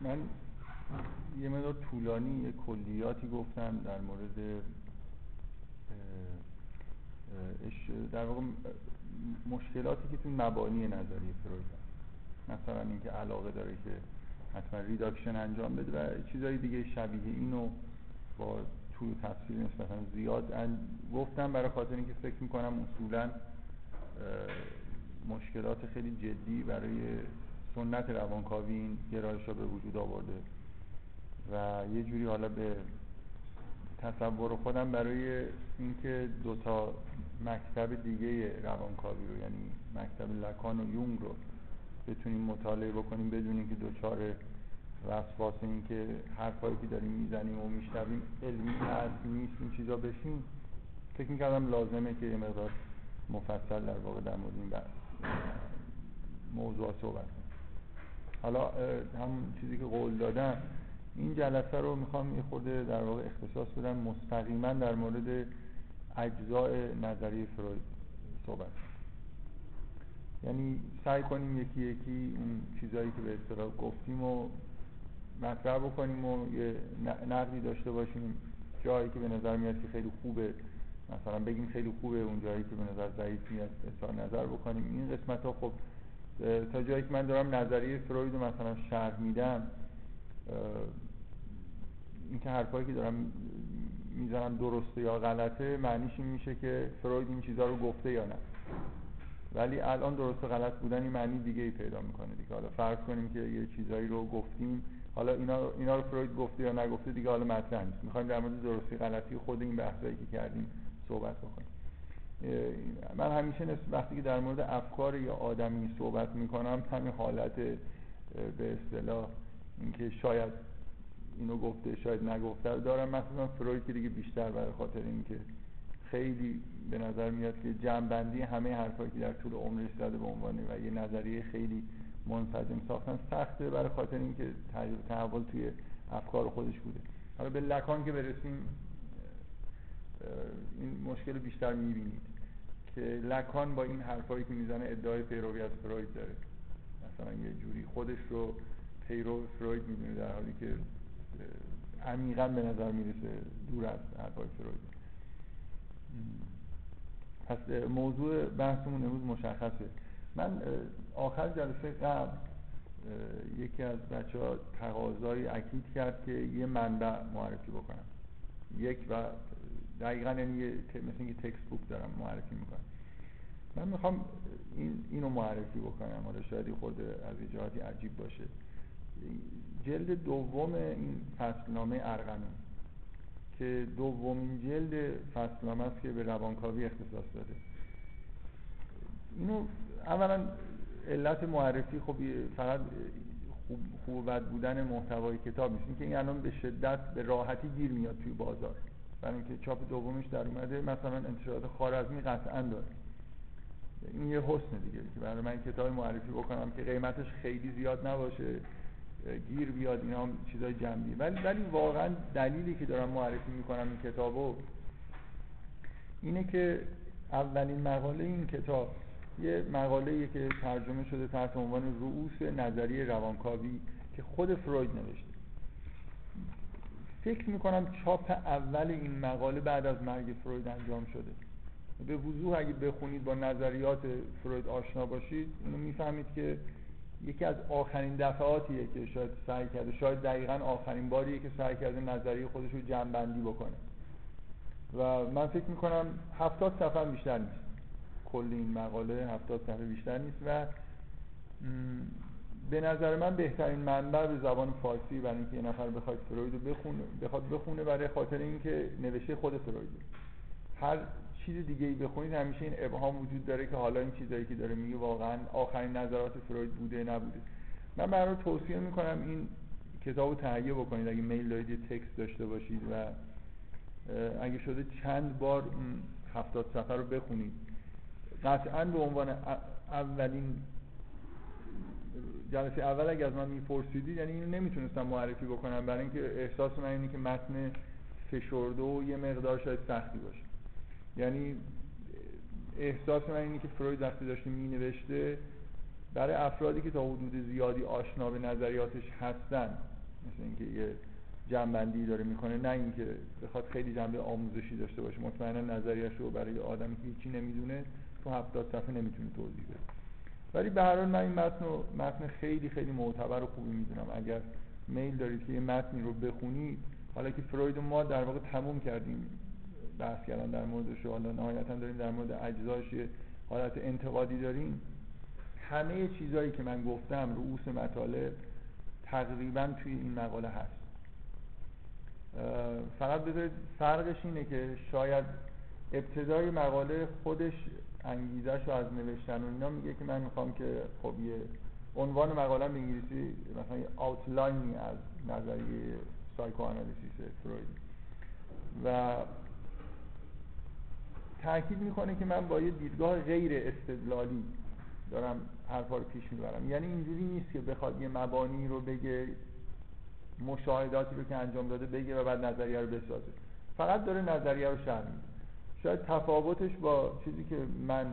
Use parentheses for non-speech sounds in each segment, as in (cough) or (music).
من یه مدار طولانی یه کلیاتی گفتم در مورد در واقع مشکلاتی که توی مبانی نظری فروید مثلا اینکه علاقه داره که حتما ریداکشن انجام بده و چیزهای دیگه شبیه اینو با توی تفسیر نسبتا زیاد. گفتم برای خاطر اینکه فکر می‌کنم اصولا مشکلات خیلی جدی برای سنت روانکاوی این گرایش ها به وجود آورده و یه جوری حالا به تصور خودم برای اینکه دو تا مکتب دیگه روانکاوی رو یعنی مکتب لکان و یونگ رو بتونیم مطالعه بکنیم بدونیم که دوچار وسواس این که حرفایی که داریم می‌زنیم و میشنویم علمی هست نیست این چیزا بشیم فکر می‌کردم لازمه که یه مقدار مفصل در واقع در مورد این موضوع صحبت حالا هم چیزی که قول دادم این جلسه رو می‌خوام یه خورده در واقع اختصاص بدم مستقیما در مورد اجزاء نظری فروید صحبت یعنی سعی کنیم یکی یکی اون چیزهایی که به اصطلاح گفتیم و مطرح بکنیم و یه نقدی داشته باشیم جایی که به نظر میاد که خیلی خوبه. مثلا بگیم خیلی خوبه اون جایی که به نظر ضعیف میاد اظهار نظر بکنیم. این قسمت ها خب تا جایی که من دارم نظریه فروید رو مثلا شرح میدم اینکه حرفایی که دارم می‌زنم درسته یا غلطه معنیش این میشه که فروید این چیزها رو گفته یا نه. ولی الان درست و غلط بودن این معنی دیگه ای پیدا می‌کنه دیگه. حالا فرض کنیم که یه چیزایی رو گفتیم حالا اینا, اینا رو فروید گفته یا نگفته دیگه حالا مطرح نیست. می‌خوایم در مورد درستی غلطی خود این بحثایی که کردیم صحبت بکنیم. من همیشه وقتی که در مورد افکار یا آدمی صحبت می‌کنم همین حالت به اصطلاح اینکه شاید اینو گفته شاید نگفته رو دارم. مثلا فروید که دیگه بیشتر برای خاطر اینکه خیلی به نظر میاد که جمعبندی همه حرفایی که در طول عمرش زده به عنوان و یه نظریه خیلی منسجم ساختن سخته برای خاطر اینکه تحول توی افکار خودش بوده. حالا به لکان که برسیم این مشکل بیشتر می‌بینید که لکان با این حرفایی که می‌زنه ادعای پیروی از فروید داره. مثلا یه جوری خودش رو پیرو فروید می‌دونه در حالی که عمیقا به نظر می‌رسه دور از حرفای فروید. پس موضوع بحثمون امروز مشخصه. من آخر جلسه قبل یکی از بچه ها تقاضای اکید کرد که یه منبع معرفی بکنم. یک و دقیقا یعنی مثل اینکه تکست بوک دارم معرفی می‌کنم. من می‌خوام این اینو معرفی بکنم. حالا شاید خود از جهاتی عجیب باشه. جلد دوم این فصلنامه ارغنون که دومین جلد فصلنامه است که به روانکاوی اختصاص داده. اینو اولا علت معرفی خب فقط خوب, خوب بودن محتوای کتاب نیست. اینکه این الان به شدت به راحتی گیر میاد توی بازار. برای اینکه چاپ دومش در اومده مثلا انتشارات خارزمی قطعا داره این یه حسن دیگه که برای من کتاب معرفی بکنم که قیمتش خیلی زیاد نباشه گیر بیاد اینا هم چیزای جنبی ولی ولی واقعا دلیلی که دارم معرفی می‌کنم این کتابو اینه که اولین مقاله این کتاب یه مقاله که ترجمه شده تحت عنوان رؤوس نظریه روانکاوی که خود فروید نوشته. فکر می‌کنم چاپ اول این مقاله بعد از مرگ فروید انجام شده. به وضوح اگه بخونید با نظریات فروید آشنا باشید اینو می‌فهمید که یکی از آخرین دفعاتیه که شاید سعی کرده شاید دقیقا آخرین باریه که سعی کرده نظریه خودش رو جمع بکنه. و من فکر می‌کنم هفتاد صفحه بیشتر نیست. کل این مقاله هفتاد صفحه بیشتر نیست و به نظر من بهترین منبع به زبان فارسی برای اینکه یه نفر بخواد فروید رو بخونه بخواد بخونه برای خاطر اینکه نوشته خود فروید. هر چیز دیگه ای بخونید همیشه این ابهام وجود داره که حالا این چیزایی که داره میگه واقعا آخرین نظرات فروید بوده نبوده. من برای توصیه می‌کنم این کتابو تهیه بکنید. اگه میل دارید یه تکست داشته باشید و اگه شده چند بار هفتاد سفر رو بخونید. قطعا به عنوان اولین جلسه اول اگه از من میپرسیدید یعنی اینو نمی‌تونستم معرفی بکنم. برای اینکه احساس من اینه که متن فشرده و یه مقدار شاید سختی باشه. یعنی احساس من اینه که فروید وقتی داشته می نوشته برای افرادی که تا حدود زیادی آشنا به نظریاتش هستن مثل اینکه یه جنبندی داره می‌کنه نه اینکه بخواد خیلی جنبه آموزشی داشته باشه. مطمئنا نظریش رو برای آدمی که هیچی نمی‌دونه تو هفتاد صفحه نمی‌تونه توضیح بده. ولی به هر حال من این متن متن خیلی خیلی معتبر و خوبی می‌دونم. اگر میل دارید که یه متنی رو بخونید حالا که فروید و ما در واقع تموم کردیم بحث کردن در موردش حالا نهایتا داریم در مورد اجزاش حالت انتقادی داریم. همه چیزهایی که من گفتم رؤوس مطالب تقریبا توی این مقاله هست. فقط بذارید فرقش اینه که شاید ابتدای مقاله خودش انگیزش رو از نوشتن و اینا میگه که من می‌خوام که خب یه عنوان مقاله به انگلیسی مثلا یه آوتلاینی از نظریه سایکوآنالیسیس فروید. و تاکید می‌کنه که من با یه دیدگاه غیر استدلالی دارم حرفا رو پیش می‌برم. یعنی اینجوری نیست که بخواد یه مبانی رو بگه مشاهداتی رو که انجام داده بگه و بعد نظریه رو بسازه. فقط داره نظریه رو شرح میده. شاید تفاوتش با چیزی که من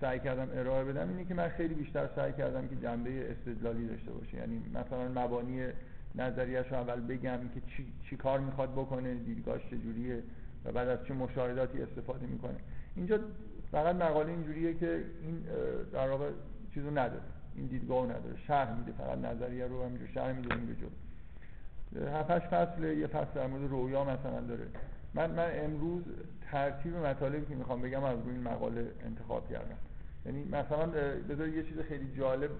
سعی کردم ارائه بدم اینه که من خیلی بیشتر سعی کردم که جنبه استدلالی داشته باشه. یعنی مثلا مبانی نظریهش رو اول بگم که چی, چی کار می‌خواد بکنه دیدگاهش چجوریه و بعد از چه مشاهداتی استفاده می‌کنه. اینجا فقط مقاله اینجوریه که این در واقع چیزو نداره. این دیدگاهو نداره. شرح میده فقط نظریه رو همینجور شرح میده این به جلو هفتش فصل یه فصل در مورد رویا مثلا داره. من من امروز ترتیب مطالبی که می‌خوام بگم از روی این مقاله انتخاب کردم. یعنی مثلا بذار یه چیز خیلی جالب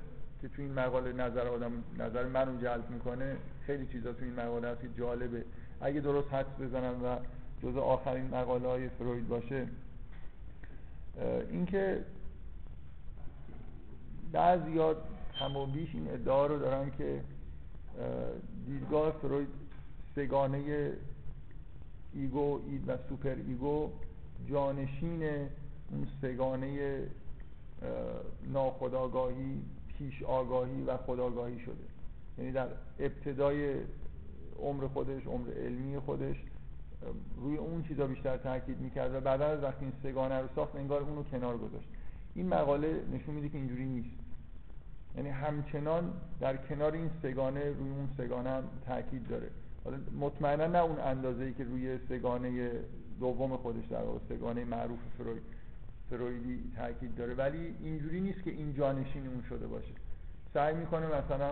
که تو این مقاله نظر آدم نظر منو جلب می‌کنه. خیلی چیزا تو این مقاله هست که جالبه. اگه درست حدس بزنم و جزء آخرین مقاله های فروید باشه اینکه بعضیا کم و بیش این ادعا رو دارن که دیدگاه فروید سه‌گانه ego id و super ego جانشین اون سگانه ناخداگاهی پیش آگاهی و خداگاهی شده. یعنی در ابتدای عمر خودش عمر علمی خودش روی اون چیزا بیشتر تاکید می‌کرد و بعد از وقتی این سگانه رو ساخت انگار اونو کنار گذاشت. این مقاله نشون میده که اینجوری نیست. یعنی همچنان در کنار این سگانه روی اون سگانه هم تاکید داره. حالا مطمئنا نه اون اندازه‌ای که روی سگانه دوم خودش در واقع سگانه معروف فروید فرویدی تاکید داره. ولی اینجوری نیست که این جانشین اون شده باشه. سعی می‌کنه مثلا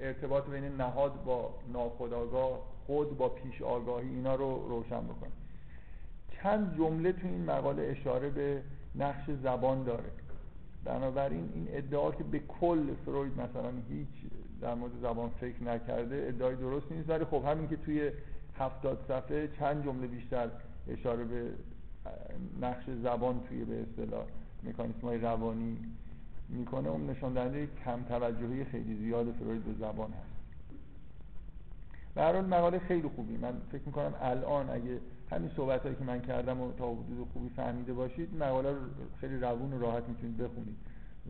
ارتباط بین نهاد با ناخودآگاه خود با پیش آگاهی اینا رو روشن بکنه. چند جمله تو این مقاله اشاره به نقش زبان داره. بنابراین این ادعا که به کل فروید مثلا هیچ در مورد زبان فکر نکرده ادعای درست نیست. ولی خب همین که توی هفتاد صفحه چند جمله بیشتر اشاره به نقش زبان توی به اصطلاح مکانیسم های روانی می‌کنه اون نشان دهنده کم توجهی خیلی زیاد فروید به زبان هست. به هر مقاله خیلی خوبی. من فکر می‌کنم الان اگه همین صحبت هایی که من کردم و تا حدود خوبی فهمیده باشید مقاله رو خیلی روون و راحت می‌تونید بخونید.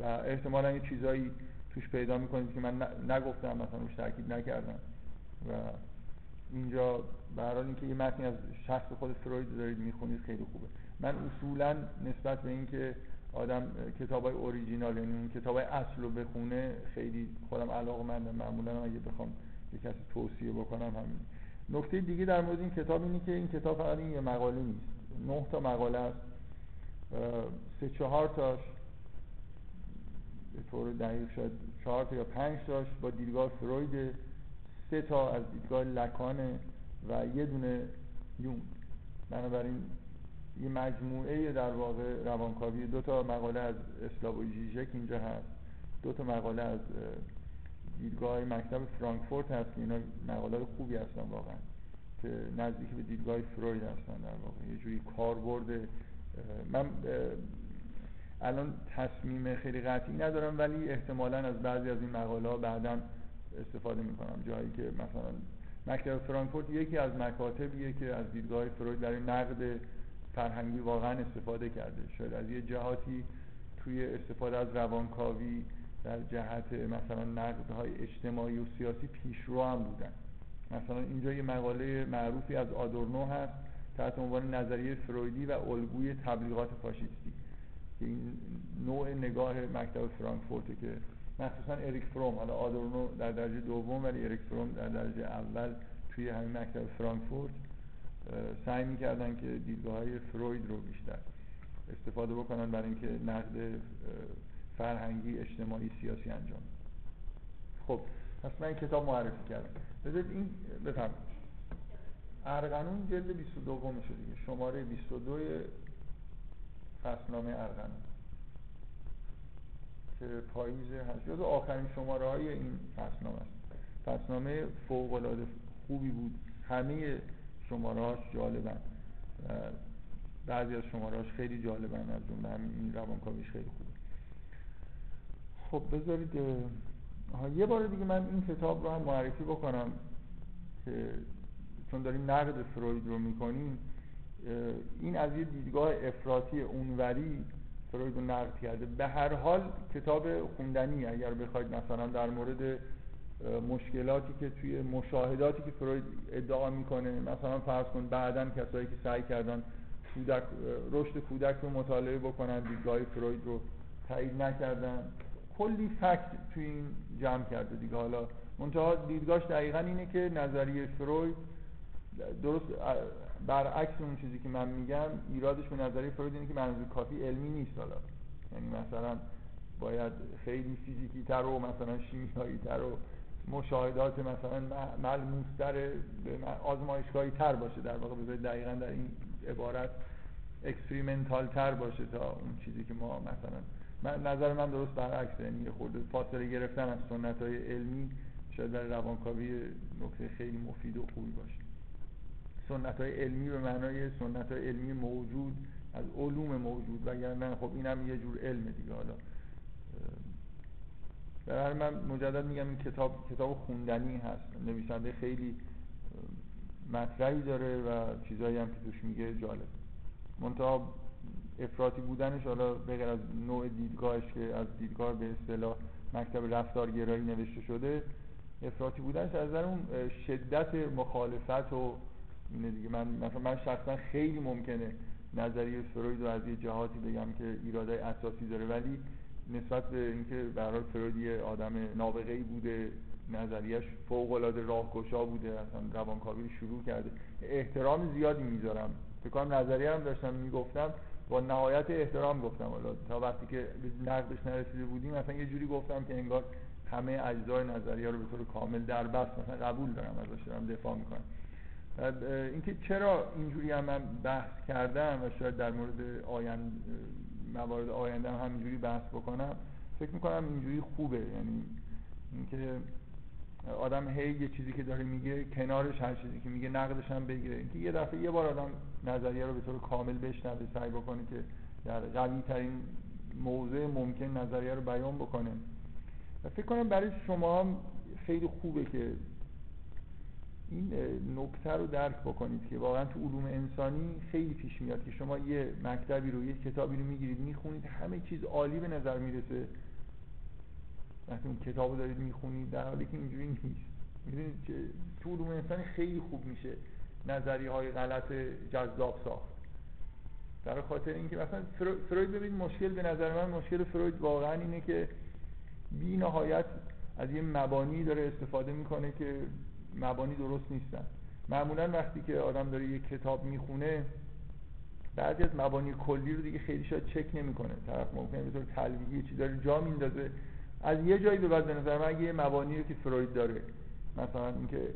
و احتمالا یه چیزایی توش پیدا می‌کنید که من نگفتم مثلا روش تاکید نکردم. و اینجا به حال اینکه یه متنی از شخص خود فروید دارید می‌خونید خیلی خوبه. من اصولا نسبت به اینکه آدم کتاب های اوریجینال یعنی اون کتاب های اصل رو بخونه خیلی خودم علاقه مندم معمولا اگه بخوام یه کسی توصیه بکنم همین. نکته دیگه در مورد این کتاب اینه که این کتاب فقط این یه مقاله نیست. نه تا مقاله است. سه چهار تاش به طور دقیق شاید چهار تا یا پنج تاش با دیدگاه فروید. سه تا از دیدگاه لکانه و یه دونه یون بنابراین یه مجموعه در واقع روانکاوی. دو تا مقاله از اسلاو جیژک اینجا هست. دو تا مقاله از دیدگاه مکتب فرانکفورت هست. اینا مقاله خوبی هستن واقعا که نزدیک به دیدگاه فروید هستن در واقع. یه جوری کاربرد من الان تصمیم خیلی قطعی ندارم ولی احتمالا از بعضی از این مقاله ها بعدا استفاده می‌کنم. جایی که مثلا مکتب فرانکفورت یکی از مکاتبیه که از دیدگاه فروید برای نقد فرهنگی واقعا استفاده کرده. شاید از یه جهاتی توی استفاده از روانکاوی در جهت مثلا نقدهای اجتماعی و سیاسی پیشرو هم بودن. مثلا اینجا یه مقاله معروفی از آدورنو هست تحت عنوان نظریه فرویدی و الگوی تبلیغات فاشیستی. که این نوع نگاه مکتب فرانکفورت که مخصوصا اریک فروم حالا آدورنو در درجه دوم ولی اریک فروم در درجه اول توی همین مکتب فرانکفورت سعی می‌کردن که دیدگاه های فروید رو بیشتر استفاده بکنن برای اینکه نقد فرهنگی اجتماعی سیاسی انجام خب پس من این کتاب معرفی کردم. بذارید این بفهم ارغنون جلد 22 شده شماره 22 فصلنامه ارغنون که پاییز هست. جز آخرین شماره های این فصلنامه است. فصلنامه فوق العاده خوبی بود. همه شماره هاش جالبن. بعضی از شماره هاش خیلی جالبن. از جمله همین این روانکاویش خیلی خوبه. خب بذارید یه بار دیگه من این کتاب رو هم معرفی بکنم که چون داریم نقد فروید رو می‌کنیم. این از یه دیدگاه افراطی اونوری فروید رو نقد کرده. به هر حال کتاب خوندنی اگر بخواید مثلا در مورد مشکلاتی که توی مشاهداتی که فروید ادعا می‌کنه مثلا فرض کن بعدا کسایی که سعی کردن کودک رشد کودک رو مطالعه بکنن دیدگاه فروید رو تایید نکردن کلی فکت توی این جمع کرده دیگه. حالا منتها دیدگاهش دقیقا اینه که نظریه فروید درست برعکس اون چیزی که من میگم ایرادش به نظریه فروید اینه که منظور کافی علمی نیست حالا. یعنی مثلا باید خیلی فیزیکی تر و مثلا شیمیایی تر و مشاهدات مثلا ملموستر آزمایشگاهی تر باشه. در واقع بذارید دقیقا در این عبارت experimental تر باشه تا اون چیزی که ما مثلا من نظر من درست برعکسه یعنی خورده فاصله گرفتن از سنت های علمی شاید در روانکاوی نکته خیلی مفید و خوبی باشه. سنت های علمی به معنای سنت های علمی موجود از علوم موجود. وگرنه خب اینم یه جور علم دیگه. حالا در من مجدد میگم این کتاب کتاب خوندنی هست. نویسنده خیلی مطرحی داره و چیزایی هم که توش میگه جالب. منتها افراطی بودنش حالا بغیر از نوع دیدگاهش که از دیدگاه به اصطلاح مکتب رفتارگرایی نوشته شده افراطی بودنش از اون شدت مخالفت و اینه دیگه. من مثلا من شخصا خیلی ممکنه نظریه فروید رو از یه جهاتی بگم که ایرادای اساسی داره ولی نسبت به اینکه هر فروید یه آدم نابغه ای بوده نظریش فوق العاده راهگشا بوده اصلا روانکاوی شروع کرده. احترام زیادی می‌ذارم. فکر کنم نظریه هم داشتم می‌گفتم با نهایت احترام گفتم. حالا تا وقتی که نقدش نرسیده بودیم مثلا یه جوری گفتم که انگار همه اجزای نظریه رو به طور کامل در بست مثلا قبول دارم ازش دارم دفاع می‌کنم. اینکه چرا اینجوری هم من بحث کردم و شاید در مورد آیند موارد آینده هم همینجوری بحث بکنم فکر می‌کنم اینجوری خوبه. یعنی اینکه آدم هی یه چیزی که داره میگه کنارش هر چیزی که میگه نقدش هم بگیره. اینکه یه دفعه یه بار آدم نظریه رو به طور کامل بشنوه سعی بکنه که در قوی ترین موضع ممکن نظریه رو بیان بکنه. و فکر کنم برای شما هم خیلی خوبه که این نکته رو درک بکنید که واقعا تو علوم انسانی خیلی پیش میاد که شما یه مکتبی رو یه کتابی رو می‌گیرید می‌خونید همه چیز عالی به نظر می‌رسه. وقتی اون کتاب رو دارید می‌خونید در حالی که اینجوری نیست. می‌دونید که تو علوم انسانی خیلی خوب میشه نظریه های غلط جذاب ساخت. در خاطر اینکه مثلا فروید ببینید مشکل به نظر من مشکل فروید واقعا اینه که بی نهایت از یه مبانی داره استفاده می‌کنه که مبانی درست نیستن. معمولا وقتی که آدم داره یه کتاب می‌خونه بعضی از مبانی کلی رو دیگه خیلی شاید چک نمی‌کنه. طرف ممکنه به طور تلویحی چیزا رو جا میندازه. از یه جایی به بعد به نظر من یه مبانی رو که فروید داره مثلا اینکه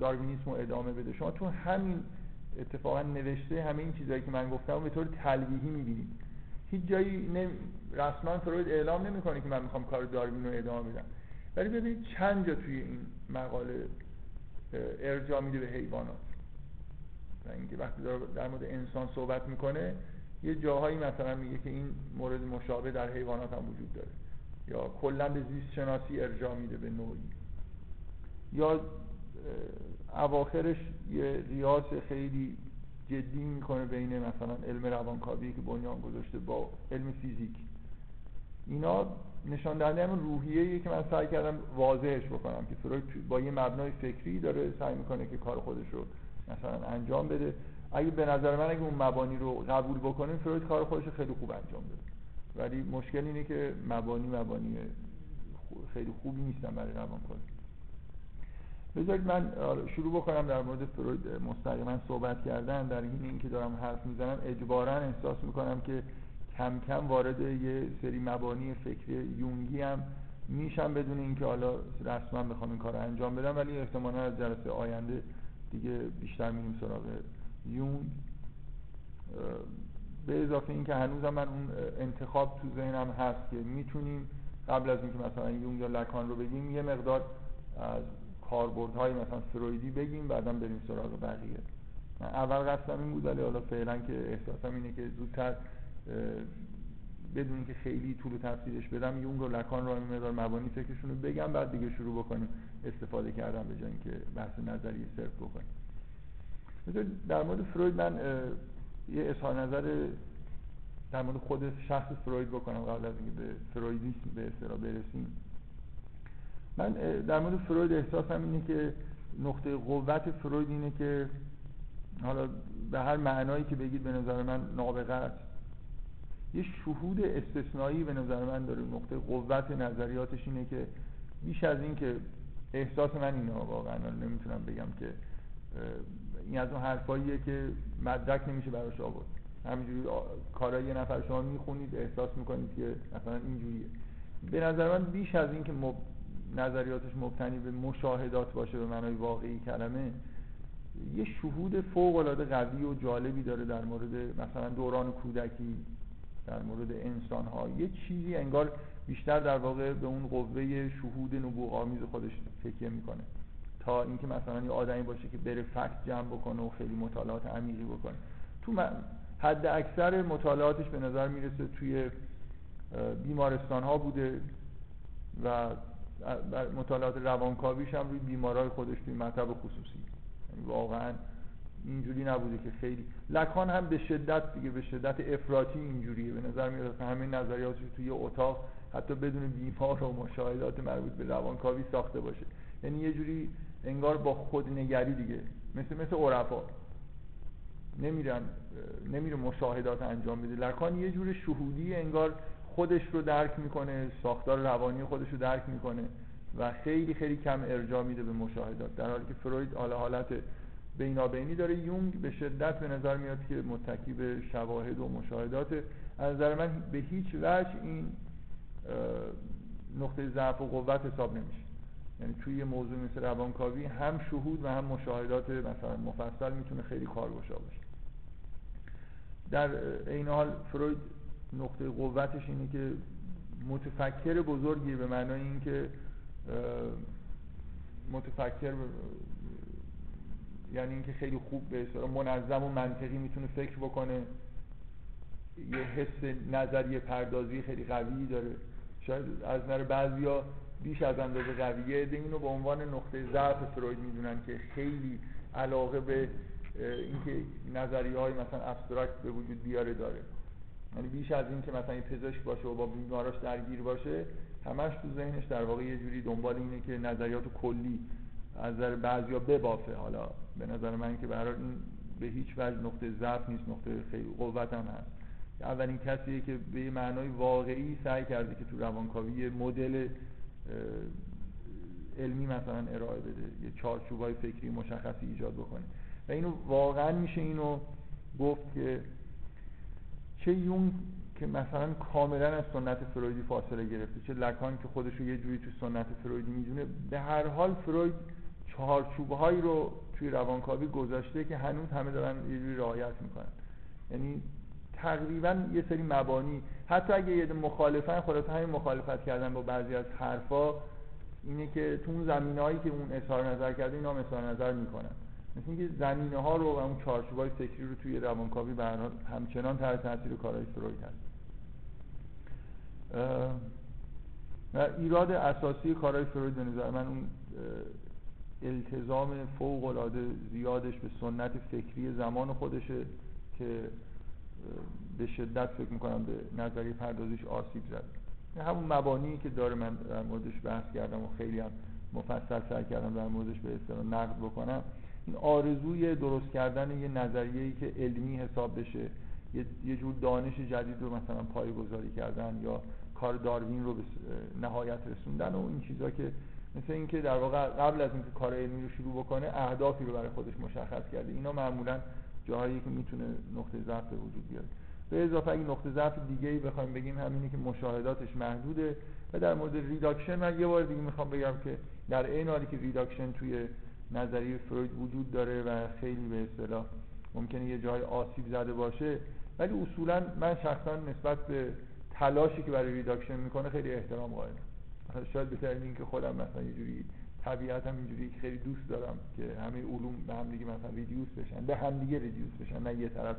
داروینیسم رو ادامه بده شما تو همین اتفاقا نوشته همه این چیزهایی که من گفتم به طور تلویحی می‌بینید. هیچ جایی. رسما فروید اعلام نمی‌کنه که من می‌خوام کار داروین رو ادامه بدم. ولی ببینید چند جا توی این مقاله ارجاع میده به حیوانات. اینکه وقتی در مورد انسان صحبت می‌کنه یه جاهایی مثلا میگه که این مورد مشابه در حیوانات هم وجود داره. یا کلا به زیست شناسی ارجاع میده به نوعی. یا اواخرش یه ریاض خیلی جدی می‌کنه بین مثلا علم روانکاوی که بنیان گذاشته با علم فیزیک. اینا نشان دهنده همون روحیه که من سعی کردم واضحش بکنم که فروید با یه مبنای فکری داره سعی می‌کنه که کار خودش رو مثلا انجام بده. اگه به نظر من اگه اون مبانی رو قبول بکنیم فروید کار خودش رو خیلی خوب انجام بده. ولی مشکل اینه که مبانی مبانی خیلی خوبی نیستن برای روانکاوی بذارید من شروع بکنم در مورد فروید مستقیما صحبت کردن. در این اینکه دارم حرف می‌زنم اجبارا احساس می‌کنم که کم کم وارد یه سری مبانی فکری یونگی هم میشم بدون اینکه حالا رسما بخوام این کار انجام بدم ولی احتمالا از جلسه آینده دیگه بیشتر میریم سراغ یونگ. به اضافه اینکه هنوزم من اون انتخاب تو ذهنم هست که می‌تونیم قبل از اینکه مثلا یونگ یا لکان رو بگیم یه مقدار از کاربردهای مثلا فرویدی بگیم بعدا بریم سراغ بقیه. من اول قصدم این بود ولی حالا فعلا که احساسم اینه که زودتر بدون که خیلی طول و تفصیلش بدم یونگ و لکان رو این مقدار مبانی فکرشون رو بگم بعد دیگه شروع بکنیم. استفاده کردن به جای اینکه بحث نظری صرف بکنیم. در مورد فروید من یه اظهار نظر در مورد خود شخص فروید بکنم قبل از اینکه به فرویدیسم به اصطلاح برسیم. من در مورد فروید احساسم اینه که نقطه قوت فروید اینه که حالا به هر معنایی که بگید به نظر من نابغه است. یه شهود استثنایی به نظر من داره نقطه قوت نظریاتش اینه که بیش از این که احساس من اینه واقعا نمی‌تونم بگم که این از اون حرفاییه که مدرک نمیشه براش آورد. همینجوری کارای یه نفر شما می‌خونید احساس می‌کنید که مثلا اینجوریه. به نظر من بیش از این که نظریاتش مبتنی به مشاهدات باشه به معنای واقعی کلمه یه شهود فوق العاده قوی و جالبی داره در مورد مثلا دوران کودکی در مورد انسان ها یه چیزی انگار بیشتر در واقع به اون قوه شهود نبوغ آمیز خودش تکیه می‌کنه. تا اینکه مثلا یه آدمی باشه که بره فکت جمع بکنه و خیلی مطالعات عمیقی بکنه. تو حد اکثر مطالعاتش به نظر می‌رسه توی بیمارستان ها بوده و مطالعات روانکاویش هم روی بیمارای خودش توی مطب خصوصی. یعنی واقعا اینجوری نبوده که خیلی. لکان هم به شدت دیگه به شدت افراطی اینجوریه. به نظر میاد که همه نظریاتش توی اتاق حتی بدون بیمار و مشاهدات مربوط به روانکاوی ساخته باشه. یعنی یه جوری انگار با خودنگری دیگه. مثل مثل عرفا. نمیرن نمیره مشاهدات انجام بده. لکان یه جور شهودی انگار خودش رو درک می‌کنه ساختار روانی خودش رو درک می‌کنه و خیلی خیلی کم ارجاع میده به مشاهدات. در حالی که فروید حالا حالت بینابینی داره. یونگ به شدت به نظر میاد که متکی به شواهد و مشاهدات. از نظر من به هیچ وجه این نقطه ضعف و قوت حساب نمیشه. یعنی توی موضوع مثل روانکاوی هم شهود و هم مشاهدات مثلا مفصل می‌تونه خیلی کارگشا باشه. در این حال فروید نقطه قوتش اینه که متفکر بزرگی به معنای اینکه متفکر یعنی اینکه خیلی خوب به منظم و منطقی می‌تونه فکر بکنه. یه حس نظریه پردازی خیلی قوی داره. شاید از نظر بعضیا بیش از اندازه قویه. اینو به عنوان نقطه ضعف فروید می‌دونن که خیلی علاقه به اینکه نظریه های مثلا ابسترکت به وجود بیاره داره. یعنی بیش از این که مثلا این پزشک باشه و با بیماراش درگیر باشه همش تو ذهنش در واقع یه جوری دنبال اینه که نظریات کلی از نظر بعضیا ببافه. حالا به نظر من که برای این به هیچ وجه نقطه ضعف نیست نقطه خیلی قوت هم هست. اولین کسیه که به معنای واقعی سعی کرده که تو روانکاوی مدل علمی مثلا ارائه بده یه چارچوبای فکری مشخصی ایجاد بکنه. و اینو واقعا میشه اینو گفت که چه یون که مثلا کاملا از سنت فرویدی فاصله گرفته چه لکان که خودش رو یه جوری تو سنت فرویدی می‌دونه به هر حال فروید چهارچوبهایی رو توی روانکاوی گذاشته که هنوز همه دارن یه جوری رعایت می‌کنن. یعنی تقریبا یه سری مبانی. حتی اگه یه مخالفن خلاص همین مخالفت کردن با بعضی از حرفا اینه که تو اون زمینه‌هایی که اون اظهار نظر کرده اینا هم اظهار نظر می‌کنن. مثل اینکه زمینه ها رو و اون چارچوبای فکری رو توی روانکاوی به همچنان تحت تاثیر کارهای فروید هست. و ایراد اساسی کارهای فروید به من اون التزام فوق العاده زیادش به سنت فکری زمان خودشه که به شدت فکر می‌کنم به نظریه پردازش آسیب زد. همون مبانی که داره من در موردش بحث کردم و خیلی هم مفصل سعی کردم در موردش به اصطلاح نقد بکنم. این آرزوی درست کردن یه نظریه‌ای که علمی حساب بشه یه جور دانش جدید رو مثلا پایگذاری کردن یا کار داروین رو به نهایت رسوندن و این چیزا که مثل اینکه در واقع قبل از اینکه کار علمی رو شروع بکنه اهدافی رو برای خودش مشخص کرده. اینا معمولا جاهایی که می‌تونه نقطه ضعف وجود بیاره. به اضافه اگه نقطه ضعف دیگه ای بخوایم بگیم همینه که مشاهداتش محدوده و در مورد reduction من یه بار دیگه می‌خوام بگم که در این حالی که reduction توی نظریه فروید وجود داره و خیلی به اصطلاح ممکنه یه جای آسیب زده باشه ولی اصولا من شخصا نسبت به تلاشی که برای reduction می‌کنه خیلی احترام قائلم. شاید بهتر این که خودم مثلا یه جوری طبیعتم اینجوری که خیلی دوست دارم که همه علوم به هم دیگه مثلا reduce بشن به هم دیگه reduce بشن نه یه طرف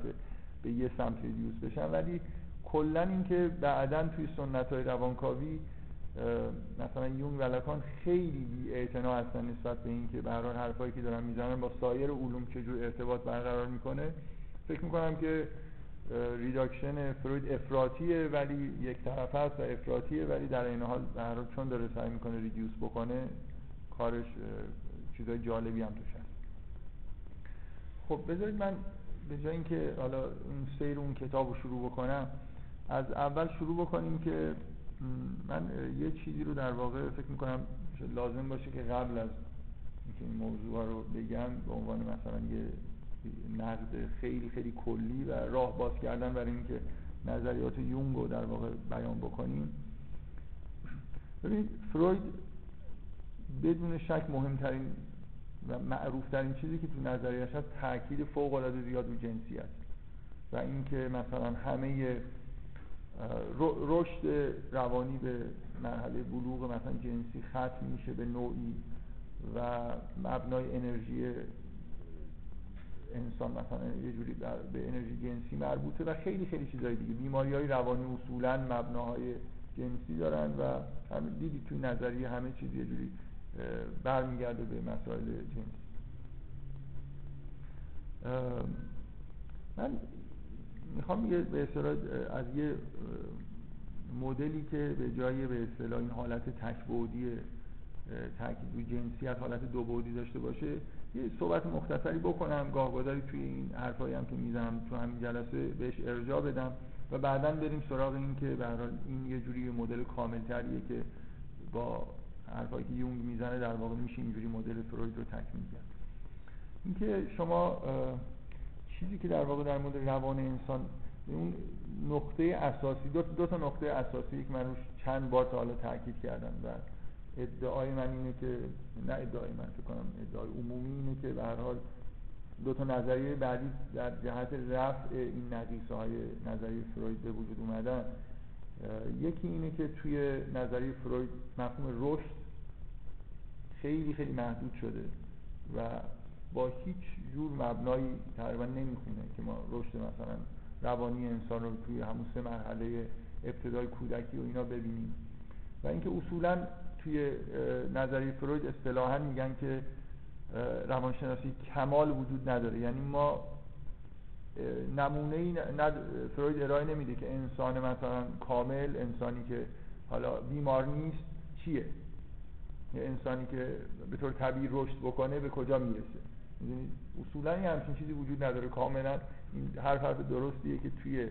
به یه سمت reduce بشن. ولی کلا اینکه بعدا توی سنت های روانکاوی مثلا یونگ و لکان خیلی بی هستن نسبت به اینکه به هر حرفایی که دارن می‌زنن با سایر علوم چجور ارتباط برقرار می‌کنه. فکر می‌کنم که reduction فروید افراتیه ولی یک طرف هست و افراتیه ولی در این حال در حال چون داره سعی می‌کنه reduce بکنه کارش چیزای جالبی هم توش هست. خب بذارید من به جای اینکه حالا اون سیر اون کتاب رو شروع بکنم از اول شروع بکنیم که من یه چیزی رو در واقع فکر می‌کنم لازم باشه که قبل از اینکه این موضوع رو بگم به عنوان مثلا یه نقد خیلی خیلی کلی و راه باز کردن برای اینکه نظریات یونگ رو در واقع بیان بکنیم. ببینید فروید بدون شک مهمترین و معروفترین چیزی که تو نظریش هست تاکید فوق العاده زیاد رو جنسیت و اینکه مثلا همه رشد روانی به مرحله بلوغ مثلا جنسی ختم میشه به نوعی و مبنای انرژی انسان مثلا یه جوری به انرژی جنسی مربوطه و خیلی خیلی چیزای دیگه. بیماری های روانی اصولا مبناهای جنسی دارن و همین دیدید توی نظریه همه چیز یه جوری برمیگرده به مسائل جنسی. من می‌خوام یه به اصطلاح از یه مدلی که به جای به اصطلاح این حالت تکبودی تاکید روی جنسیت حالت دو بعدی داشته باشه یه صحبت مختصری بکنم گاهگداری توی این حرفایی هم که می‌زنم تو همین جلسه بهش ارجاع بدم و بعدا بریم سراغ این که به این یه جوری مدل کاملتریه که با حرفایی که یونگ می‌زنه در واقع میشه اینجوری مدل فروید رو تکمیل کرد. اینکه شما چیزی که در واقع در مورد روان انسان اون نقطه اساسی دو, دو تا نقطه اساسی که من روش چند بار تا حالا تاکید کردم و ادعای من اینه که نه ادعای من فکر کنم ادعای عمومی اینه که به هر حال دو تا نظریه بعدی در جهت رفع این نقیصه های نظریه فروید به وجود اومدن. یکی اینه که توی نظریه فروید مفهوم رشد خیلی خیلی محدود شده و با هیچ جور مبنایی تقریبا نمی‌خونه که ما رشد مثلا روانی انسان رو توی همون سه مرحله ابتدای کودکی و اینا ببینیم. و اینکه اصولا توی نظریه فروید اصطلاحا میگن که روانشناسی کمال وجود نداره. یعنی ما نمونه ای فروید ارائه نمیده که انسان مثلا کامل انسانی که حالا بیمار نیست چیه؟ یه انسانی که به طور طبیعی رشد بکنه به کجا می‌رسه؟ اصولا یه همچین چیزی وجود نداره. کاملا این هر حرف درستیه که توی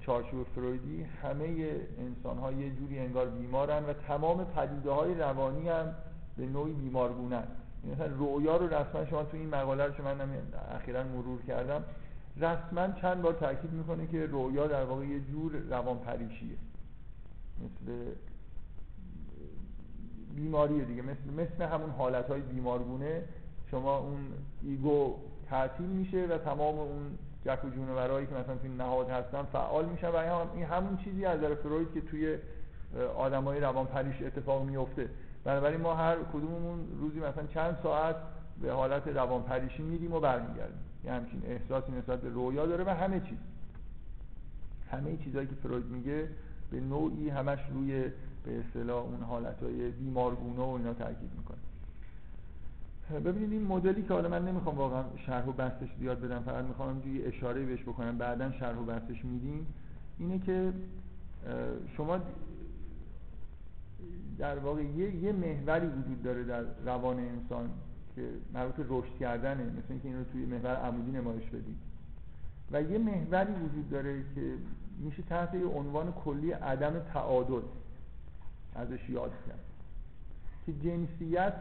چارچوب فرویدی همه انسان ها یه جوری انگار بیمارن و تمام پدیده های روانی هم به نوعی بیمارگونن. مثلا رویا رو رسما شما تو این مقاله رو من اخیرا مرور کردم. رسما چند بار تاکید می‌کنه که رویا در واقع یه جور روان پریشیه مثل بیماریه دیگه. مثل مثل همون حالت های بیمارگونه شما اون ایگو تعطیل میشه و تمام اون جک و جونورایی که مثلا توی نهاد هستن فعال میشن و این همون چیزی از نظر فروید که توی آدمای روان پریش اتفاق میفته. بنابراین ما هر کدوممون روزی مثلا چند ساعت به حالت روان پریشی میریم و برمیگردیم. یه همچین احساسی نسبت به رویا داره و همه چیز. همه چیزهایی که فروید میگه به نوعی همش روی به اصطلاح اون حالتهای بیمارگونه و اینا تاکید می‌کنه. ببینید این مدلی که حالا من نمی‌خوام واقعا شرح و بحثش زیاد بدم فقط می‌خوام یه اشاره بهش بکنم. بعدا شرح و بحثش میدیم. اینه که شما در واقع یه, یه محوری وجود داره در روان انسان که مربوط رشد کردنه مثل اینکه این رو توی محور عمودی نمایش بدید. و یه محوری وجود داره که میشه تحت یه عنوان کلی عدم تعادل ازش یاد کرد. که جنسیت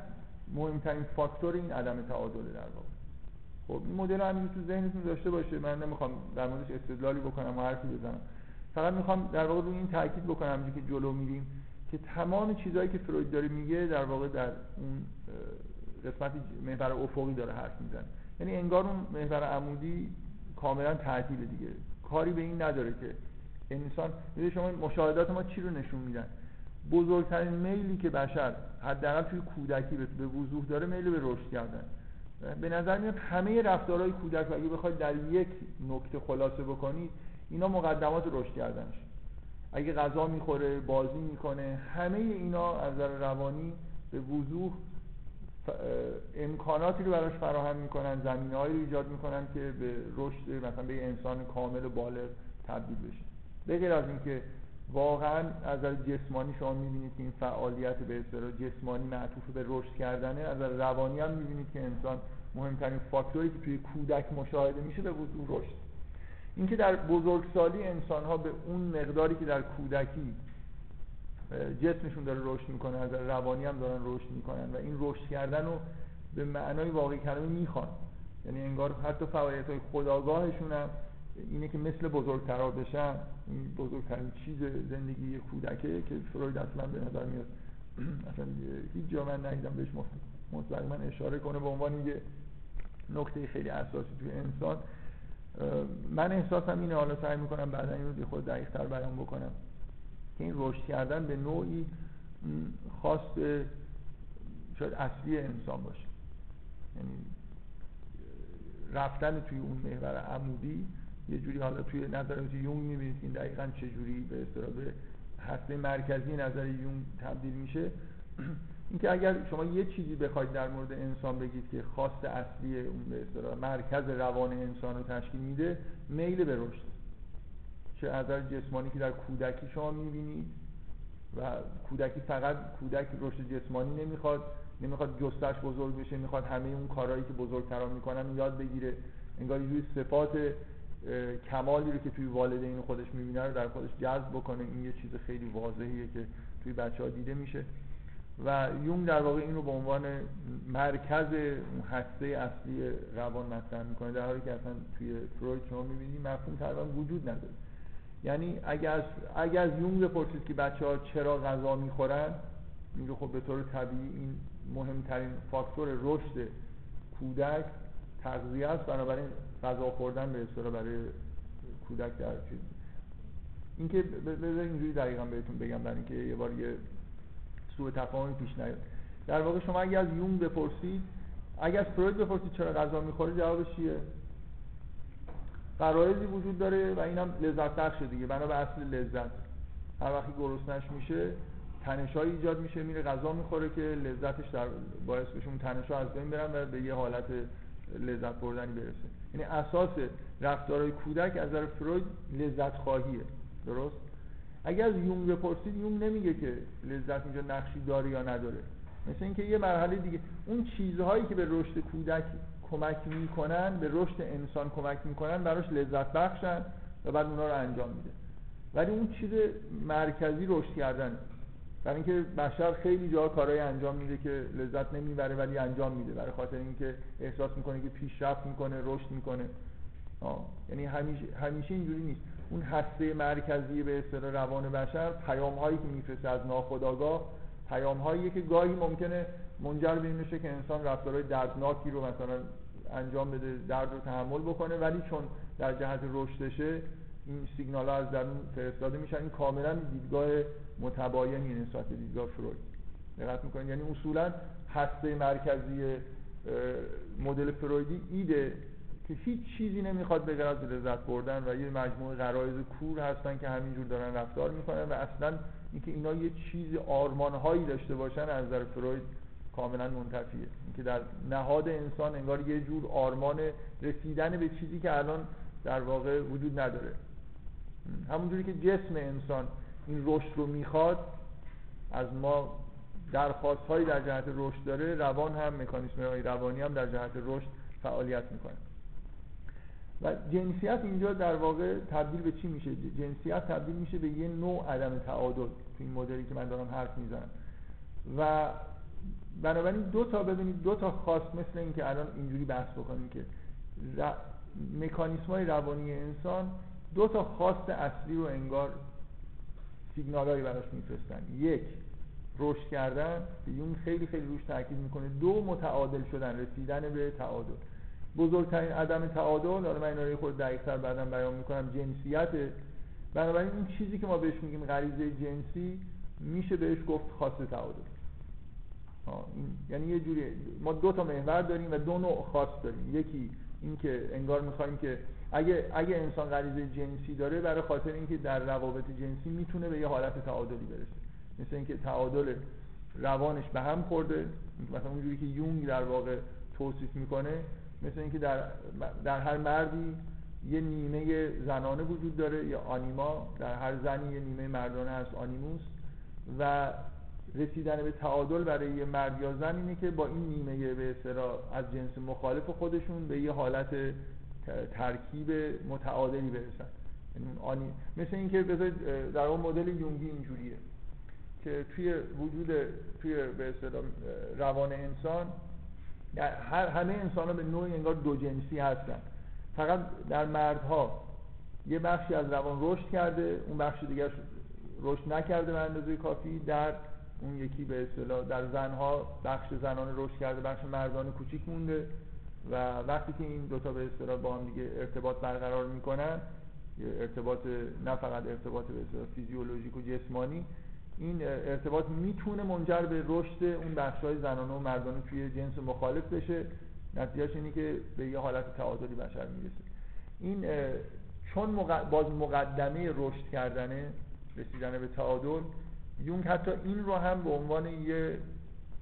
مهمترین فاکتور این عدم تعادل در واقع. خب این مدل هم تو ذهنتون داشته باشه. من نمی‌خوام در موردش استدلالی بکنم و حرفی بزنم. فقط می‌خوام در واقع این تاکید بکنم که جلو میریم که تمام چیزهایی که فروید داره میگه در واقع در اون قسمت محور افقی داره حرف می‌زنه. یعنی انگار اون محور عمودی کاملا تعطیل دیگه. کاری به این نداره که انسان شما مشاهدات ما چی رو نشون میدن؟ بزرگترین میلی که بشر حداقل توی کودکی به وضوح داره میل به رشد کردن. به نظر میاد همه رفتارهای کودک اگه بخواید در یک نکته خلاصه بکنید اینا مقدمات رشد کردنش. اگه غذا می‌خوره بازی می‌کنه همه اینا از نظر روانی به وضوح امکاناتی رو براش فراهم می‌کنن زمینه رو ایجاد می‌کنن که به رشد مثلا به انسان کامل و بالغ تبدیل بشه. به از اینکه واقعا از جسمانی شما می‌بینید که این فعالیت به اصطلاح جسمانی معطوف به رشد کردنه. از روانی هم می‌بینید که انسان مهمترین فاکتوری که توی کودک مشاهده میشه به وضوح رشد. اینکه در بزرگسالی انسان ها به اون مقداری که در کودکی جسمشون داره رشد می‌کنه از روانی هم دارن رشد می‌کنن و این رشد کردن رو به معنای واقعی کلمه می‌خوان. یعنی انگار حتی فعالیت های خداگاهشون هم اینه که مثل بزرگترا بشن این بزرگترین چیز زندگی کودکه که فروید اصلا به نظر میاد. (clears throat) اصلا هیچ جا من ندیدم بهش مستقیما اشاره کنه به عنوان یه نکته خیلی اساسی توی انسان. من احساسم اینه حالا سعی می‌کنم بعدا این رو خود دقیق تر بیان بکنم. که این رشد کردن به نوعی خواست شاید اصلی انسان باشه. یعنی رفتن توی اون محور عمودی یه جوری حالا توی نظر یونگ می‌بینید این دقیقا چه جوری به اصطلاح هسته مرکزی نظر یونگ تبدیل میشه. اینکه اگر شما یه چیزی بخواید در مورد انسان بگید که خواست اصلی اون به اصطلاح مرکز روان انسان رو تشکیل میده میل به رشد. چه از جسمانی که در کودکی شما می‌بینید و کودکی فقط کودک رشد جسمانی نمی‌خواد نمی‌خواد جستش بزرگ بشه می‌خواد همه اون کارهایی که بزرگتران می‌کنن یاد بگیره. انگار یه صفات کمالی رو که توی والدین خودش می‌بینه رو در خودش جذب بکنه. این یه چیز خیلی واضحیه که توی بچه ها دیده میشه. و یون در واقع این رو به عنوان مرکز هسته اصلی روان مطرح می‌کنه در حالی که اصلا توی فروید شما می‌بینید مفهوم تقریبا وجود نداره. یعنی اگر اگر از یونگ بپرسید که بچه ها چرا غذا می‌خورن میگه خب به طور طبیعی این مهمترین فاکتور رشد کودک تغذیه است. بنابراین غذا خوردن به اصطلاح برای کودک در چیز. اینکه بذار اینجوری دقیقا بهتون بگم برای اینکه یه بار یه سوء تفاهمی پیش نیاد. در واقع شما اگه از یون بپرسید اگه از فروید بپرسید چرا غذا می‌خوره جوابش چیه؟ قرائزی وجود داره و اینم لذت بخشه دیگه. بنا به اصل لذت. هر وقتی گرسنش میشه تنشایی ایجاد میشه میره غذا می‌خوره که لذتش در باعث بشه اون تنشا از بین برن و به یه حالت لذت بردنی برسه. یعنی اساس رفتارهای کودک از نظر فروید لذت خواهیه. درست؟ اگر از یونگ بپرسید یونگ نمیگه که لذت اینجا نقشی داره یا نداره. مثل اینکه یه مرحله دیگه اون چیزهایی که به رشد کودک کمک می‌کنن به رشد انسان کمک می‌کنن براش لذت بخشن و بعد اونا رو انجام میده. ولی اون چیز مرکزی رشد کردن برای اینکه بشر خیلی جا کارهای انجام میده که لذت نمی‌بره ولی انجام میده برای خاطر اینکه احساس می‌کنه که پیشرفت می‌کنه رشد می‌کنه. یعنی همیشه همیشه اینجوری نیست. اون هسته مرکزی به اصطلاح روان بشر پیام هایی که میفرسته از ناخودآگاه پیام هایی که گاهی ممکنه منجر به این که انسان رفتارهای دردناکی رو مثلا انجام بده درد رو تحمل بکنه ولی چون در جهت رشدشه این سیگنال ها از درون فرستاده میشن. این کاملا دیدگاه متباینی نسبت به دیدگاه فروید. دقت می‌کنید. یعنی اصولا هسته مرکزی مدل فرویدی ایده که هیچ چیزی نمی‌خواد به از لذت بردن و یه مجموعه غرایز کور هستن که همینجور دارن رفتار می‌کنن و اصلا اینکه اینا یه چیز آرمانهایی داشته باشن از نظر فروید کاملا منتفیه اینکه در نهاد انسان انگار یه جور آرمان رسیدن به چیزی که الان در واقع وجود نداره. همونجوری که جسم انسان این رشد رو می‌خواد از ما درخواست هایی در جهت رشد داره روان هم مکانیسم های روانی هم در جهت رشد فعالیت می‌کنه. و جنسیت اینجا در واقع تبدیل به چی میشه؟ جنسیت تبدیل میشه به یه نوع عدم تعادل تو این مدلی که من دارم حرف می‌زنم. و بنابراین دو تا ببینید دو تا خاص مثل اینکه الان اینجوری بحث بکنیم که ر... مکانیسم های روانی انسان دو تا خواست اصلی رو انگار سیگنال براش میفرستن. یک رشد کردن که یون خیلی خیلی روش تاکید می‌کنه. دو متعادل شدن رسیدن به تعادل. بزرگترین عدم تعادل حالا من اینا رو خود دقیق‌تر بعدا بیان می‌کنم جنسیت. بنابراین این چیزی که ما بهش میگیم غریزه جنسی میشه بهش گفت خاص تعادل. این یعنی یه جوری ما دو تا محور داریم و دو نوع خاص داریم. یکی اینکه انگار می‌خوایم که اگه اگه انسان غریزه جنسی داره برای خاطر اینکه در روابط جنسی می‌تونه به یه حالت تعادلی برسه. مثل اینکه تعادل روانش به هم خورده. مثلا اونجوری که یونگ در واقع توصیف می‌کنه مثل اینکه در در هر مردی یه نیمه زنانه وجود داره یا آنیما. در هر زنی یه نیمه مردانه هست آنیموس. و رسیدن به تعادل برای یه مرد یا زن اینه که با این نیمه به از جنس مخالف خودشون به یه حالت ترکیب متعادلی برسن یعنی. مثل اینکه بذارید در اون مدل یونگی اینجوریه که توی وجود توی به روان انسان هر همه انسان ها به نوعی انگار دو جنسی هستن فقط در مردها یه بخشی از روان رشد کرده اون بخش دیگر رشد نکرده به اندازه کافی در اون یکی به اصطلاح در زنها بخش زنان رشد کرده بخش مردان کوچیک مونده و وقتی که این دوتا به اصطلاح با هم دیگه ارتباط برقرار می‌کنن ارتباط نه فقط ارتباط به اصطلاح فیزیولوژیک و جسمانی این ارتباط می‌تونه منجر به رشد اون بخش های زنانه و مردانه توی جنس مخالف بشه. نتیجهش اینه که به یه حالت تعادلی بشر می‌رسه. این چون باز مقدمه رشد کردنه رسیدن به تعادل یونگ حتی این رو هم به عنوان یه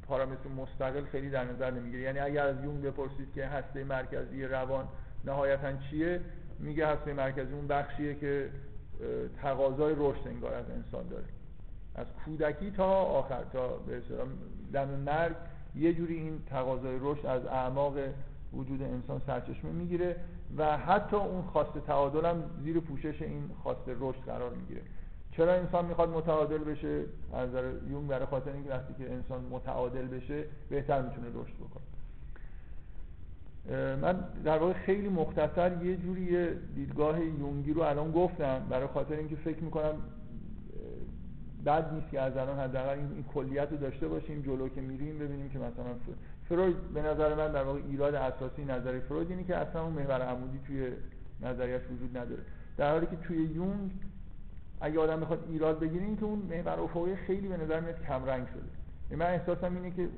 پارامتر مستقل خیلی در نظر نمی‌گیره. یعنی اگر از یونگ بپرسید که هسته مرکزی روان نهایتا چیه میگه هسته مرکزی اون بخشیه که تقاضای رشد انگار از انسان داره. از کودکی تا آخر تا به دم مرگ یه جوری این تقاضای رشد از اعماق وجود انسان سرچشمه می‌گیره و حتی اون خواست تعادل هم زیر پوشش این خواست رشد قرار می‌گیره. چرا انسان می‌خواد متعادل بشه؟ از نظر یون برای خاطر اینکه وقتی که انسان متعادل بشه بهتر می‌تونه رشد بکنه. من در واقع خیلی مختصر یه جوری دیدگاه یونگی رو الان گفتم برای خاطر اینکه فکر می‌کنم بد نیست که از الان حداقل این, این کلیت رو داشته باشیم جلو که میریم ببینیم که مثلا فروید به نظر من در واقع ایراد اساسی نظری فروید اینه که اصلا اون محور عمودی توی نظریش وجود نداره. در حالی که توی یونگ اگه آدم بخواد ایراد بگیره این که اون محور افقی خیلی به نظر میاد کم رنگ شده. یعنی من احساسم اینه که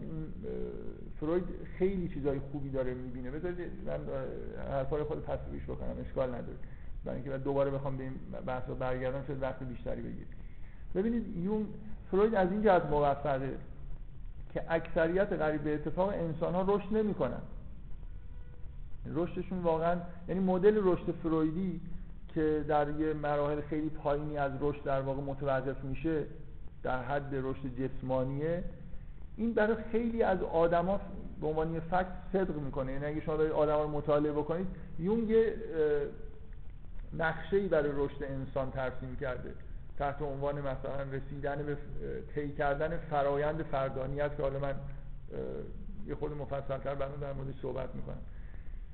فروید خیلی چیزای خوبی داره می‌بینه. بذارید من حرفای خود تصویرش بکنم اشکال نداره. برای اینکه دوباره بخوام به این برگردم شد وقت بیشتری بگیر ببینید یون فروید از این جهت موفقه که اکثریت قریب به اتفاق انسان ها رشد نمی‌کنن. رشدشون واقعا یعنی مدل رشد فرویدی که در یه مراحل خیلی پایینی از رشد در واقع متوقف میشه در حد رشد جسمانیه. این برای خیلی از آدما به عنوان فکت صدق می‌کنه. یعنی اگه شما دارید آدما رو مطالعه بکنید یونگ نقشه ای برای رشد انسان ترسیم کرده. تحت عنوان مثلا رسیدن به طی کردن فرایند فردانیت که حالا من یه خود مفصلتر برام در موردش صحبت می‌کنم.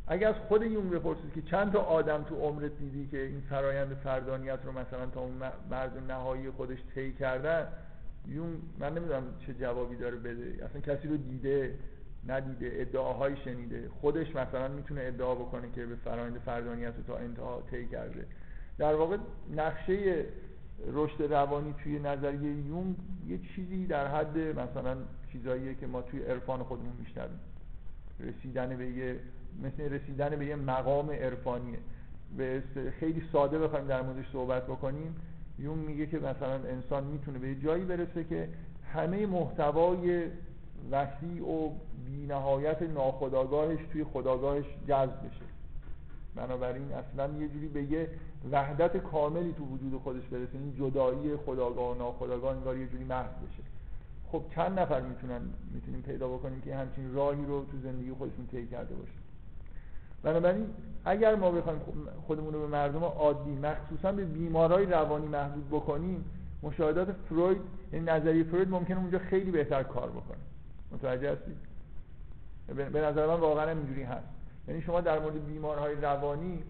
اگر از خود یون بپرسید که چند تا آدم تو عمرت دیدی که این فرایند فردانیت رو مثلا تا اون مرد نهایی خودش طی کردن یون من نمی‌دونم چه جوابی داره بده. اصلا کسی رو دیده ندیده ادعاهایی شنیده. خودش مثلا می‌تونه ادعا بکنه که به فرایند فردانیت رو تا انتها طی کرده. در واقع نقشه رشد روانی توی نظریه یون یه چیزی در حد مثلا چیزاییه که ما توی عرفان خودمون میشنویم رسیدن به یه مثل رسیدن به یه مقام عرفانیه به خیلی ساده بخوایم در موردش صحبت بکنیم. یون میگه که مثلا انسان می‌تونه به جایی برسه که همه محتوای وسیع و بینهایت ناخداگاهش توی خداگاهش جذب بشه. بنابراین اصلا یه جوری به یه وحدت کاملی تو وجود خودش برسه. این جدایی خداگاه و ناخداگاه انگار یه جوری محو بشه. خب چند نفر می‌تونن می‌تونیم پیدا بکنیم که همچین راهی رو تو زندگی خودشون طی کرده باشه بنابراین اگر ما بخوایم خودمون رو به مردم عادی مخصوصا به بیمارای روانی محدود بکنیم مشاهدات فروید یعنی نظریه فروید ممکنه اونجا خیلی بهتر کار بکنه. متوجه هستید؟ به نظر من واقعا اینجوری هست. یعنی شما در مورد بیمارهای روانی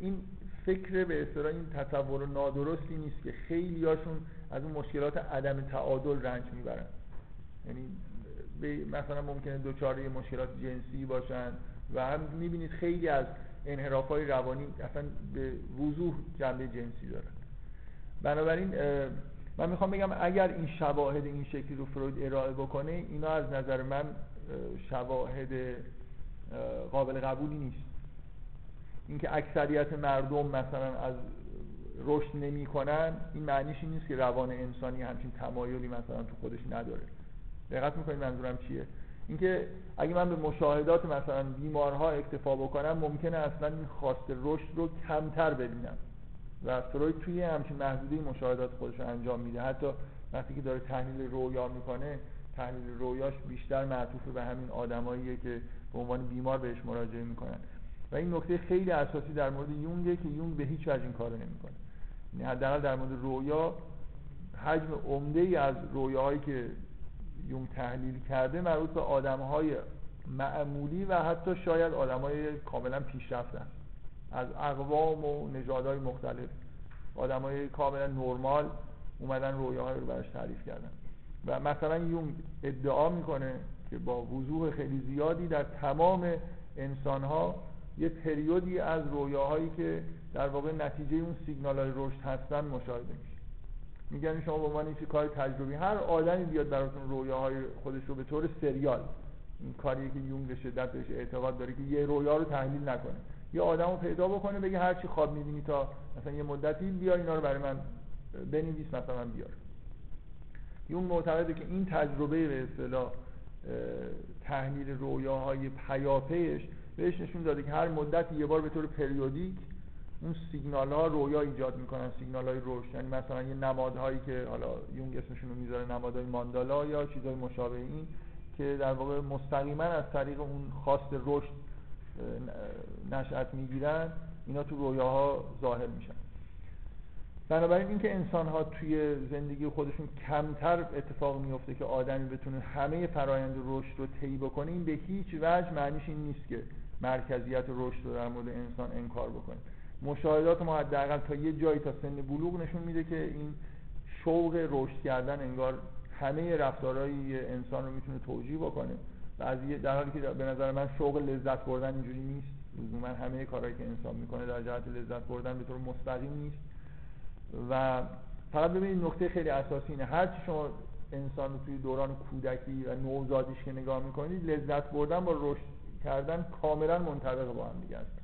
این فکر به اصطلاح این تصور نادرستی نیست که خیلی هاشون از اون مشکلات عدم تعادل رنج می‌برن. یعنی مثلا ممکنه دوچاره مشکلات جنسی باشن و هم می‌بینید خیلی از انحراف های روانی اصلا به وضوح جنبه جنسی دارن. بنابراین من می‌خوام بگم اگر این شواهد این شکلی رو فروید ارائه بکنه اینا از نظر من شواهد قابل قبولی نیست. اینکه اکثریت مردم مثلا از رشد نمی‌کنن این معنیش این نیست که روان انسانی همچین تمایلی مثلا تو خودش نداره. دقت می‌کنید منظورم چیه؟ اینکه اگه من به مشاهدات مثلا بیمارها اکتفا بکنم ممکنه اصلا این خواست رشد رو کمتر ببینم و فروید توی همچین محدوده مشاهدات خودش رو انجام میده. حتی وقتی که داره تحلیل رویا می‌کنه تحلیل رویاش بیشتر معطوف به همین آدماییه که به عنوان بیمار بهش مراجعه می‌کنن. و این نکته خیلی اساسی در مورد یونگه که یونگ به هیچ وجه این کارو نمی‌کنه. یعنی حداقل در مورد رویا حجم عمده ای از رویاهایی که یونگ تحلیل کرده مربوط به آدمهای معمولی و حتی شاید آدمای کاملا پیشرفته از اقوام و نژادهای مختلف. آدمای کاملا نرمال اومدن رویاهای رو براش تعریف کردن. و مثلا یونگ ادعا می‌کنه که با وضوح خیلی زیادی در تمام انسانها یه پریودی از رویاهایی که در واقع نتیجه اون سیگنال های رشد هستن مشاهده میشه. میگن شما به عنوان کار تجربی هر آدمی بیاد براتون رویاهای خودش رو به طور سریال این کاری که یونگ به شدت بهش اعتقاد داره که یه رویا رو تحلیل نکنه. یه آدم رو پیدا بکنه بگه هر چی خواب می‌بینی تا مثلا یه مدتی بیا اینا رو برای من بنویس مثلا بیار. یون معتقده که این تجربه به اصطلاح تحلیل رویاهای پیاپیش بهش نشون داده که هر مدت یه بار به طور پریودیک اون سیگنال ها رویا ایجاد می‌کنن سیگنال های رشد یعنی مثلا یه نمادهایی که حالا یونگ اسمشون رو می‌ذاره نمادهای ماندالا یا چیزهای مشابه این که در واقع مستقیما از طریق اون خواست رشد نشأت می‌گیرن اینا تو رویاها ظاهر میشن. بنابراین اینکه انسان ها توی زندگی خودشون کمتر اتفاق میفته که آدمی بتونه همه فرایند رشد رو طی بکنه این به هیچ وجه معنیش این نیست که مرکزیت رشد رو در مورد انسان انکار بکنه. مشاهدات ما حداقل تا یه جایی تا سن بلوغ نشون میده که این شوق رشد کردن انگار همه رفتارهای انسان رو می‌تونه توجیه بکنه. از در حالی که به نظر من شوق لذت بردن اینجوری نیست. من همه کارهایی که انسان می‌کنه در جهت لذت بردن به طور مستقیم نیست. و فقط ببینید نکته خیلی اساسی اینه. هر چی شما انسان رو توی دوران کودکی و نوزادیش که نگاه می‌کنید لذت بردن با رشد کردن کاملا منطبق با هم دیگه هستن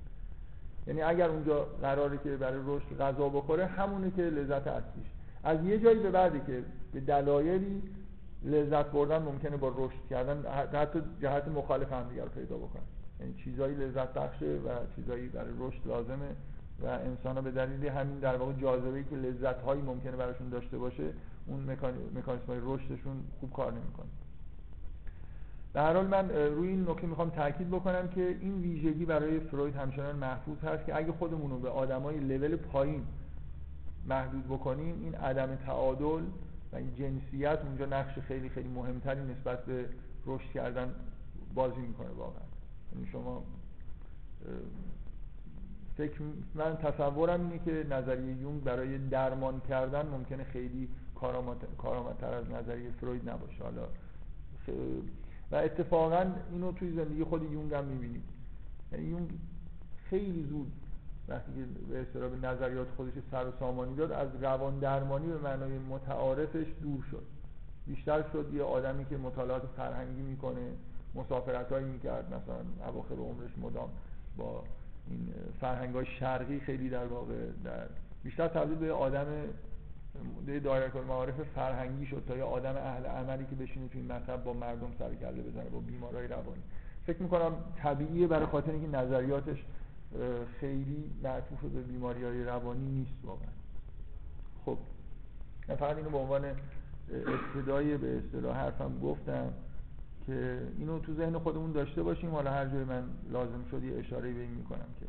یعنی اگر اونجا قراره که برای رشد غذا بخوره همونه که لذت اصلیش. از یه جایی به بعدی که به دلایلی لذت بردن ممکنه با رشد کردن حتی جهت مخالف هم دیگر پیدا بکنن یعنی چیزایی لذت بخشه و چیزایی برای رشد لازمه و انسان ها به دلیل همین در واقع جاذبه که لذت هایی ممکنه براشون داشته باشه اون مکانیسم های رشدشون خوب کار نمی‌کنه. به هر حال من روی این نکته می‌خوام تاکید بکنم که این ویژگی برای فروید همچنان محفوظ هست که اگه خودمون رو به آدمای لول پایین محدود بکنیم این عدم تعادل و این جنسیت اونجا نقش خیلی خیلی مهمتری نسبت به رشد کردن بازی می‌کنه واقعا. یعنی شما فکر من تصورم اینه که نظریه یونگ برای درمان کردن ممکنه خیلی کارآمدتر از نظریه فروید نباشه. حالا و اتفاقا اینو توی زندگی خود یونگ هم می‌بینیم. یعنی یونگ خیلی زود وقتی به اصطلاح به نظریات خودش سر و سامانی داد از روان درمانی به معنای متعارفش دور شد. بیشتر شد یه آدمی که مطالعات فرهنگی می‌کنه مسافرت هایی می‌کرد مثلا اواخر عمرش مدام با این فرهنگ های شرقی خیلی در واقع در بیشتر تبدیل به آدم دایره المعارف فرهنگی شد تا یه آدم اهل عملی که بشینه توی مطب با مردم سر کله بزنه با بیمارای روانی. فکر می‌کنم طبیعیه برای خاطر اینکه نظریاتش خیلی معطوف به بیماری های روانی نیست واقعا. خب من فقط اینو به عنوان ابتدای به اصطلاح حرفم گفتم که اینو تو ذهن خودمون داشته باشیم. حالا هر جای من لازم شد یه اشاره به این می‌کنم که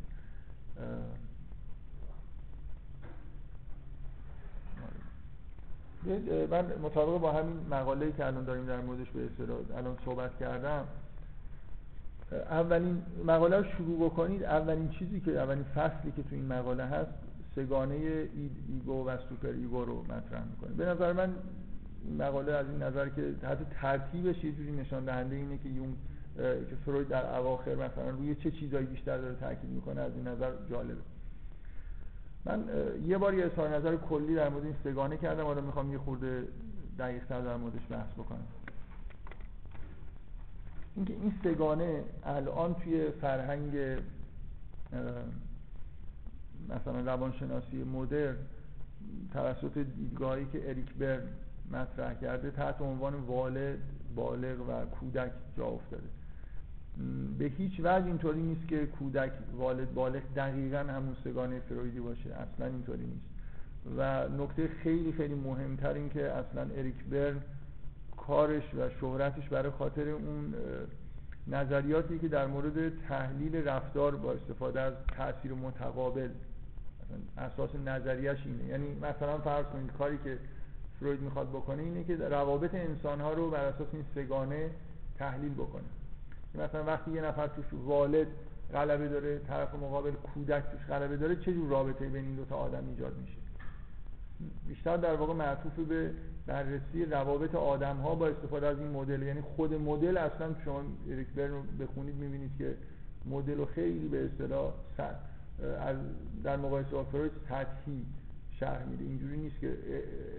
من مطابق با همین مقاله که الان داریم در موردش به اصطلاح الان صحبت کردم اولین مقاله رو شروع بکنید اولین چیزی که اولین فصلی که تو این مقاله هست سه‌گانه ego و superego رو مطرح می‌کنه. به نظر من مقاله از این نظر که حتی ترتیبش یه جوری نشان دهنده اینه که یون که فروید در اواخر مثلا روی چه چیزایی بیشتر داره تاکید می‌کنه از این نظر جالبه. من یه بار یه اظهار نظر کلی در مورد این سگانه کردم. حالا می‌خوام یه خورده دقیق تر در موردش بحث بکنم. اینکه این سگانه الان توی فرهنگ مثلا روانشناسی مدرن توسط دیدگاهی که اریک برن مطرح کرده تحت عنوان والد بالغ و کودک جا افتاده. به هیچ وجه اینطوری نیست که کودک والد بالغ دقیقا همون سگانه فرویدی باشه. اصلا اینطوری نیست. و نکته خیلی خیلی مهمتر این که اصلا اریک برن کارش و شهرتش برای خاطر اون نظریاتی که در مورد تحلیل رفتار با استفاده از تاثیر متقابل اساس نظریش اینه. یعنی مثلا فرض کنید کاری که فروید می‌خواد بکنه اینه که روابط انسان ها رو بر اساس این سگانه تحلیل بکنه. مثلا وقتی یه نفر توش والد غلبه داره طرف مقابل کودک توش غلبه داره چه جور رابطه بین این دو تا آدم ایجاد میشه؟ بیشتر در واقع معطوف به بررسی روابط آدم ها با استفاده از این مدل. یعنی خود مدل اصلا شما اریک برن رو بخونید می‌بینید که مدل رو خیلی به اصطلاح از در مقایسه با فروید سطحی شرح میده. اینجوری نیست که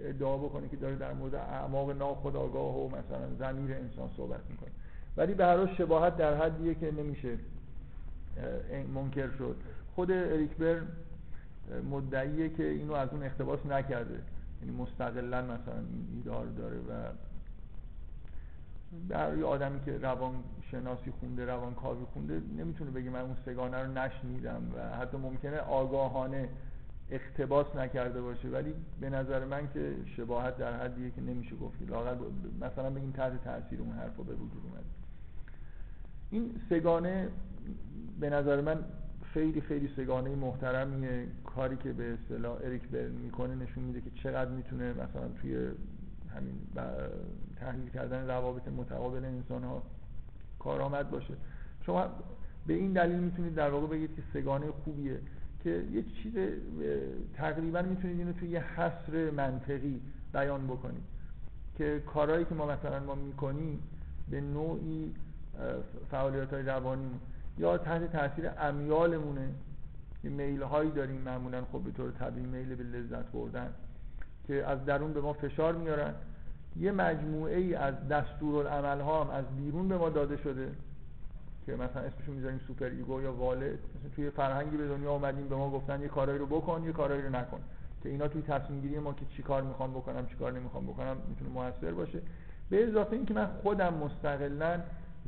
ادعا بکنه که داره در مورد اعماق ناخودآگاه و مثلا زمیر انسان صحبت می‌کنه. ولی به هر شباهت در حدیه که نمیشه منکر شد. خود اریک برن مدعیه که اینو از اون اقتباس نکرده. یعنی مستقلا مثلا این ایدار داره و برای آدمی که روان شناسی خونده روان کاوی خونده نمی‌تونه بگه من اون سگانه رو نشنیدم و حتی ممکنه آگاهانه اقتباس نکرده باشه. ولی به نظر من که شباهت در حدیه که نمیشه گفت. مثلا بگیم تحت تاثیر اون حرفا به وجود اومد این سگانه به نظر من خیلی خیلی سگانه محترمیه. کاری که به اصطلاح اریک برن می‌کنه نشون میده که چقدر می‌تونه مثلا توی همین تحلیل کردن روابط متقابل انسان ها کارآمد باشه. شما به این دلیل می‌تونید در واقع بگید که سگانه خوبیه که یه چیز تقریبا می‌تونید اینو توی یه حصر منطقی بیان بکنید که کارهایی که ما مثلا ما می‌کنیم به نوعی فعالیت های روانی یا تحت تاثیر امیالمونه. یه میل هایی داریم معمولا خب به طور طبیعی میل به لذت بردن که از درون به ما فشار میارن. یه مجموعه ای از دستورالعمل ها هم از بیرون به ما داده شده که مثلا اسمشو می‌ذاریم superego یا والد مثلا توی فرهنگی به دنیا اومدیم به ما گفتن یه کارایی رو بکن یه کارایی رو نکن. که اینا توی تصمیم گیری ما که چی کار می‌خوام بکنم چی کار نمی‌خوام بکنم می‌تونه موثر باشه. به اضافه اینکه من خودم مستقلا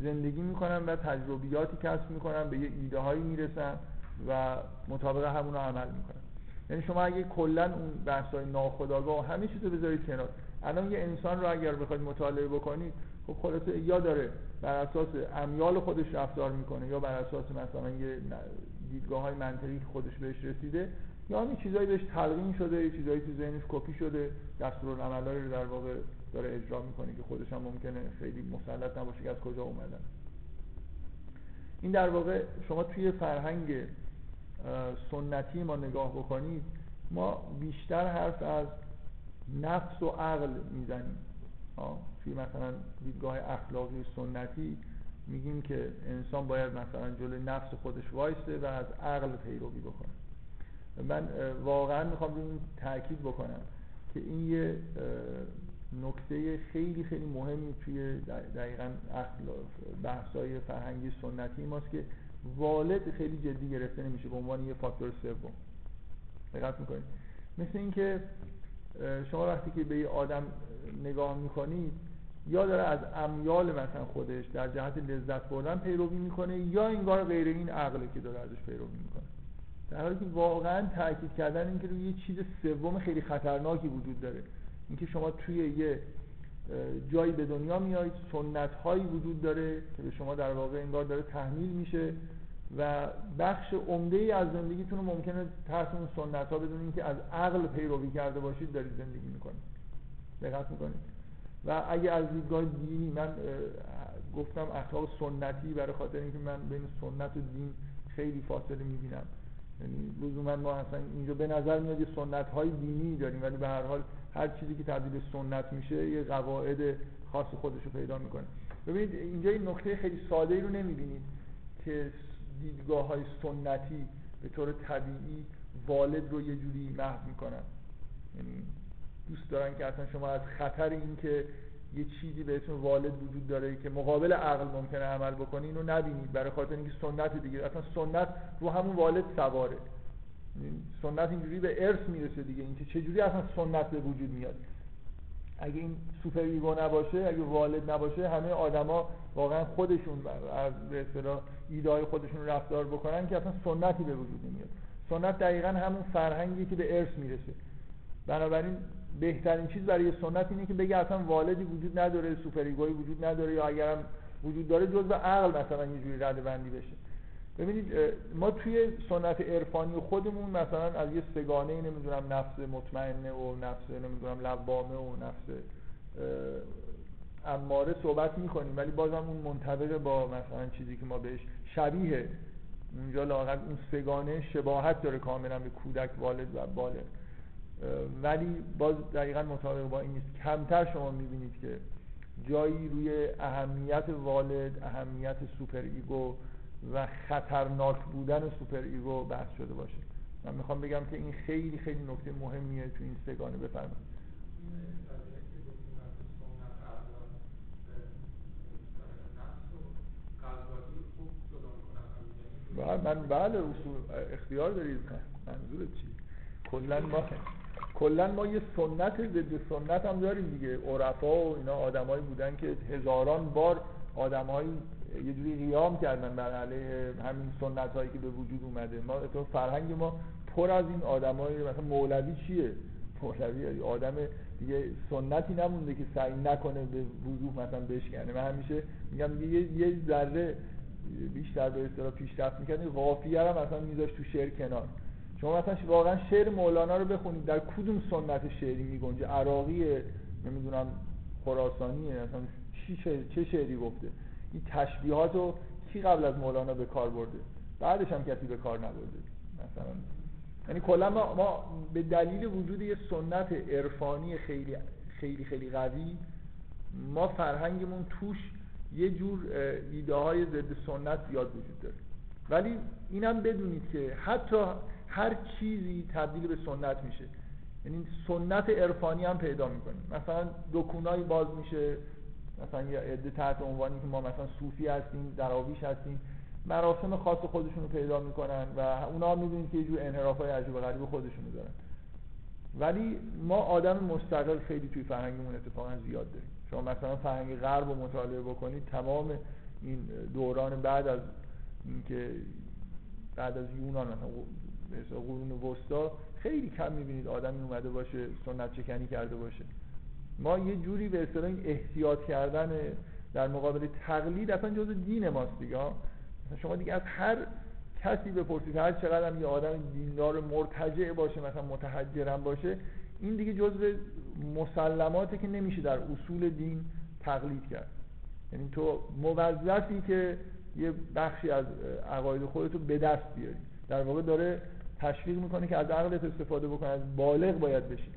زندگی می‌کنم و تجربیاتی کسب می‌کنم به یه ایده هایی می‌رسم و مطابق همون رو عمل می‌کنم. یعنی شما اگه کلا اون بحث های ناخودآگاه همه چیز رو بذارید کنار. الان یه انسان رو اگر بخواید مطالعه بکنید خب خلاصه یا داره بر اساس امیال خودش رفتار می‌کنه یا بر اساس مثلا یه دیدگاه های منطقی خودش بهش رسیده یا همین چیزایی بهش تلقین شده یه چیزایی تو ذهنش کپی شده دستورالعملایی رو در واقع داره اجرا می‌کنه که خودش هم ممکنه خیلی مسلط نباشه که از کجا اومدن. این در واقع شما توی فرهنگ سنتی ما نگاه بکنید ما بیشتر حرف از نفس و عقل می‌زنیم. توی مثلا دیدگاه اخلاقی سنتی میگیم که انسان باید مثلا جلوی نفس خودش وایسته و از عقل پیروی بکنه. من واقعا می‌خوام این تاکید بکنم که این یه نکته خیلی خیلی مهمی توی دقیقا بحثای فرهنگی سنتی ماست که والد خیلی جدی گرفته نمیشه به عنوان یه فاکتور سوم. دقت می‌کنید. مثل اینکه شما وقتی که به یه آدم نگاه می‌کنید یا داره از امیال مثلا خودش در جهت لذت بردن پیروی می‌کنه یا انگار غیر این عقله که داره ازش پیروی می‌کنه. در حالی که واقعا تاکید کردن اینکه روی یه چیز سوم خیلی خطرناکی وجود داره. اینکه شما توی یه جایی به دنیا میایید سنت هایی وجود داره که به شما در واقع انگار داره تحمیل میشه و بخش عمده ای از زندگیتون رو ممکنه تحت اون سنت ها بدون که از عقل پیروی کرده باشید دارید زندگی می‌کنید. دقت می‌کنید. و اگه از دیدگاه دینی من گفتم اخلاق سنتی برای خاطر اینکه من بین سنت و دین خیلی فاصله می‌بینم. یعنی لزوما ما اصلا اینجا به نظر میاد یه سنت های دینی داریم ولی به هر حال هر چیزی که تبدیل به سنت میشه یه قواعد خاص خودش رو پیدا می‌کنه. ببینید اینجا این نکته خیلی ساده ای رو نمی‌بینید که دیدگاه های سنتی به طور طبیعی والد رو یه جوری محو می‌کنن. یعنی دوست دارن که اصلا شما از خطر این که یه چیزی به اسم والد وجود داره که مقابل عقل ممکنه عمل بکنه اینو نبینید. برای خاطر اینکه سنت دیگه اصلا سنت رو همون والد سواره. سنت اینجوری به ارث می‌رسه دیگه. اینکه چجوری اصلا سنت به وجود میاد؟ اگه این superego نباشه اگه والد نباشه همه آدما واقعا خودشون از به اصطلاح ایده خودشون رفتار بکنن که اصلا سنتی به وجود نمیاد. سنت دقیقا همون فرهنگی که به ارث می‌رسه. بنابراین بهترین چیز برای سنت اینه که بگه اصلا والدی وجود نداره superego ی وجود نداره یا اگرم وجود داره جزء عقل مثلا یه جوری رده بندی بشه. ببینید ما توی سنت عرفانی خودمون مثلا از یه سه‌گانه نمی‌دونم نفس مطمئنه و نفس نمی‌دونم لوامه و نفس اماره صحبت می‌کنیم ولی بازم اون منطبق با مثلا چیزی که ما بهش شبیه اونجا لاغت اون سه‌گانه شباهت داره کاملا به کودک والد و بالغ ولی باز دقیقا مطابق با این نیست. کمتر شما می‌بینید که جایی روی اهمیت والد اهمیت superego و خطرناک بودن superego بحث شده باشه. من می‌خوام بگم که این خیلی خیلی نکته مهمیه تو این سه‌گانه بفرمایید. من بله اصول اختیار دارید. منظور چی؟ کلا ما کلا ما یه سنت ضد سنت هم داریم دیگه. عرفا و اینا آدمایی بودن که هزاران بار آدمایی یه جوری قیام کردن بر علیه همین سنت هایی که به وجود اومده. ما تو فرهنگ ما پر از این آدمایی مثلا مولوی چیه؟ مولوی آدم دیگه سنتی نمونده که سعی نکنه به وضوح مثلا بشکنه. من همیشه میگم یه یه ذره بیشتر به اصطلاح پیشرفت می‌کنه قافیه رو مثلا میذاش تو شعر کنار. شما مثلا واقعا شعر مولانا رو بخونید در کدوم سنت شعری میگنجه؟ عراقی نمی‌دونم خراسانیه مثلا چه شعری گفته؟ این تشبیهات رو کی قبل از مولانا به کار برده؟ بعدش هم کسی به کار نبرده مثلا. یعنی کلا ما, ما به دلیل وجود یه سنت عرفانی خیلی خیلی خیلی قوی ما فرهنگمون توش یه جور ایده های ضد سنت زیاد وجود داره. ولی اینم بدونید که حتی هر چیزی تبدیل به سنت میشه. یعنی سنت عرفانی هم پیدا می‌کنیم. مثلا دکونایی باز میشه. مثلا یه عده تحت عنوانی که ما مثلا صوفی هستیم دراویش هستیم. مراسم خاص خودشون رو پیدا می‌کنن و اونا می‌دونید که یه جور انحراف های عجیب و غریب خودشون دارن. ولی ما آدم مستقل خیلی توی فرهنگمون اتفاقا زیاد داریم. شما مثلا فرهنگ غرب رو مطالعه بکنید تمام این دوران بعد از اینکه بعد از یونان مثلا قرون وسطا خیلی کم می‌بینید آدمی اومده باشه سنت چکنی کرده باشه. ما یه جوری به اصطلاح احتیاط کردن در مقابل تقلید اصلا جز دین ماست دیگه شما دیگه از هر کسی بپرسید هر چقدر هم یه آدم دیندار مرتجع باشه مثلا متحجرم باشه این دیگه جزء مسلماته که نمیشه در اصول دین تقلید کرد. یعنی تو موظفی که یه بخشی از عقاید خودتو به دست بیاری. در واقع داره تشویق می‌کنه که از عقلت استفاده بکنه از بالغ باید بشی.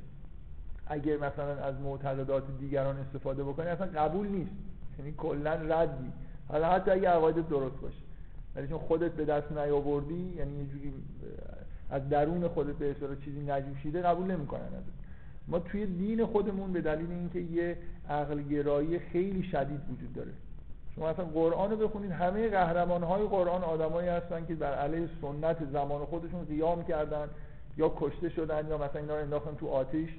اگر مثلا از معتقدات دیگران استفاده بکنی اصلا قبول نیست. یعنی کلا ردی. حالا حتی اگه عقایدت درست باشه. ولی چون خودت به دست نیاوردی یعنی یه جوری از درون خودت به اصطلاح چیزی نجوشیده قبول نمی‌کنن ما توی دین خودمون به دلیل اینکه یه عقل گرایی خیلی شدید وجود داره. شما اصلا قرآن رو بخونید همه قهرمان های قرآن آدمایی هستن که در علیه سنت زمان خودشون قیام کردن یا کشته شدن یا مثلا اینا رو انداختن تو آتیش.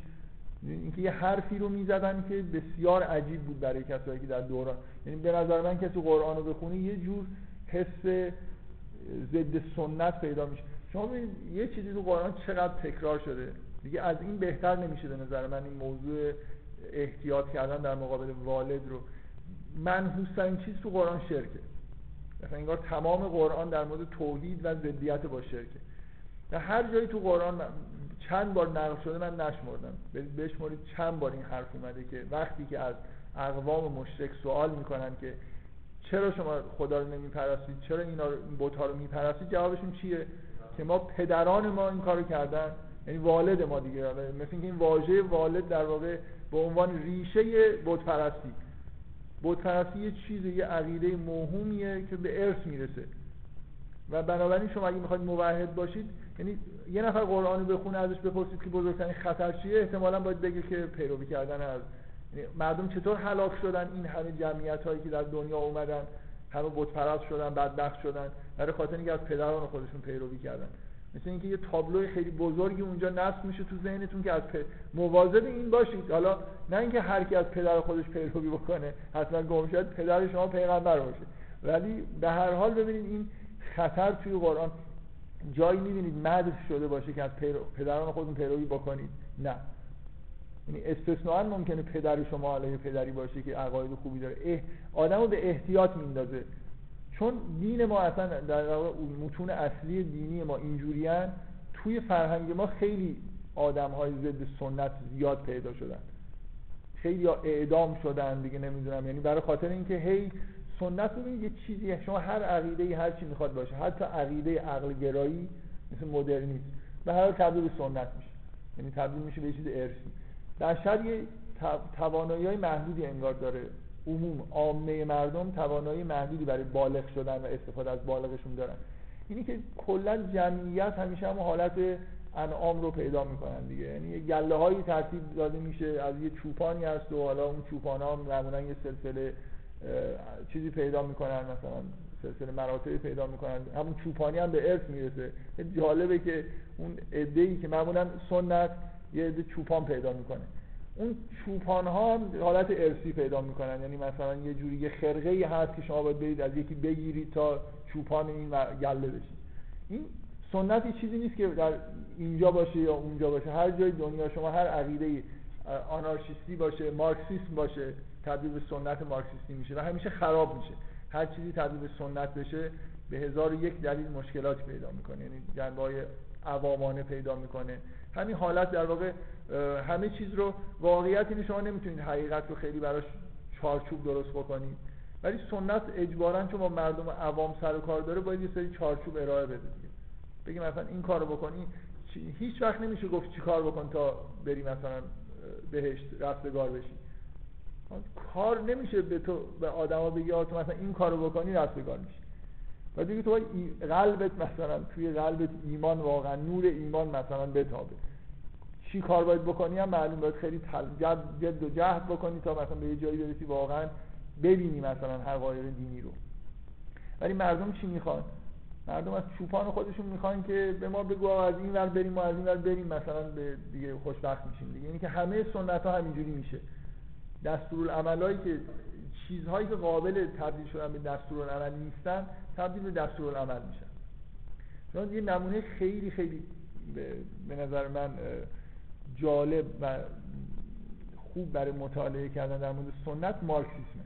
اینکه یه حرفی رو می‌زدن که بسیار عجیب بود برای کسایی که در دوران. یعنی به نظر من تو قرآن رو بخونی یه جور حس ضد سنت پیدا میشه. شما یه چیزی تو قرآن چقدر تکرار شده؟ دیگه از این بهتر نمیشه به نظر من این موضوع احتیاط کردن در مقابل والد رو. منحوس چیز تو قرآن شرکه مثلا انگار تمام قرآن در مورد توحید و ضدیت با شرکه و هر جایی تو قرآن چند بار نقل شده من نشمردم. بشمرید چند بار این حرف اومده که وقتی که از اقوام مشرک سوال می‌کنن که چرا شما خدا رو نمیپرستید؟ چرا اینا این بت‌ها رو میپرستید؟ جوابشون چیه؟ که ما پدران ما این کارو کردن. یعنی والد ما دیگه. مثل اینکه این واژه والد در واقع به عنوان ریشه بت پرستی بت پرستی یه چیزه یه عقیده موهومیه که به ارث می‌رسه. و بنابراین شما اگه می‌خواید موحد باشید یعنی یه نفر قرآن رو بخونه ازش بپرسید که بزرگترین خطر چیه احتمالا باید بگه که پیروی کردن از یعنی مردم چطور هلاک شدن این همه جمعیت هایی که در دنیا اومدن همه بت شدن بدبخت شدن برای خاطر اینکه از پدران خودشون پیروی کردن. مثل اینکه یه تابلو خیلی بزرگی اونجا نصب میشه تو ذهنتون که از پ... مواظب این باشید. حالا نه اینکه هر کی از پدر خودش پیروی بکنه حتما گم شد پدر شما پیغمبر باشه. ولی به هر حال ببینید این خطر توی قرآن جایی می‌بینید مدح شده باشه که از پدران خودتون پیروی بکنید. نه. یعنی استثناء ممکنه پدر شما علیه پدری باشه که عقاید خوبی داره. اه... آدمو به احتیاط میندازه. چون دین ما اصلا در متون اصلی دینی ما اینجوریان توی فرهنگ ما خیلی آدم های ضد سنت زیاد پیدا شدن. خیلی اعدام شدن دیگه نمی‌دونم. یعنی برای خاطر اینکه هی سنت رو یه چیزی شما هر عقیده هر چی می‌خواد باشه حتی عقیده عقل گرایی مثل مدرنیسم به هر تبدیل سنت میشه. یعنی تبدیل میشه به چیز ارثی بشر یه توانایی های محدودی انگار داره عموم عامه مردم توانایی محدودی برای بالغ شدن و استفاده از بالغشون دارن. اینی که کلا جمعیت همیشه هم حالت انعام رو پیدا می‌کنن دیگه. یعنی یه گله هایی ترتیب داده میشه از یه چوپانی هست و حالا اون چوپان ها معمولا یه سلسله چیزی پیدا می‌کنن مثلا سلسله مراتبی پیدا می‌کنن. همون چوپانی هم به ارث می‌رسه. جالبه که اون ای که معمولا سنت یه عده چوپان پیدا می‌کنه. اون چوپان ها حالت ارسی پیدا می‌کنن. یعنی مثلا یه جوری یه خرقه ای هست که شما باید برید از یکی بگیرید تا چوپان این گله بشید این سنتی چیزی نیست که در اینجا باشه یا اونجا باشه. هر جای دنیا شما هر عقیده آنارشیستی باشه مارکسیسم باشه تبدیل به سنت مارکسیستی میشه و همیشه خراب میشه. هر چیزی تبدیل به سنت بشه به هزار و یک دلیل مشکلات پیدا می‌کنه. یعنی جنبه عوامانه پیدا می‌کنه. همین حالت در واقع همه چیز رو واقعیت اینه شما نمی‌تونید حقیقت رو خیلی براش چارچوب درست بکنید. ولی سنت اجبارا چون با مردم عوام سر و کار داره باید یه سری چارچوب ارائه بده دیگه. بگی مثلا این کارو بکنی هیچ وقت نمیشه گفت چی کار بکن تا بری مثلا بهشت رستگار بشی. کار نمیشه به تو به آدما بگی تو مثلا این کارو بکنی رستگار میشی. و دیگه تو قلبت مثلا توی قلبت ایمان واقعا نور ایمان مثلا بتابه. چی کار باید بکنی هم معلوم باید خیلی جد, و جهد بکنی تا مثلا به یه جایی برسی واقعا ببینی مثلا حقایق دینی رو. ولی مردم چی می‌خوان؟ مردم از چوپان خودشون می‌خوان که به ما بگو از این ور بریم و از این ور بریم مثلا به دیگه خوشبخت میشیم دیگه. یعنی که همه سنت ها همینجوری میشه. دستورالعملایی که چیزهایی که قابل تبدیل شدن به دستورالعمل نیستن تبدیل به دستورالعمل میشن. چون یه نمونه خیلی خیلی به نظر من جالب و خوب برای مطالعه کردن در مورد سنت مارکسیسمه.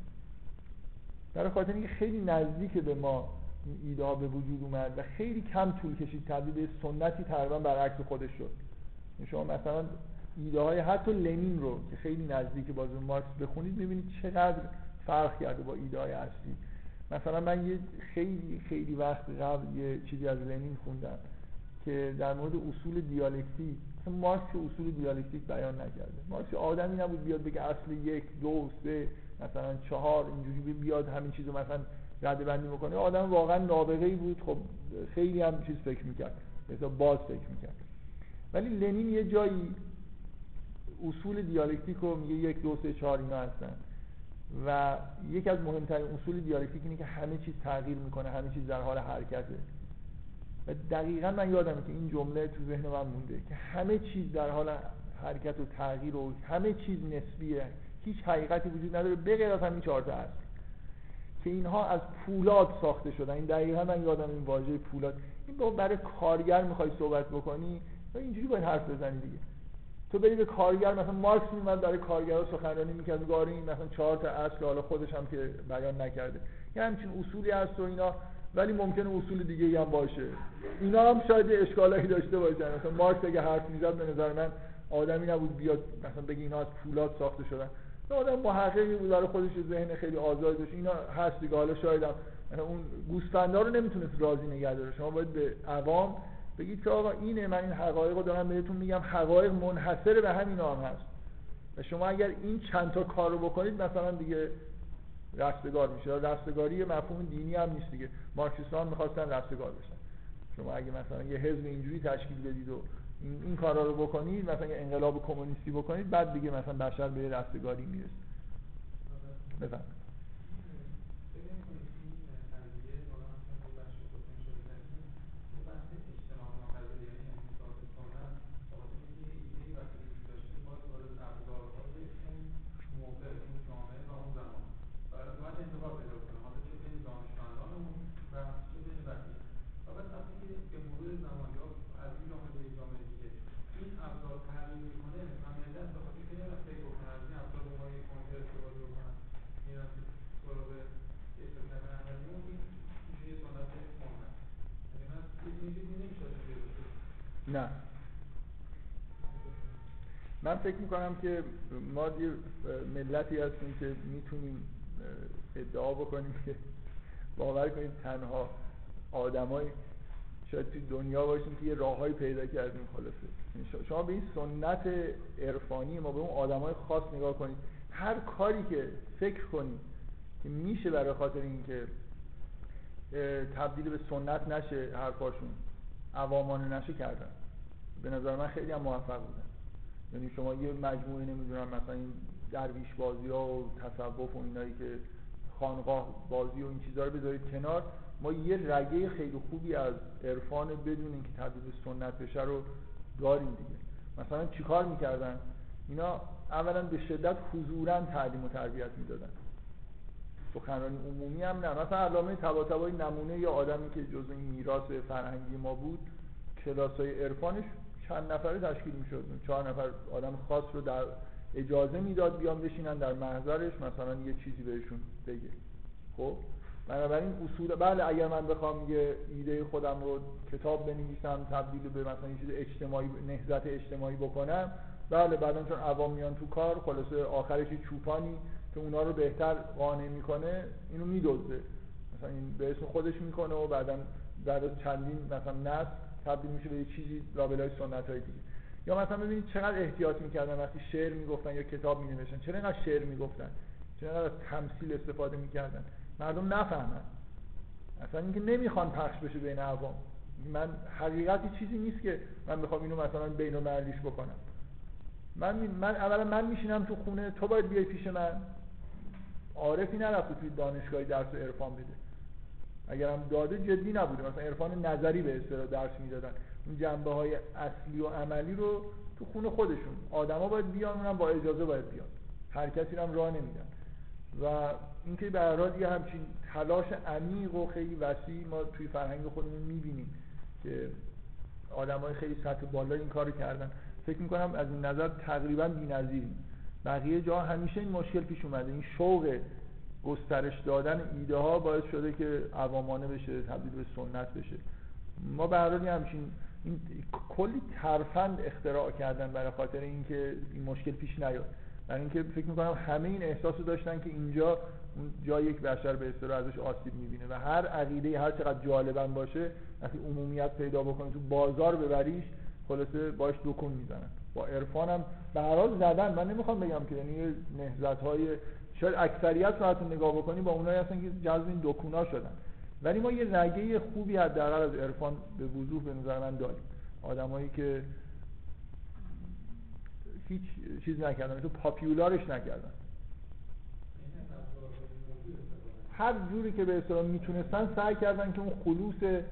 برای خاطر اینکه خیلی نزدیک به ما این ایده ها به وجود اومد و خیلی کم طول کشید تبدیل به سنتی تقریبا برعکس خودش شد. یعنی شما مثلا ایده های حتی لنین رو که خیلی نزدیک باز مارکس بخونید می‌بینید چقدر فرق کرده با ایده های اصلی. مثلا من یه خیلی خیلی وقت قبل یه چیزی از لنین خوندم که در مورد اصول دیالکتیک مارکس اصول دیالکتیک بیان نکرده. مارکس آدمی نبود بیاد بگه اصل یک دو سه مثلا چهار اینجوری بیاد همین چیزو مثلا رده بندی می‌کنه آدم واقعا نابغه ای بود. خب خیلی هم چیز فکر می‌کرد. مثلا باز فکر می‌کرد. ولی لنین یه جایی اصول دیالکتیک رو میگه یک دو سه چهار اینا هستن. و یکی از مهمترین اصول دیالکتیک اینه که همه چیز تغییر می‌کنه همه چیز در حال حرکته. و دقیقا من یادمه که این جمله تو ذهن من مونده که همه چیز در حال حرکت و تغییر و همه چیز نسبیه. هیچ حقیقتی وجود نداره به غیر از همین چهار تا هست که اینها از پولاد ساخته شدن. این دقیقا من یادم این واژه پولاد. این برای کارگر می‌خوای صحبت بکنی و اینجوری باید حرف بزنی دیگه. تو بری به کارگر مثلا مارکس میومد برای کارگرا سخنرانی می‌کرد آره این مثلا چهار تا اصل حالا خودش هم که بیان نکرده. یه همچین اصولی هست و اینا. ولی ممکنه اصول دیگه هم باشه. اینا هم شاید اشکالایی داشته باشن. مثلا مارکس اگه حرف می‌زد به نظر من آدمی نبود بیاد مثلا بگه اینا از پولاد ساخته شدن. آدم محققی بود برای خودش ذهن خیلی آزاد داشت. اینا هست دیگه. حالا شاید هم اون گوسفندا رو نمی‌تونست راضی نگه داره. شما باید به عوام بگید که آقا اینه من این حقایق رو دارم بهتون میگم. حقایق منحصر به همین هم هست. و شما اگر این چند تا کار رو بکنید مثلا دیگه رستگار میشه. رستگاری مفهوم دینی هم نیست دیگه. مارکسیستان می‌خواستن رستگار بشن. شما اگه مثلا یه حزب اینجوری تشکیل بدید و این, این کارا رو بکنید مثلا یه انقلاب کمونیستی بکنید بعد دیگه مثلا بشر به رستگاری می‌رسه. بفرمایید. من فکر می‌کنم که ما یه ملتی هستیم که می‌تونیم ادعا بکنیم که باور کنید تنها آدمای شاید توی دنیا باشیم که یه راههایی پیدا کردیم خلاصه. شما به این سنت عرفانی ما به اون آدمای خاص نگاه کنید. هر کاری که فکر کنید که میشه برای خاطر اینکه تبدیل به سنت نشه حرفاشون عوامانه نشه کردن. به نظر من خیلی هم موفق بودن یعنی شما یه مجموعه نمی‌دونم مثلا این درویش بازی ها و تصوف و اینایی که خانقاه بازی و این چیزها رو بذارید کنار ما یه رگه خیلی خوبی از عرفان بدون اینکه تبدیل به سنت بشه رو داریم دیگه. مثلا چیکار می‌کردن؟ اینا اولا به شدت حضورا تعلیم و تربیت می‌دادن. سخنرانی عمومی هم نه. مثلا علامه طباطبایی نمونه یا آدمی که جزء این میراث فرهنگی ما بود کلاس های عرفانش چند نفره تشکیل می‌شد. چهار نفر آدم خاص رو در اجازه می‌داد بیان بشینن در محضرش مثلا یه چیزی بهشون بگه. خب؟ بنابراین اصول بله اگر من بخوام یه ایده خودم رو کتاب بنویسم تبدیل به مثلا یه چیز اجتماعی نهضت اجتماعی بکنم بله بعدا چون عوام میان تو کار خلاصه آخرش چوپانی که اونا رو بهتر قانع می‌کنه اینو میدزده. مثلا این به اسم خودش می‌کنه و بعدا بعد چندین مثلا نسل تبدیل میشه به یه چیزی لابلای سنت های دیگه. یا مثلا ببینید چقدر احتیاط می‌کردن وقتی شعر می‌گفتن یا کتاب مینوشتن. چرا اینقدر شعر می‌گفتن؟ چرا اینقدر تمثیل استفاده می‌کردن؟ مردم نفهمن. اصلا اینکه نمی‌خوان پخش بشه بین عوام. من حقیقتی چیزی نیست که من بخوام اینو مثلا بین المللیش بکنم. من من اولا من میشینم تو خونه تو باید بیای پیش من. عارفی نرفته توی دانشگاهی درس عرفان بده. اگر هم داده جدی نبوده. مثلا عرفان نظری به اصطلاح درس می‌دادن. این جنبه های اصلی و عملی رو تو خونه خودشون. آدما باید بیان اونم با اجازه باید بیان. هر کسی هم راه نمیدن. و اینکه به هر یه همچین تلاش عمیق و خیلی وسیع ما توی فرهنگ خودمون می‌بینیم که های خیلی سطح بالا این کارو کردن. فکر می‌کنم از این نظر تقریبا بی‌نظیریم. بقیه جا همیشه این مشکل پیش اومده. این شوق گسترش دادن ایده ها باعث شده که عوامانه بشه تبدیل به سنت بشه. ما به همچین این کلی ترفند اختراع کردن برای خاطر اینکه این مشکل پیش نیاد. برای اینکه فکر می‌کنم همه این احساس رو داشتن که اینجا جای یک بشر به اصطلاح ازش آسیب می‌بینه و هر عقیده هر چقدر جالبا باشه وقتی عمومیت پیدا بکنه تو بازار ببریش خلاصه باش دکون می‌زنن. با عرفان هم به هر زدن. من نمی‌خوام بگم که یعنی نهضت های شاید اکثریت رو حتی نگاه بکنی با اونایی هستن که جذب این دکونا شدن. ولی ما یه رگه خوبی حداقل از عرفان به وضوح به نظر من داریم. آدمایی که هیچ چیز نکردن تو پاپیولارش نکردن. هر جوری که به اصطلاح می‌تونستن سعی کردن که اون خلوص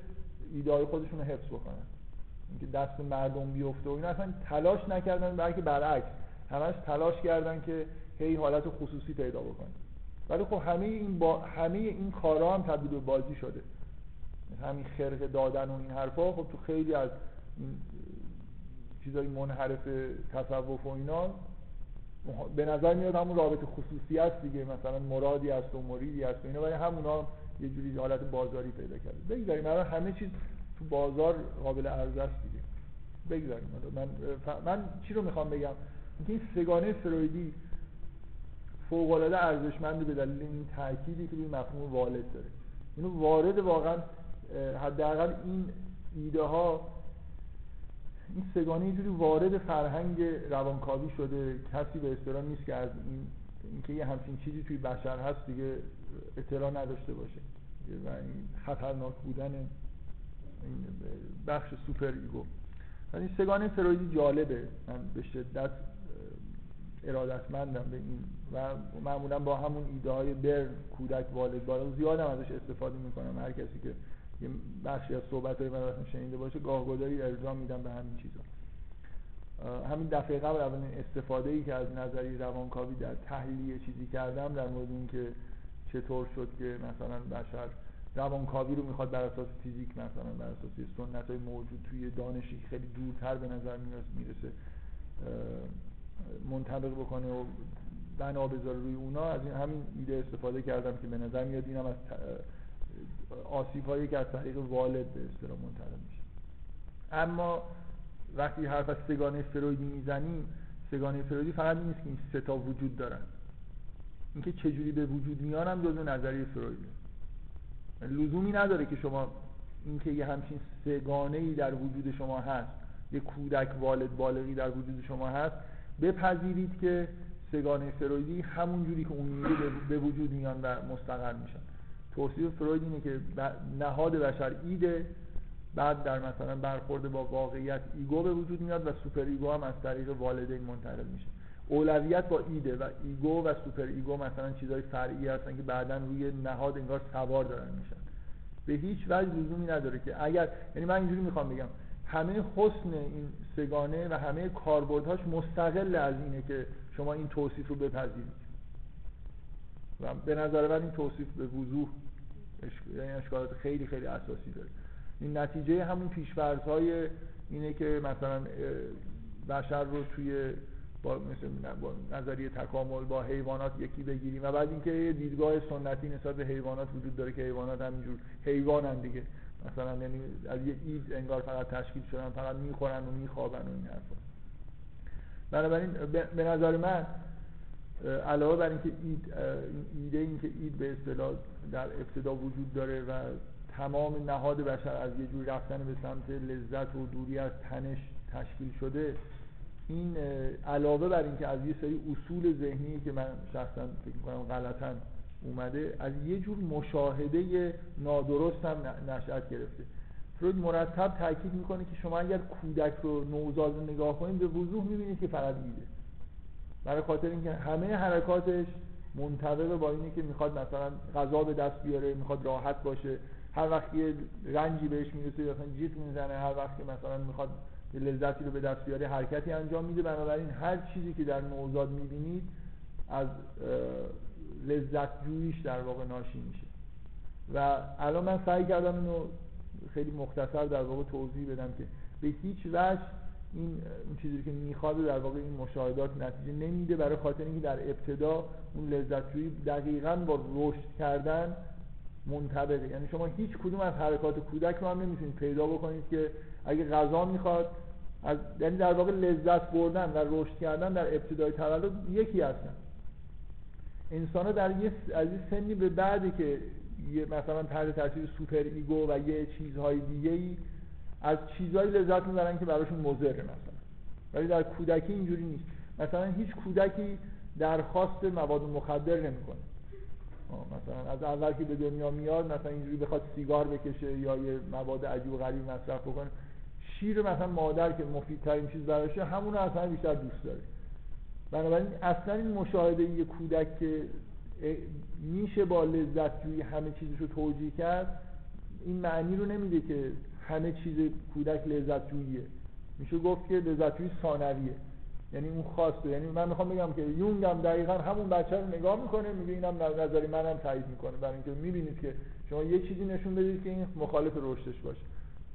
ایده خودشون رو حفظ بکنن. اینکه دست مردم بیفته و اینا اصلا تلاش نکردن بلکه برعکس همش تلاش کردن که هی حالت خصوصی پیدا بکنه. ولی خب همه این با همه این کارا هم تبدیل به بازی شده. همین خرق دادن و این حرفا خب تو خیلی از این چیزای منحرف تصوف و اینا به نظر میاد همون رابطه خصوصی است دیگه. مثلا مرادی است و مریدی است و اینا ولی همونا یه جوری حالت بازاری پیدا کرده. بگذاریم الان همه چیز تو بازار قابل عرضه است دیگه. بگذاریم. من من چی رو می‌خوام بگم؟ اینکه این سگانه فرویدی فوق العاده ارزشمند به دلیل این تأکیدی که روی مفهوم والد داره. اینو وارد واقعا حداقل این ایده ها این سگانه اینجوری وارد فرهنگ روانکاوی شده. کسی به اصطلاح نیست که از این اینکه یه همچین چیزی توی بشر هست دیگه اطلاع نداشته باشه. و این خطرناک بودن این بخش superego. این سه‌گانه فرویدی جالبه. من به شدت ارادتمندم به این و معمولا با همون ایده های کودک والد بالغ زیادم ازش استفاده می‌کنم. هر کسی که یه بخشی از صحبت های من شنیده باشه گاهگداری ارجاع میدم به همین چیزا. همین دفعه قبل اولین استفاده ای که از نظری روانکاوی در تحلیل چیزی کردم در مورد اینکه چطور شد که مثلا بشر روانکاوی رو می‌خواد بر اساس فیزیک مثلا بر اساس سنت های موجود توی دانشی خیلی دورتر به نظر می‌رسه منطبق بکنه و بنا بذاره روی اونا از این همین ایده استفاده کردم که به نظر میاد اینم از آسیب هایی که از طریق والد به اصطلاح منتقل میشه. اما وقتی حرف از سگانه فرویدی می‌زنیم سگانه فرویدی فقط نیست که این سه تا وجود دارن. اینکه چجوری به وجود میان هم جزو نظریه فرویده. لزومی نداره که شما اینکه یه همچین سگانه ای در وجود شما هست یه کودک والد بالغی در وجود شما هست بپذیرید که سگانه فرویدی همون جوری که اون میگه به وجود میان و مستقر میشن. توصیف فروید اینه که نهاد بشر id ه بعد در مثلا برخورد با واقعیت ego به وجود میاد و superego هم از طریق والدین منتقل میشه. اولویت با id ه و ego و superego مثلا چیزهای فرعی هستن که بعدا روی نهاد انگار سوار دارن میشن. به هیچ وجه لزومی نداره که اگر یعنی من اینجوری می‌خوام بگم. همه حسن این سه‌گانه و همه کاربردهاش مستقل از اینه که شما این توصیف رو بپذیرید. و به نظر من این توصیف به وضوح یعنی اشکالات خیلی خیلی اساسی داره. این نتیجه همون های اینه که مثلا بشر رو توی با مثل نظریه تکامل با حیوانات یکی بگیریم. و بعد اینکه یه دیدگاه سنتی نسبت به حیوانات وجود داره که حیوانات همینجور حیوانن دیگه. مثلا یعنی از یه اید انگار فقط تشکیل شدن فقط می‌خورن و میخوابن و این حرفا. بنابراین به نظر من علاوه بر اینکه اید ایده این که اید به اصطلاح در ابتدا وجود داره و تمام نهاد بشر از یه جور رفتن به سمت لذت و دوری از تنش تشکیل شده این علاوه بر اینکه از یه سری اصول ذهنی که من شخصا فکر کنم غلطا اومده از یه جور مشاهده نادرست هم نشأت گرفته. فروید مرتب تاکید می‌کنه که شما اگر کودک رو نوزاد رو نگاه کنید به وضوح می‌بینید که فقط میده برای خاطر اینکه همه حرکاتش منطبق با اینه که می‌خواد مثلا غذا به دست بیاره می‌خواد راحت باشه. هر وقت یه رنجی بهش می‌رسه مثلا جیت می‌زنه هر وقت که مثلا می‌خواد یه لذتی رو به دست بیاره حرکتی انجام میده. بنابراین هر چیزی که در نوزاد می‌بینید از لذت جویش در واقع ناشی میشه. و الان من سعی کردم اینو خیلی مختصر در واقع توضیح بدم که به هیچ وجه این چیزی که می‌خواد در واقع این مشاهدات نتیجه نمیده برای خاطر اینکه در ابتدا اون لذت جویی دقیقا با رشد کردن منطبقه. یعنی شما هیچ کدوم از حرکات کودک رو هم نمی‌تونید پیدا بکنید که اگه غذا می‌خواد از یعنی در واقع لذت بردن و رشد کردن در ابتدای تولد یکی هستن. انسان در یه از این سنی به بعدی که مثلا تحت تاثیر superego و یه چیزهای دیگه ای از چیزهایی لذت می‌برن که براشون مضره مثلا. ولی در کودکی اینجوری نیست. مثلا هیچ کودکی درخواست مواد مخدر نمی‌کنه. مثلا از اول که به دنیا میاد مثلا اینجوری بخواد سیگار بکشه یا یه مواد عجیب و غریب مصرف بکنه شیر مثلا مادر که مفیدترین چیز براشه همون اصلا بیشتر دوست داره. بنابراین اصلا این مشاهده یه کودک که میشه با لذت جویی همه چیزش رو توجیه کرد این معنی رو نمیده که همه چیز کودک لذت جوییه میشه گفت که لذت جویی ثانویه. یعنی اون خواسته. یعنی من می‌خوام بگم که یونگ هم دقیقا همون بچه رو نگاه می‌کنه میگه اینم نظری منم تایید می‌کنه. برای اینکه می‌بینید که شما یه چیزی نشون بدید که این مخالف رشدش باشه.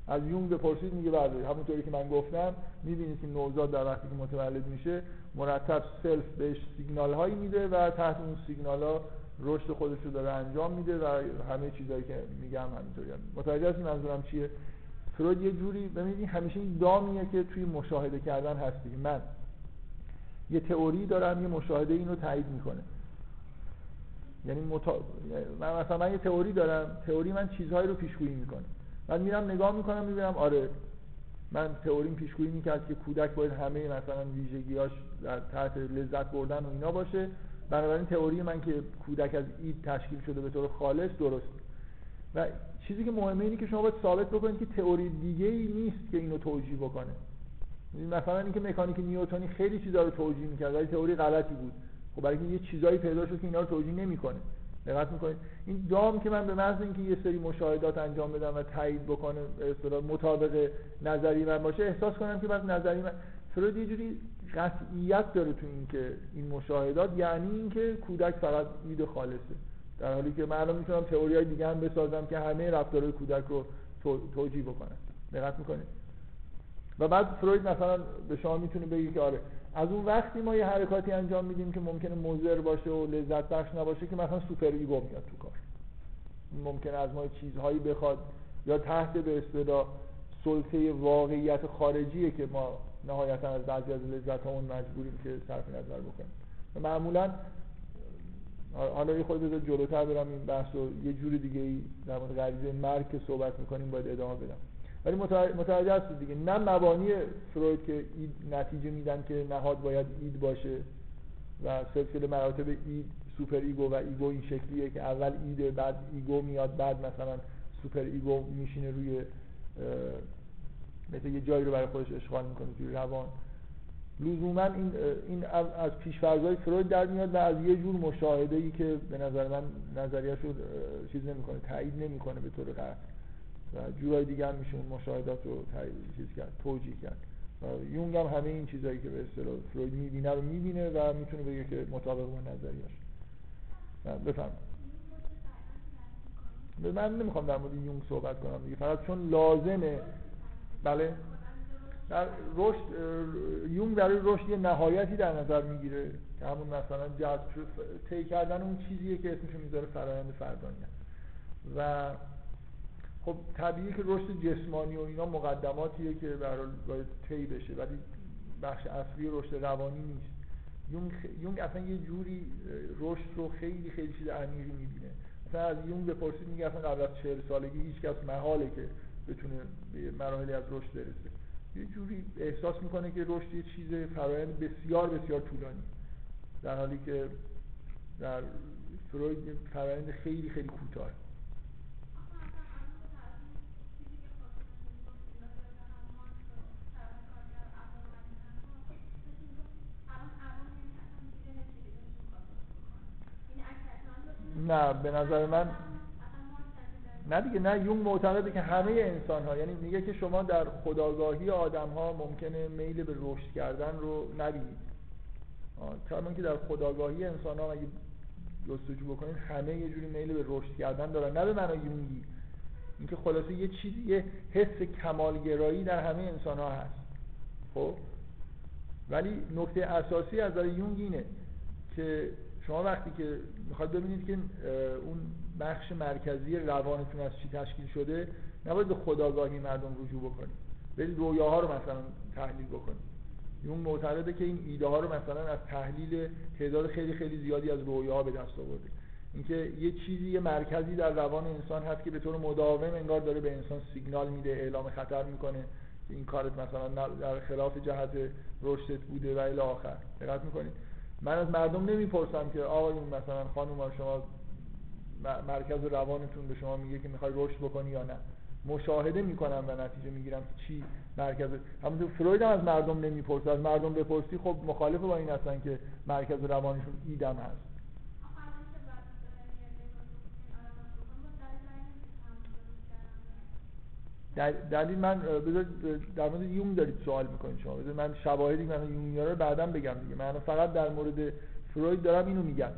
از یونگ بپرسید میگه بله همونطوری که من گفتم می‌بینید که نوزاد در وقتی که متولد میشه مرتب سلف بهش سیگنال هایی میده و تحت اون سیگنال ها رشد خودش رو داره انجام میده و همه چیزایی که میگم همینطوری متوجه هستید منظورم چیه؟ فروید یه جوری ببینید همیشه این دامیه که توی مشاهده کردن هستی. من یه تئوری دارم یه مشاهده اینو تایید می‌کنه. یعنی متا... من مثلا من یه تئوری دارم. تئوری من چیزهایی رو پیشگویی می‌کنه. من میرم نگاه می‌کنم می‌بینم آره من تئوریم پیشگویی می‌کرد که کودک باید همه مثلا ویژگیاش در تحت لذت بردن و اینا باشه. بنابراین تئوری من که کودک از اید تشکیل شده به طور خالص درست. و چیزی که مهمه اینه که شما باید ثابت بکنید که تئوری دیگه ای نیست که اینو توجیه بکنه. مثلا اینکه مکانیک نیوتنی خیلی چیزا رو توجیه می‌کرد ولی تئوری غلطی بود. خب برای یه چیزایی پیدا شد که اینا رو توجیه نمی‌کنه. دقت می‌کنید. این دام که من به محض اینکه یه سری مشاهدات انجام بدم و تایید بکنه اصطلاح مطابق نظری من باشه احساس کنم که بعد نظری من فروید یه جوری قطعیت داره تو این که این مشاهدات یعنی اینکه کودک فقط id خالصه. در حالی که من می‌تونم تئوری های دیگه هم بسازم که همه رفتارهای کودک رو توجیه بکنه دقت می‌کنید. و بعد فروید مثلا به شما می‌تونه بگه که آره از اون وقتی ما یه حرکاتی انجام میدیم که ممکنه مضر باشه و لذت بخش نباشه که مثلا superego میاد تو کار. ممکنه از ما چیزهایی بخواد یا تحت به اصطلاح سلطه واقعیت خارجیه که ما نهایتا از بعضی از لذت اون مجبوریم که صرف نظر بکنیم. و معمولا حالا یه خود بذار جلوتر برم این بحث رو یه جور دیگه ای در مورد غریزه مرگ که صحبت می‌کنیم باید ادامه بدم. ولی متوجه هستید دیگه. نه مبانی فروید که اید نتیجه میدن که نهاد باید اید باشه و سلسله مراتب اید super ego و ego این شکلیه که اول id ه بعد ego میاد بعد مثلا super ego میشینه روی مثل یه جایی رو برای خودش اشغال می‌کنه توی روان. لزوما این این از پیشفرضای فروید در میاد و از یه جور مشاهده ای که به نظر من نظریه‌اش رو چیز نمی‌کنه تایید نمی‌کنه به طور قطع. و جورای دیگه هم میشه مشاهدات رو چیز کرد توجیه کرد. و یونگ هم همه این چیزایی که به اصطلاح فروید می‌بینه رو می‌بینه و می‌تونه بگه که مطابق با نظریش بفهم من نمی‌خوام در مورد یونگ صحبت کنم دیگه. فقط چون لازمه. بله؟ در رشد یونگ برای رشد یه نهایتی در نظر می‌گیره که همون مثلا جذب طی کردن اون چیزیه که اسمش می‌ذاره فرایند فردانیت. و خب طبیعی که رشد جسمانی و اینا مقدماتیه که برای باید طی بشه ولی بخش اصلی رشد روانی نیست. یونگ, یونگ اصلا یه جوری رشد رو خیلی خیلی چیز عمیقی می‌بینه. مثلا از یونگ بپرسید میگه اصلا قبل از چهل سالگی هیچ محاله که بتونه به مراحلی از رشد برسه. یه جوری احساس می‌کنه که رشد یه چیز فرایند بسیار بسیار طولانی. در حالی که در فروید فرایند خیلی خیلی کوتاه نه به نظر من نه دیگه نه یون معتقده که همه انسان ها یعنی میگه که شما در خداگاهی آدم ها ممکنه میل به رشد کردن رو نبینید. کما که در خداگاهی انسان ها اگه جستجو بکنید همه یه جوری میل به رشد کردن دارن. نه به معنای یونگی. اینکه خلاصه یه چیزی یه حس کمالگرایی در همه انسان ها هست. خب؟ ولی نکته اساسی از نظر یونگ اینه که شما وقتی که می‌خواد ببینید که اون بخش مرکزی روانتون از چی تشکیل شده نباید به خداگاهی مردم رجوع بکنید. برید رویاها رو مثلا تحلیل بکنید. اون معتقده که این ایده ها رو مثلا از تحلیل تعداد خیلی خیلی زیادی از رویاها به دست آورده. اینکه یه چیزی یه مرکزی در روان انسان هست که به طور مداوم انگار داره به انسان سیگنال میده اعلام خطر می‌کنه که این کارت مثلا در خلاف جهت رشدت بوده و الی آخر. دقت می‌کنید؟ من از مردم نمی‌پرسم که آقایون مثلا خانم شما مرکز روانتون به شما میگه که می‌خوای رشد بکنی یا نه. مشاهده می‌کنم و نتیجه می‌گیرم که چی مرکز. همونطور فروید هم از مردم نمی‌پرسه. از مردم بپرسی خب مخالف با این هستن که مرکز روانشون ایدم هست. دلیل من بذار در مورد یوم دارید سوال می‌کنید شما. بذار من شواهدی من یوم رو بعدا بگم دیگه. من فقط در مورد فروید دارم اینو میگم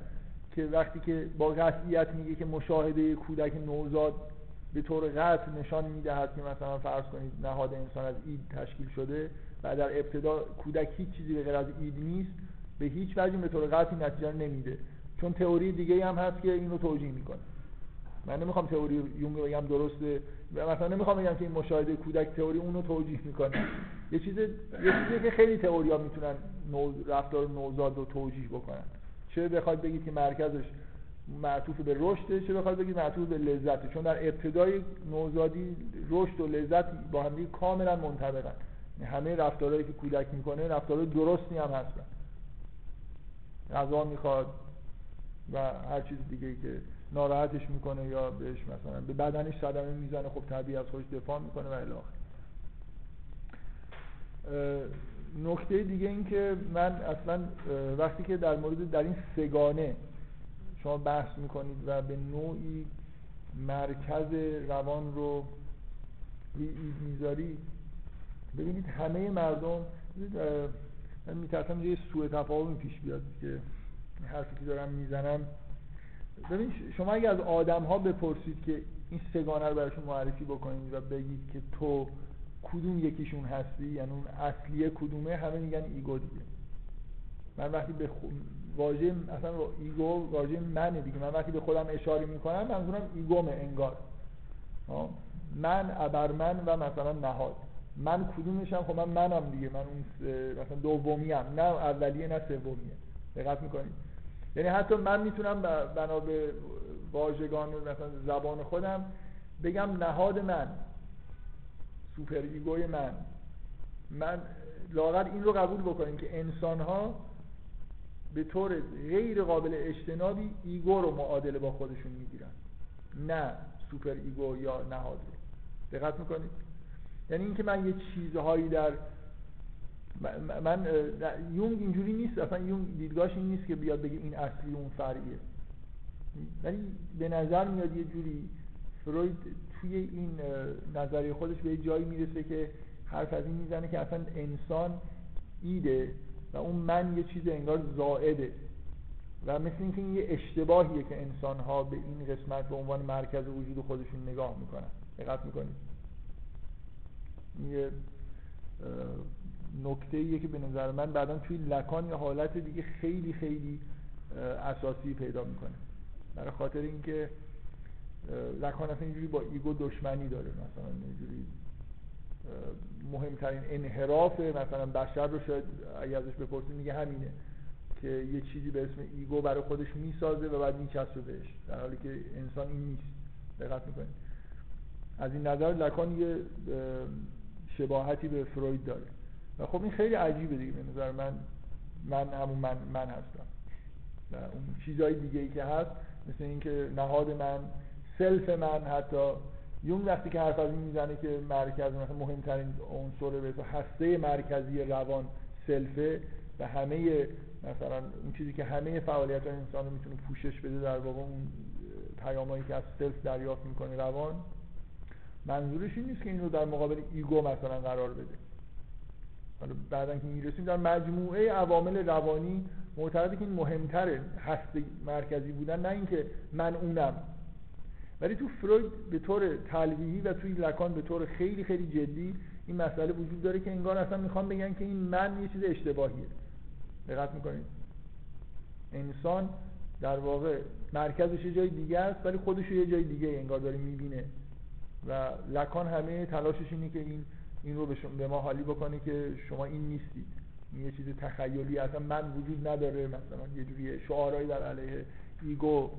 که وقتی که با قطعیت میگه که مشاهده کودک نوزاد به طور قطع نشان می‌دهد که مثلا فرض کنید نهاد انسان از اید تشکیل شده و در ابتدا کودک هیچ چیزی به غیر از اید نیست به هیچ وجه به طور قطعی نتیجه نمیده. چون تئوری دیگه هم هست که اینو توجیه می‌کنه. من نمی‌خوام تئوری یونگ بگم درسته. مثلا نمی‌خوام بگم که این مشاهده کودک تئوری اونو توجیه می‌کنه. یه چیز یه چیزی که خیلی تئوریا می‌تونن نو... رفتار نوزاد رو توجیه بکنن. چه بخواید بگید که مرکزش معطوف به رشده چه بخواید بگید معطوف به لذته چون در ابتدای نوزادی رشد و لذت با هم کاملا منطبقن. همه رفتارهایی که کودک می‌کنه رفتارهای درستی هم هستن. غذا می‌خواد و هر چیز دیگه که ناراحتش می‌کنه یا بهش مثلا به بدنش صدمه می‌زنه خب طبیعی از خودش دفاع می‌کنه و الی نکته دیگه این که من اصلا وقتی که در مورد در این سگانه شما بحث می‌کنید و به نوعی مرکز روان رو اید می‌ذاری ببینید همه مردم من میترسم یه سوء تفاهم پیش بیاد که حرفی که دارم می‌زنم ببین شما اگه از آدم ها بپرسید که این سه‌گانه رو براشون معرفی بکنید و بگید که تو کدوم یکیشون هستی یعنی اون اصلیه کدومه همه میگن ego دیگه. من وقتی به خود واژه اصلا ego واژه منه دیگه. من وقتی به خودم اشاره می‌کنم منظورم ego مه انگار. من ابرمن و مثلا نهاد. من کدومشم؟ خب من منم دیگه. من اون مثلا دومی هم نه اولیه نه سومیه. دقت می‌کنید. یعنی حتی من می‌تونم بنا به واژگان مثلا زبان خودم بگم نهاد من super ego ی من من لاغر این رو قبول بکنیم که انسان ها به طور غیر قابل اجتنابی ego رو معادله با خودشون می‌گیرن. نه super ego یا نهاد رو. دقت می‌کنید؟ یعنی اینکه من یه چیزهایی در من یونگ اینجوری نیست اصلا یونگ دیدگاهش این نیست که بیاد بگه این اصلی اون فرعیه ولی به نظر میاد یه جوری فروید توی این نظریه خودش به جایی می‌رسه که حرف از این می‌زنه که اصلا انسان id ه و اون من یه چیز انگار زائده. و مثل اینکه این یه اشتباهیه که انسان ها به این قسمت به عنوان مرکز وجود خودشون نگاه می‌کنن. دقت می‌کنید. یه نکته ایه که به نظر من بعدا توی لکان یا حالت دیگه خیلی خیلی اساسی پیدا می‌کنه. برای خاطر اینکه لکان اصلا اینجوری با ایگو دشمنی داره. مثلا اینجوری مهمترین انحراف مثلا بشر رو شاید اگه ازش بپرسید میگه همینه که یه چیزی به اسم ego برای خودش می‌سازه و بعد میچسبه بهش. در حالی که انسان این نیست. دقت می‌کنید. از این نظر لکان یه شباهتی به فروید داره. و خب این خیلی عجیبه دیگه به نظر من. من همون من, من هستم. و اون چیزهای دیگه ای که هست مثل اینکه نهاد من self من حتی. یونگ وقتی که حرف از این می‌زنه که مرکز مثلا مهمترین عنصر به هسته مرکزی روان self ه و همه مثلا اون چیزی که همه فعالیت انسان رو می‌تونه پوشش بده در واقع اون پیامایی که از self دریافت می‌کنه روان منظورش این نیست که این رو در مقابل ego مثلا قرار بده. بعدا که می‌رسیم در مجموعه عوامل روانی معتقده که این مهمتره هسته مرکزی بودن نه اینکه من اونم. ولی تو فروید به طور تلویحی و توی لکان به طور خیلی خیلی جدی این مسئله وجود داره که انگار اصلا می‌خوام بگن که این من یه چیز اشتباهیه. دقت می‌کنید. انسان در واقع مرکزش یه جای دیگه است ولی خودش یه جای دیگه انگار داره می‌بینه. و لکان همه تلاشش اینه که این این رو به ما حالی بکنه که شما این نیستید. این یه چیز تخیلی. اصلا من وجود نداره. مثلا یه جوری شعارهایی در علیه ایگو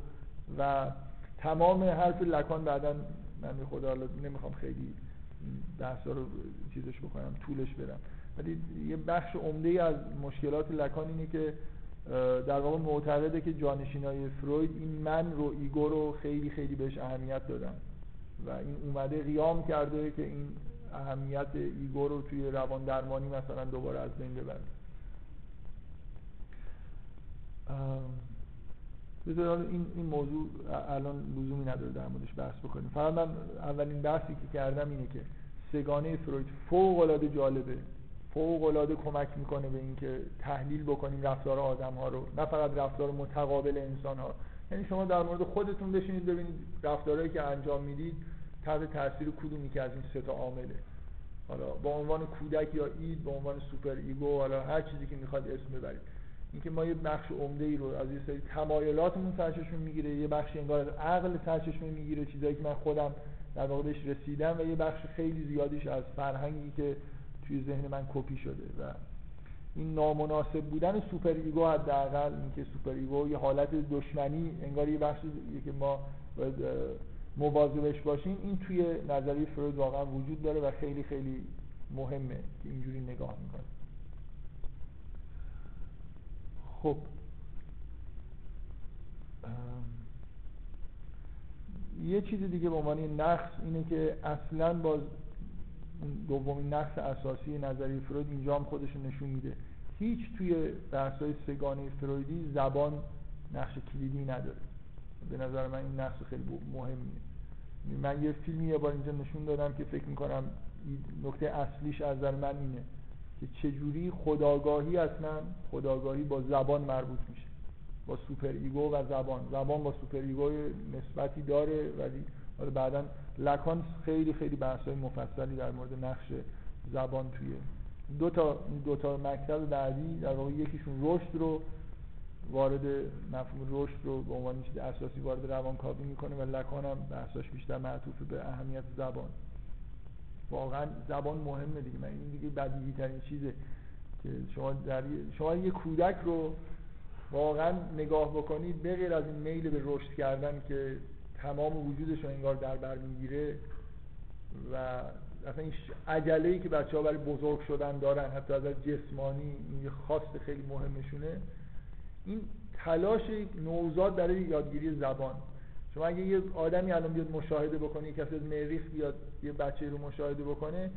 و تمام حرف لکان بعدا من به خدا نمی‌خوام خیلی بحثا رو چیزش بکنم طولش برم ولی یه بخش عمده از مشکلات لکان اینه که در واقع معتقده که جانشینای فروید این من رو ego رو خیلی خیلی بهش اهمیت دادن. و این اومده قیام کرده که این اهمیت ego رو توی روان درمانی مثلا دوباره از بین ببره بذار این این موضوع الان لزومی نداره در موردش بحث بکنیم. فقط من اولین بحثی که کردم اینه که سه‌گانه فروید فوق العاده جالبه. فوق العاده کمک می‌کنه به اینکه تحلیل بکنیم رفتار آدم ها رو. نه فقط رفتار متقابل انسان ها یعنی شما در مورد خودتون بشینید ببینید رفتارهایی که انجام می‌دید تحت تاثیر کدومی که از این سه تا عامله؟ حالا با عنوان کودک یا id با عنوان super ego حالا هر چیزی که می‌خواد اسم ببرید. اینکه ما یه بخش عمده ای رو از یه سری تمایلاتمون سرچشمه می‌گیره یه بخش انگار از عقل سرچشمه می‌گیره چیزایی که من خودم در واقع بهش رسیدم و یه بخش خیلی زیادیش از فرهنگی که توی ذهن من کپی شده و این نامناسب بودن super ego حداقل اینکه super ego یه حالت دشمنی انگار یه بخشی که ما مواظبش باشیم این توی نظریه فروید واقعا وجود داره و خیلی خیلی مهمه که اینجوری نگاه می‌کنه. خب. یه چیز دیگه به عنوان نقص اینه که اصلا باز دومین نقص اساسی نظریه فروید اینجا هم خودش نشون میده. هیچ توی بحث‌های سگانه فرویدی زبان نقش کلیدی نداره. به نظر من این نقص خیلی مهمیه من یه فیلمی یه بار اینجا نشون دادم که فکر می‌کنم نکته اصلیش از نظر من اینه که چجوری خودآگاهی اصلا خودآگاهی با زبان مربوط میشه. با super ego و زبان. زبان با super ego نسبتی داره ولی حالا بعدا لکان خیلی خیلی بحث های مفصلی در مورد نقش زبان توی دو تا دو تا مکتب بعدی در واقع یکیشون رشد رو وارد مفهوم رشد رو به عنوان چیز اساسی وارد روانکاوی می‌کنه و لکان هم بحثاش بیشتر معطوف به اهمیت زبان. واقعا زبان مهمه دیگه. من این دیگه بدیهی ترین چیزه که شما در شما یه کودک رو واقعا نگاه بکنید به غیر از این میل به رشد کردن که تمام وجودش رو انگار در بر می‌گیره و اصلا این عجله ای که بچه ها برای بزرگ شدن دارن حتی از جسمانی این خواست خیلی مهمشونه. این تلاش نوزاد برای یادگیری زبان. شما اگه یه آدمی الان بیاد مشاهده بکنه کسی از مریخ بیاد یه بچه رو مشاهده بکنه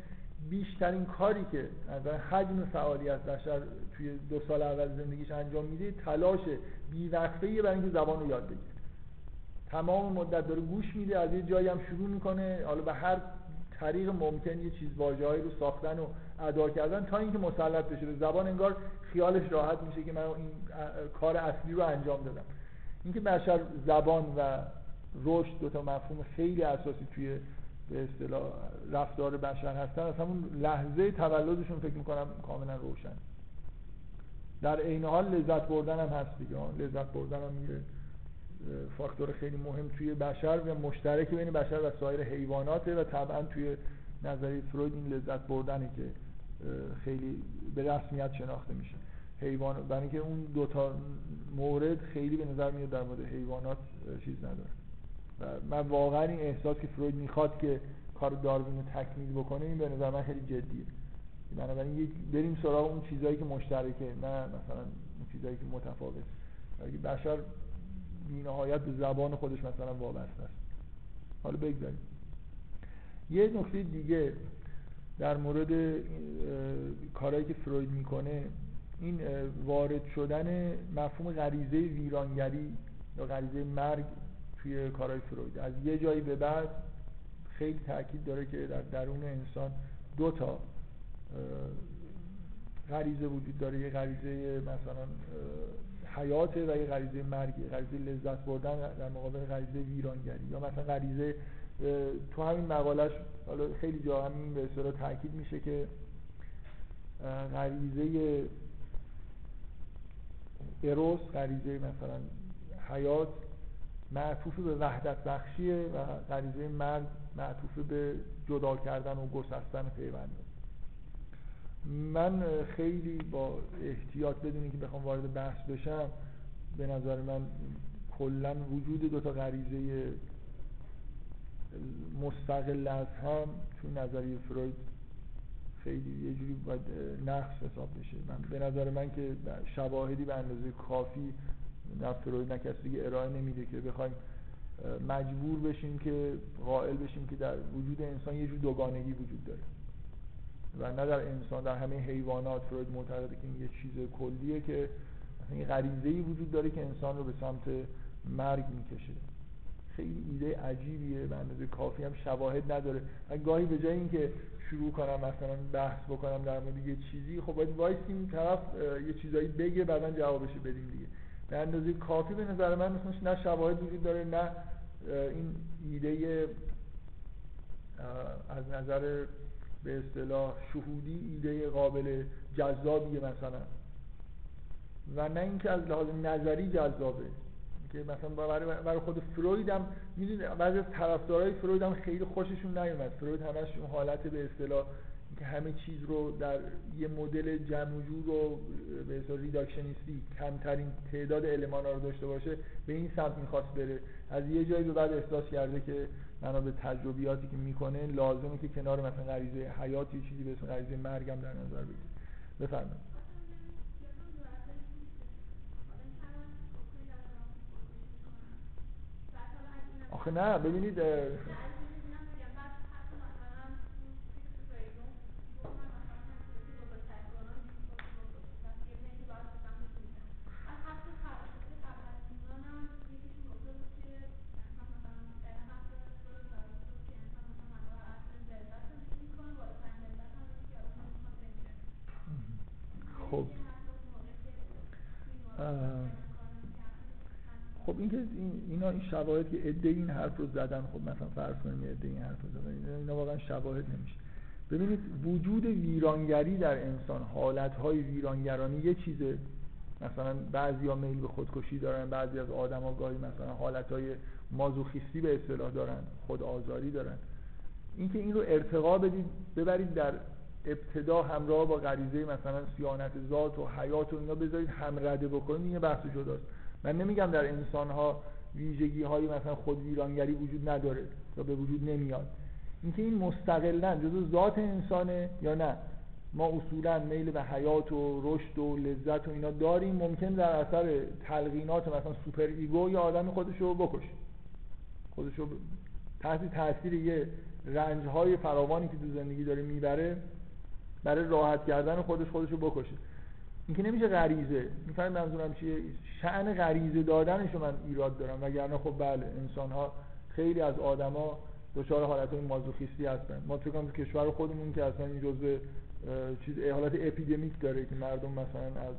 بیشترین کاری که از حجم فعالیت بشر توی دو سال اول زندگیش انجام میده تلاش بیوقفه برای اینکه زبان رو یاد بگیره. تمام مدت داره گوش میده از یه جایی هم شروع می‌کنه حالا به هر طریق ممکن یه چیز واژه‌ای رو ساختن و ادا کردن تا اینکه مسلط بشه. به زبان انگار خیالش راحت میشه که من این کار اصلی رو انجام دادم. اینکه بشر زبان و رشد دو تا مفهوم خیلی اساسی توی به اصطلاح رفتار بشر هستن. از همون لحظه تولدشون فکر می‌کنم کاملا روشن. در عین حال لذت بردن هم هست دیگه. لذت بردن هم میره فاکتور خیلی مهم توی بشر و مشترک بین بشر و سایر حیواناته و طبعا توی نظریه فروید این لذت بردنه که خیلی به رسمیت شناخته میشه. حیوان برای اینکه اون دوتا مورد خیلی به نظر میاد در مورد حیوانات چیز نداره. و من واقعا این احساس که فروید می‌خواد که کار داروین رو تکمیل بکنه این به نظر من خیلی جدیه. بنابراین بریم سراغ اون چیزهایی که مشترکه نه مثلا اون چیزهایی که متفاوت بشر بینهایت به زبان خودش مثلا وابسته است. حالا بگذاریم. یه نکته دیگه در مورد کارهایی که فروید می‌کنه این وارد شدن مفهوم غریزه ویرانگری یا غریزه مرگ توی کارهای فروید. از یه جایی به بعد خیلی تاکید داره که در درون انسان دو تا غریزه وجود داره. یه غریزه مثلا حیات و یه غریزه مرگی غریزه لذت بردن در مقابل غریزه ویرانگری یا مثلا غریزه تو همین مقالش حالا خیلی جا همین به اصطلاح تاکید میشه که غریزه اروس غریزه مثلا حیات معطوف به وحدت بخشیه و غریزه مرگ معطوف به جدا کردن و گسستن پیونده من خیلی با احتیاط بدون که بخوام وارد بحث بشم به نظر من کلا وجود دو تا غریزه مستقل از هم تو نظریه فروید خیلی یه جوری باید نقص حساب بشه. من به نظر من که شواهدی به اندازه کافی نه فروید نه کسی دیگه ارائه نمیده که بخوایم مجبور بشیم که قائل بشیم که در وجود انسان یه جور دوگانگی وجود داره. و نه در انسان در همه حیوانات فروید معتقده که این یه چیز کلیه که این غریزه ای وجود داره که انسان رو به سمت مرگ می‌کشه. خیلی ایده عجیبیه به اندازه کافی هم شواهد نداره. من گاهی به جای اینکه شروع کنم مثلا بحث بکنم در مورد یه چیزی خب باید وایسیم طرف یه چیزایی بگه بعدا جوابش بدیم دیگه. به اندازه کافی به نظر من مثلا نه شواهد وجود داره نه این ایده از نظر به اصطلاح شهودی ایده قابل جذابیه مثلا. و نه اینکه از لحاظ نظری جذابه. که مثلا برای, برای خود فروید هم می‌دونید بعضی از طرفدارای فروید هم خیلی خوششون نیومد. فروید همش اون حالت به اصطلاح که همه چیز رو در یه مدل جمع و جور و به اصطلاح ریداکشنیستی کمترین تعداد المان رو داشته باشه به این سمت می‌خواست بره. از یه جایی به بعد احساس کرده که بنا به تجربیاتی که می‌کنه لازمه که کنار مثلا غریزه حیات یه چیزی به اسم غریزه مرگم در نظر بگیره. بفرمایید. آخه نه ببینید خب این که اینا این شواهد که عده این حرف رو زدن خب مثلا فرض کنیم عده این حرف رو زدن اینا واقعا شواهد نمیشه. ببینید وجود ویرانگری در انسان حالتهای ویرانگرانی یه چیزه. مثلا بعضی ها میل به خودکشی دارن بعضی از آدم گاهی مثلا حالتهای مازوخیستی به اصطلاح دارن خود آزاری دارن. اینکه این رو ارتقا بدید ببرید در ابتدا همراه با غریزه مثلا سیانت ذات و حیات و اینا بذارید هم رده بکنید این بحث جداست. من نمیگم در انسان ها ویژگی های مثلا خود ویرانگری وجود نداره یا به وجود نمیاد. اینکه این مستقلا جزو ذات انسانه یا نه. ما اصولا میل به حیات و رشد و لذت و اینا داریم. ممکن در اثر تلقینات مثلا super ego یا آدم خودش رو بکشه. خودش رو تحت تاثیر یه رنج های فراوانی که تو زندگی داره می‌بره برای راحت کردن خودش خودش رو بکشه. این که نمیشه غریزه. می‌فهمید منظورم چیه؟ شأن غریزه دادنش من ایراد دارم. وگرنه خب بله انسان ها خیلی از آدما دچار حالت های مازوخیستی هستن. ما تو تو کشور خودمون که اصلا این جزء چیز حالت اپیدمیک داره که مردم مثلا از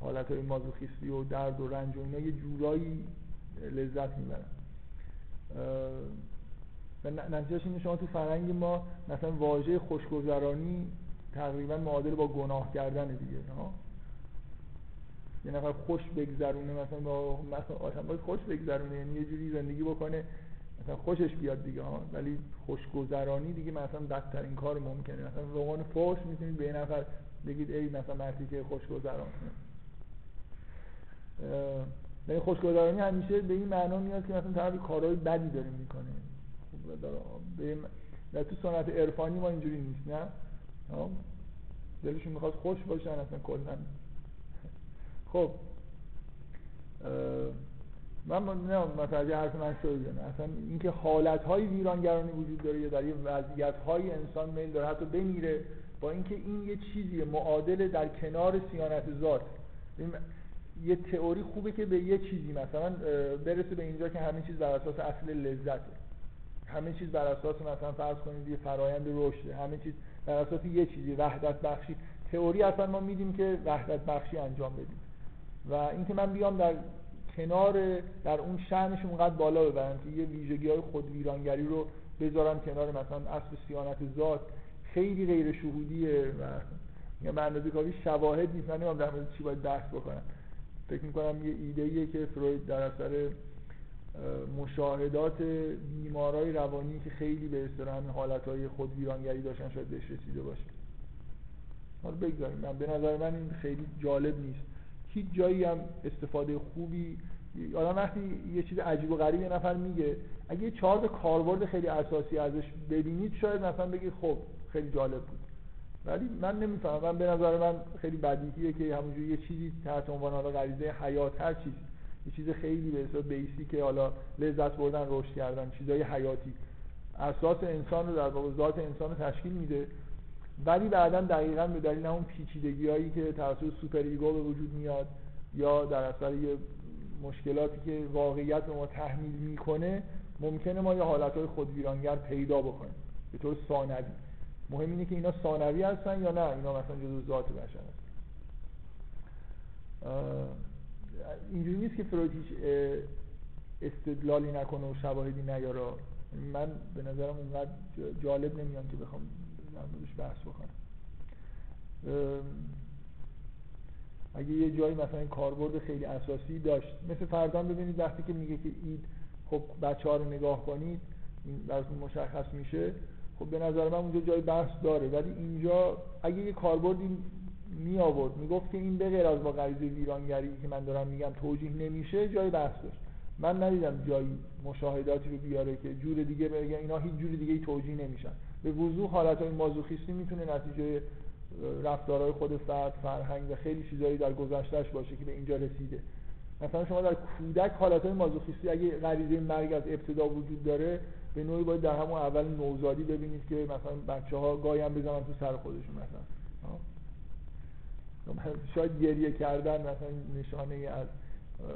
حالت های مازوخیستی و درد و رنج و اینا یه جورایی لذت می‌برن. نتیجهش اینه شما تو فرنگ ما مثلا واژه خوشگذرانی تقریبا معادل با گناه کردن دیگه ها؟ یه نفر خوش بگذرونه مثلا با مثلا آدم خوش بگذرونه یعنی یه جوری زندگی بکنه مثلا خوشش بیاد دیگه ها ولی خوشگذرانی دیگه مثلا بدترین کار ممکنه. مثلا عنوان فوش می‌تونید به یه نفر بگید ای مثلا مردی که خوشگذران یعنی خوشگذرانی همیشه به این معنا میاد که مثلا طرف کارهای بدی داره می‌کنه. خب تو سنت عرفانی ما اینجوری نیست نه؟ دلشون می‌خواد خوش باشن اصلا کلا خب من نه متوجه حرف من شدید اصلا اینکه حالت های ویرانگرانی وجود داره یا در یه وضعیت های انسان میل داره حتی بمیره با اینکه این یه چیزی معادل در کنار سیانت ذات. یه تئوری خوبه که به یه چیزی مثلا برسه به اینجا که همه چیز بر اساس اصل لذته. همه چیز بر اساس مثلا فرض کنید یه فرایند رشد همه چیز بر اساس یه چیزی وحدت بخشی. تئوری اصلا ما میدیم که وحدت بخشی انجام بدیم. و اینکه من بیام در کنار در اون شأنش اونقدر بالا ببرم که یه ویژگی های خود ویرانگری رو بذارم کنار مثلا اصل سیانت ذات خیلی غیر شهودیه و یا به کافی شواهد نیست. من در مورد چی باید بحث بکنم. فکر می‌کنم یه ایده که فروید در اثر مشاهدات بیمارای روانی که خیلی به اصطلاح همین حالتهای خود ویرانگری داشتن شاید بهش رسیده باشه. حالا بگذاریم. من به نظر من این خیلی جالب نیست. هیچ جایی هم استفاده خوبی آدم وقتی یه چیز عجیب و غریب یه نفر میگه اگه چهار تا کاربرد خیلی اساسی ازش ببینید شاید مثلا بگید خب خیلی جالب بود. ولی من نمی‌فهمم. من به نظر من خیلی بدیهیه که همونجوری یه چیزی تحت عنوان حالا غریزه حیات هر چیزی یه چیز خیلی به حساب basic ی که حالا لذت بردن رشد کردن چیزای حیاتی. اساس انسان رو در واقع ذات انسان رو تشکیل میده. ولی بعدا دقیقا به دلیل اون پیچیدگی هایی که توسط super ego به وجود میاد یا در اثر یه مشکلاتی که واقعیت به ما تحمیل می‌کنه ممکنه ما یه حالت های خودویرانگر پیدا بکنیم. به طور ثانوی. مهم اینه که اینا ثانوی هستن یا نه؟ اینا مثلا جزو ذات بشر هستن. اینجوری نیست که فروید هیچ استدلالی نکنه و شواهدی نیاره. من به نظرم اونقدر جالب نمیان که بخوام در موردش بحث بکنم. اگه یه جایی مثلا کاربرد خیلی اساسی داشت مثل فردان ببینید وقتی که میگه که اید خب بچه ها رو نگاه کنید این مشخص میشه خب به نظر من اونجا جای بحث داره. ولی اینجا اگه یه کاربردی می آورد می‌گفت که این به غیر از با غریزه ویرانگری که من دارم میگم توجیه نمیشه جای بحث داشت. من ندیدم جایی مشاهداتی رو بیاره که جور دیگه بگه اینا هیچ جور دیگه ای توجیه نمیشن. به وضوح حالت های مازوخیستی می‌تونه نتیجه رفتارهای خود فرد فرهنگ و خیلی چیزایی در گذشتهش باشه که به اینجا رسیده. مثلا شما در کودک حالت های مازوخیستی اگه غریزه مرگ از ابتدا وجود داره به نوعی باید در همون اول نوزادی ببینید که مثلا بچه ها گاهی هم بزنن تو سر خودشون مثلا. شاید گریه کردن مثلا نشانه از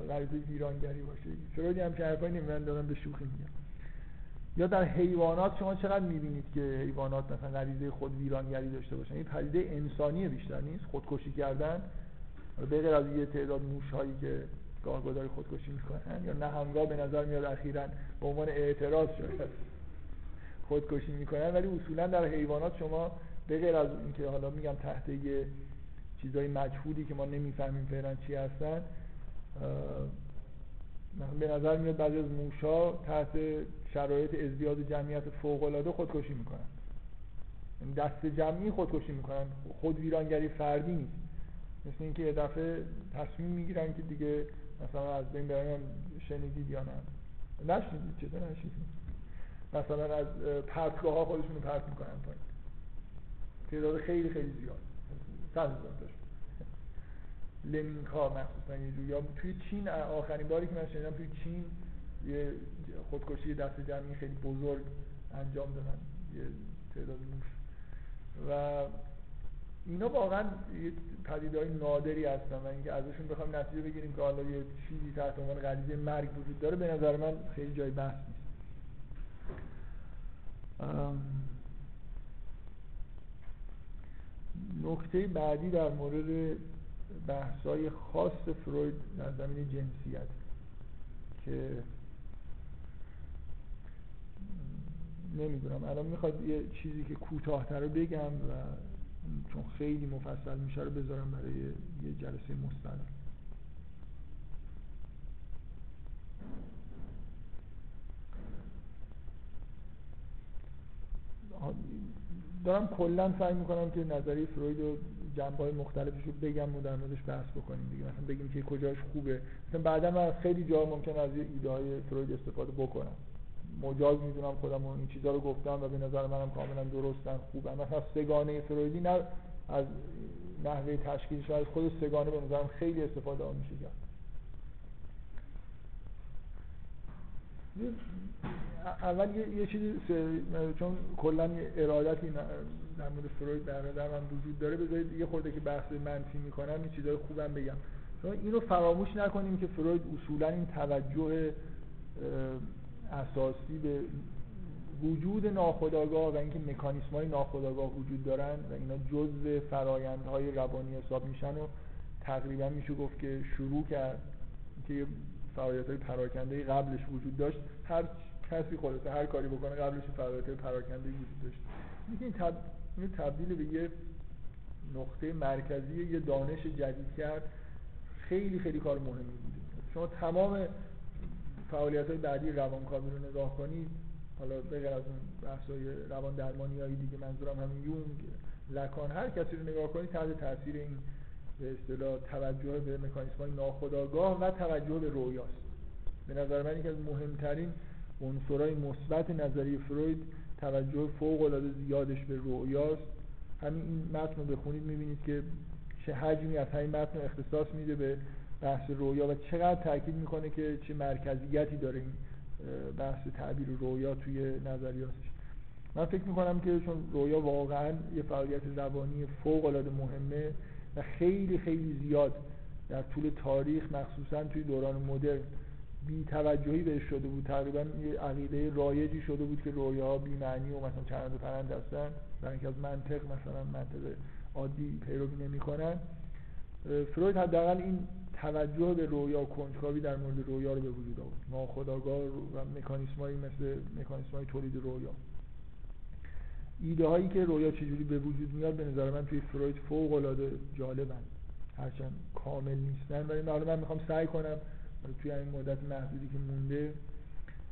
غریزه ویرانگری باشه. فرویدی هم که حرفایی نمیدن دارم به شوخی میگم یا در حیوانات شما چقدر می‌بینید که حیوانات مثلا غریزه خود ویرانگری داشته باشن؟ این پدیده انسانی بیشتر نیست خودکشی کردن. به غیر از یه تعداد موش هایی که گاه گداری خودکشی می‌کنن یا نه همگاه به نظر میاد اخیرا به عنوان اعتراض شاید خودکشی می‌کنن ولی اصولا در حیوانات شما به غیر از اینکه حالا میگم تحت یه چیزای مجهودی که ما نمی‌فهمیم فعلا چی هستن به نظر میاد بعضی از موشا تحت شرایط ازدیاد جمعیت فوق العاده خودکشی می‌کنن. یعنی دست جمعی خودکشی می‌کنن. خود ویرانگری فردی نیست. مثل اینکه یه دفعه تصمیم می‌گیرن که دیگه مثلا از بین برن شنیدید یا نه. نشنیدید چطور نشنیدید؟ مثلا از پرتگاه ها خودشون رو پرت می‌کنن پایین. تعداد خیلی خیلی زیاد. صد هزار داشت (laughs) لمینکا مخصوصا یه یا توی چین آخرین باری که من شنیدم توی چین خودکشی دست جمعی خیلی بزرگ انجام دادن یه تعداد موش و اینا واقعا پدیده های نادری هستن و اینکه ازشون بخوام نتیجه بگیریم که حالا یه چیزی تحت عنوان غریزه مرگ وجود داره به نظر من خیلی جای بحث نیست. نکته بعدی در مورد بحثای خاص فروید در زمین جنسیت که نمی‌دونم. الان می‌خواد یه چیزی که کوتاهتر رو بگم و چون خیلی مفصل میشه رو بذارم برای یه جلسه مستقل دارم کلا سعی می‌کنم که نظری فروید و جنبه های مختلفش رو بگم و در موردش بحث بکنیم دیگه. مثلا بگیم که کجاش خوبه. مثلا بعدا من خیلی جا ممکن از ایده های فروید استفاده بکنم. مجاز می‌دونم خودم این چیزها رو گفتم و به نظر منم کاملا درستن خوبن. مثلا سگانه فرویدی نه از نحوه تشکیلش از خود سگانه به نظرم خیلی استفاده ها میشه اول یه, یه چیزی چون کلا ارادتی در مورد فروید در در من وجود داره بذارید یه خورده که بحث منفی می‌کنم این چیزای خوبم بگم. شما اینو فراموش نکنیم که فروید اصولا این توجه اساسی به وجود ناخودآگاه و اینکه مکانیسم های ناخودآگاه وجود دارن و اینا جزء فرایندهای روانی حساب میشن و تقریبا میشه گفت که شروع کرد که فعالیت های پراکنده قبلش وجود داشت. هر کسی خلاصه هر کاری بکنه قبلش فعالیت های پراکنده وجود داشت. این تب... تبدیل به یه نقطه مرکزی یه دانش جدید کرد. خیلی خیلی کار مهمی بوده. شما تمام فعالیت های بعدی روانکاوی رو نگاه کنید حالا بغیر از اون بحثای روان درمانی هایی دیگه منظورم همین یونگ لکان هر کسی رو نگاه کنید تحت تاثیر این به اصطلاح توجه به مکانیسم های ناخودآگاه و توجه به رویاست. به نظر من یکی از مهمترین عنصرهای مثبت نظری فروید توجه فوق العاده زیادش به رویاست. همین این متن رو بخونید می‌بینید که چه حجمی از همین متن اختصاص میده به بحث رویا و چقدر تاکید می‌کنه که چه مرکزیتی داره این بحث تعبیر رویا توی نظریاتش. من فکر می‌کنم که چون رویا واقعا یه فعالیت زبانی فوق العاده مهمه و خیلی خیلی زیاد در طول تاریخ مخصوصا توی دوران مدرن بی توجهی بهش شده بود. تقریبا یه عقیده رایجی شده بود که رویا بی معنی و مثلا چند و پرند هستن برای اینکه از منطق مثلا منطق عادی پیروی نمی‌کنن. فروید حداقل این توجه به رویا کنجکاوی در مورد رویا رو به وجود آورد. ناخودآگاه و مکانیسمایی مثل مکانیسمای تولید رویا. ایده هایی که رویا چجوری به وجود میاد به نظر من توی فروید فوق العاده جالبن. هرچند کامل نیستن ولی من می‌خوام سعی کنم توی این مدت محدودی که مونده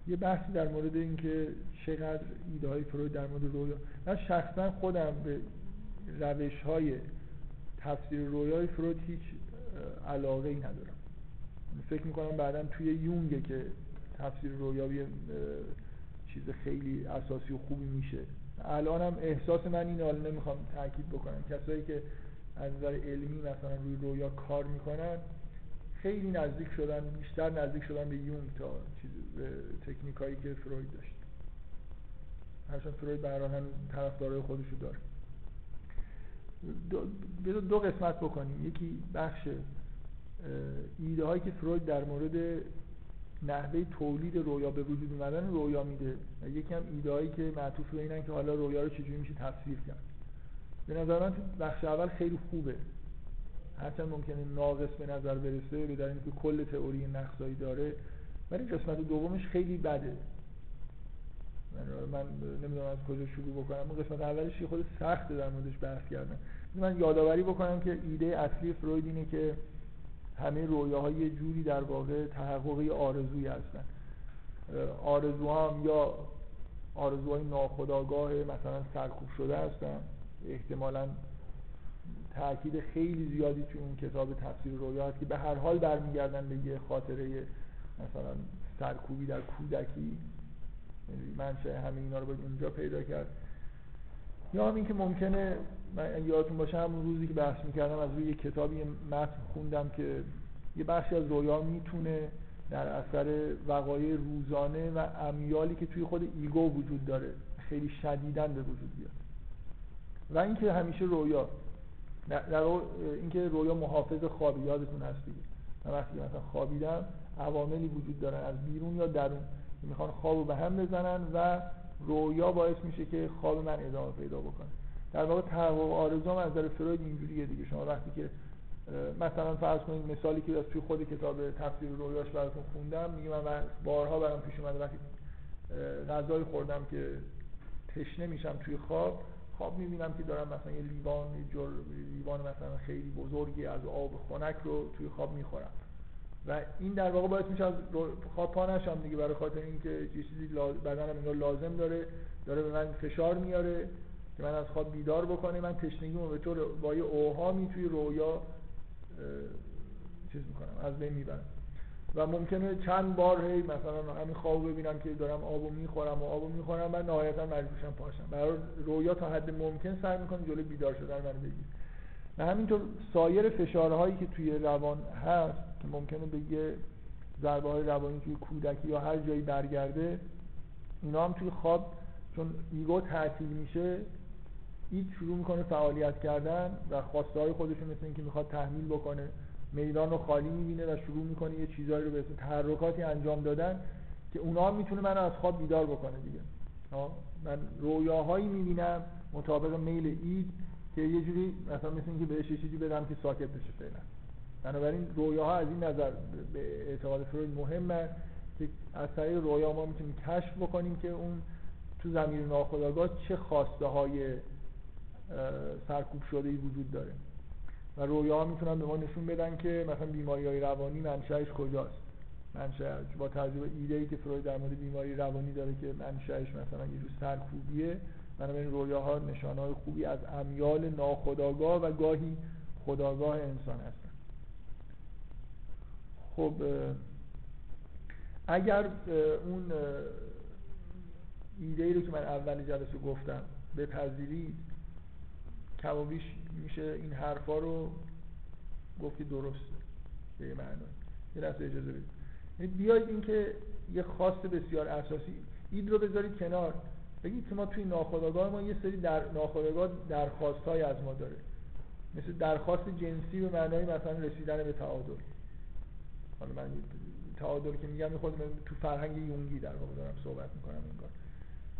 یه بحثی در مورد اینکه چقدر ایده های فروید در مورد رویا من شخصا خودم به روش های تفسیر رویای فروید هیچ علاقه ای ندارم. فکر می‌کنم بعدا توی یونگه که تفسیر رویا یه چیز خیلی اساسی و خوبی میشه. الانم احساس من اینه حالا نمی‌خوام تاکید بکنم. کسایی که از نظر علمی مثلا روی رویا کار می‌کنن خیلی نزدیک شدن بیشتر نزدیک شدن به یونگ تا چیز تکنیک هایی که فروید داشت. هرچند فروید به هر طرفدارای خودش رو داره. دو, دو قسمت بکنیم. یکی بخش ایده هایی که فروید در مورد نحوه تولید رویا به وجود اومدن رویا میده و یکی هم ایده هایی که معطوف به اینن که حالا رویا رو چجوری میشه تفسیر کرد. به نظر من بخش اول خیلی خوبه. هرچند ممکنه ناقص به نظر برسه به دلیل اینکه کل تئوری نقصایی داره ولی قسمت دومش خیلی بده. من نمی‌دونم از کجا شروع بکنم. اون قسمت اولش یه خود سخته در موردش بحث کردم. من یادآوری بکنم که ایده اصلی فروید اینه که همه رویاها یه جوری در واقع تحققی آرزویی هستن. آرزوها هم یا آرزوهای ناخودآگاه مثلا سرکوب شده هستن. احتمالا تاکید خیلی زیادی تو اون کتاب تفسیر رویا هست که به هر حال برمیگردن به یه خاطره مثلا سرکوبی در کودکی. یعنی منشه همه اینا رو باید اونجا پیدا کرد. یا هم این که ممکنه من یادتون باشه همون روزی که بحث می‌کردم از روی کتابی متن خوندم که یه بخشی از رویا می‌تونه در اثر وقایع روزانه و امیالی که توی خود ایگو وجود داره خیلی شدیدن به وجود بیاد. و اینکه همیشه رویا در اینکه رویا محافظ خوابی یادتون هست دیگه. من وقتی مثلا خوابیدم عواملی وجود دارن از بیرون یا درون می‌خوان خواب به هم بزنن و رویا باعث میشه که خواب من ادامه پیدا بکنه. در واقع تحقق آرزو از نظر فروید اینجوریه دیگه. شما وقتی که مثلا فرض کنید مثالی که از توی خود کتاب تفسیر رویاش براتون خوندم میگه من بارها برام پیش اومده وقتی غذای خوردم که تشنه میشم توی خواب خواب می‌بینم که دارم مثلا یه لیوان جر لیوان مثلا خیلی بزرگی از آب خنک رو توی خواب می‌خورم. و این در واقع باعث میشه از خواب پا نشم دیگه برای خاطر اینکه یه چیزی بدنم انگار لازم داره داره به من فشار میاره که من از خواب بیدار بکنه. من تشنگیمو به طور با یه اوهامی توی رویا چیز می‌کنم از بین می‌برم. و ممکنه چند بار هی مثلا همین خواب ببینم که دارم آبو می‌خورم و آبو می‌خورم و نهایتا مجبورشم پاشم برای رویا تا حد ممکن سعی می‌کنه جلوی بیدار شدن من بگیر و همینطور سایر فشارهایی که توی روان هست که ممکنه به یه ضربه های روانی توی کودکی یا هر جایی برگرده اینا هم توی خواب چون ایگو تعطیل میشه این شروع می‌کنه فعالیت کردن و خواسته های خودشون مثل اینکه می‌خواد تحمیل بکنه. میدان رو خالی می‌بینه و شروع می‌کنه یه چیزایی رو به تحرکاتی انجام دادن که اونا هم می‌تونه منو از خواب بیدار بکنه دیگه. من رویاهایی می‌بینم مطابق میل اید که یه جوری مثلا مثل اینکه بهش یه چیزی بدم که ساکت بشه فعلا. بنابراین رویاها از این نظر به اعتقاد فروید مهمه که از طریق رویا ما می‌تونیم کشف بکنیم که اون تو زمین ناخودآگاه چه خواسته های سرکوب شده ای وجود داره. و رویا می‌تونن به ما نشون بدن که مثلا بیماری های روانی منشأش کجاست. منشأش با توجه به ایده ای که فروید در مورد بیماری روانی داره که منشأش مثلا یه جور سرکوبیه. بنابراین رویاها نشانه های خوبی از امیال ناخودآگاه و گاهی خداگاه انسان هستن خب اگر اون ایده ای رو که من اول جلسه گفتم بپذیرید کمابیش میشه این حرفا رو گفت که درسته به یه معنی. یه لحظه اجازه بدید. یعنی بیاید این که یه خواست بسیار اساسی اید رو بذارید کنار. بگید که ما توی ناخودآگاه ما یه سری در ناخودآگاه درخواست های از ما داره. مثل درخواست جنسی به معنای مثلا رسیدن به تعادل. حالا من تعادل که میگم خود تو فرهنگ یونگی در واقع دارم صحبت می‌کنم انگار.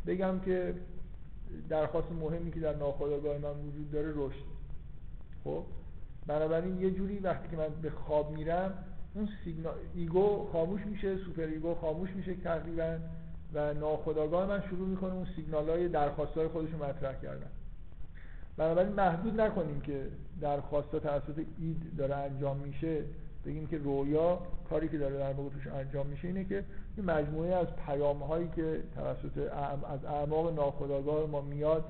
بگم که درخواست مهمی که در ناخودآگاه من وجود داره رشد. خب؟ بنابراین یه جوری وقتی که من به خواب میرم اون سیگنال ego خاموش میشه super ego خاموش میشه تقریبا و ناخودآگاه من شروع می‌کنه اون سیگنال های درخواست های خودش رو مطرح کردن. بنابراین محدود نکنیم که درخواست توسط اید داره انجام میشه. بگیم که رویا کاری که داره در واقع توش انجام میشه اینه که این مجموعه از پیام هایی که توسط از اعماق ناخودآگاه ما میاد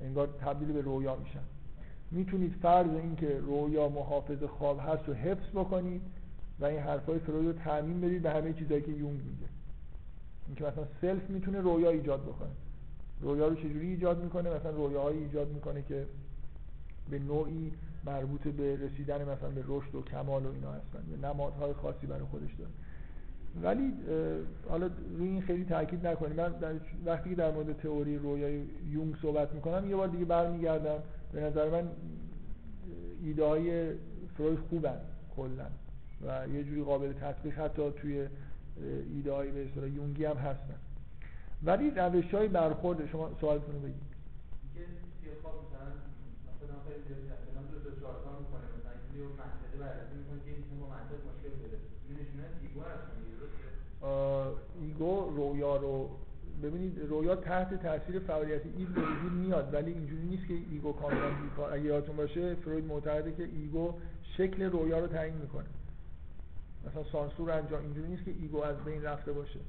انگار تبدیل به رویا میشن. می‌تونید فرض این که رویا محافظ خواب هست رو حفظ بکنید و این حرفای فروید رو تعمین بدید به همه چیزایی که یونگ میگه. اینکه مثلا سلف می‌تونه رویا ایجاد بکنه. رویا رو چجوری ایجاد می‌کنه؟ مثلا رویاهایی ایجاد می‌کنه که به نوعی مربوط به رسیدن مثلا به رشد و کمال و اینا هستن. یا نمادهای خاصی برای خودش داره. ولی حالا روی این خیلی تاکید نکنیم. من در وقتی که در مورد تئوری رویای یونگ صحبت می‌کنم یه بار دیگه برمیگردم. به نظر من ایده های فروید خوبن کلا. و یه جوری قابل تطبیق حتی توی ایده های به اصطلاح یونگی هم هستن. ولی روش های برخورد شما سوالتون رو بگید. ego رویا رو ببینید رویا تحت تاثیر فعالیت ego به وجود میاد ولی اینجوری نیست که ego کاملا بیکار اگه یادتون باشه فروید معتقده که ego شکل رویا رو تعیین می‌کنه. مثلا سانسور انجام اینجوری نیست که ego از بین رفته باشه.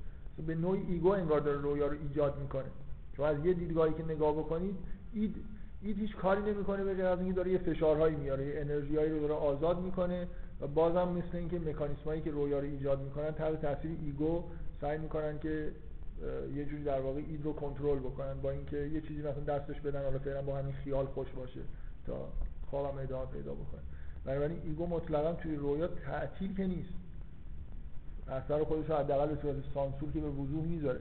به نوعی ego انگار داره رویا رو ایجاد می‌کنه. چون از یه دیدگاهی که نگاه بکنید id id هیچ کاری نمی‌کنه به غیر از اینکه داره یه فشارهایی میاره یه انرژیایی رو داره آزاد می‌کنه و بازم مثل اینکه مکانیسمایی که رویا رو ایجاد می‌کنن تحت تاثیر ego سعی می‌کنن که یه جوری در واقع id کنترل بکنن با اینکه یه چیزی مثلا دستش بدن حالا فعلا با همین خیال خوش باشه تا خوابم ادامه پیدا بکنه. بنابراین ego مطلقا توی رویا تعطیل که نیست. اثر خودش رو حداقل به صورت سانسور که به وضوح می‌ذاره.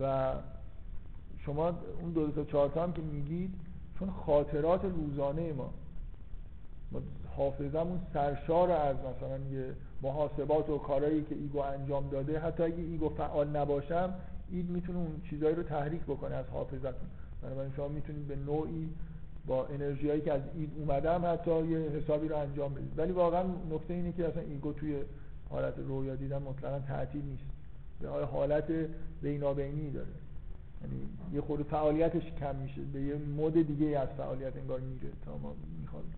و شما اون دو, تا چهار هم که میگید چون خاطرات روزانه ما. ما حافظمون سرشار از مثلا یه محاسبات و کارهایی که ego انجام داده حتی اگه ego فعال نباشم id می‌تونه اون چیزایی رو تحریک بکنه از حافظتون بنابراین شما می‌تونید به نوعی با انرژی هایی که از اید اومده هم حتی یه حسابی رو انجام بدید. ولی واقعا نکته اینه که اصلا ایگو توی حالت رویا دیدن مطلقا تعطیل نیست. به حالت بینابینی داره. یه خود فعالیتش کم میشه. به یه مود دیگه از فعالیت انگار میره تا ما میخوابیم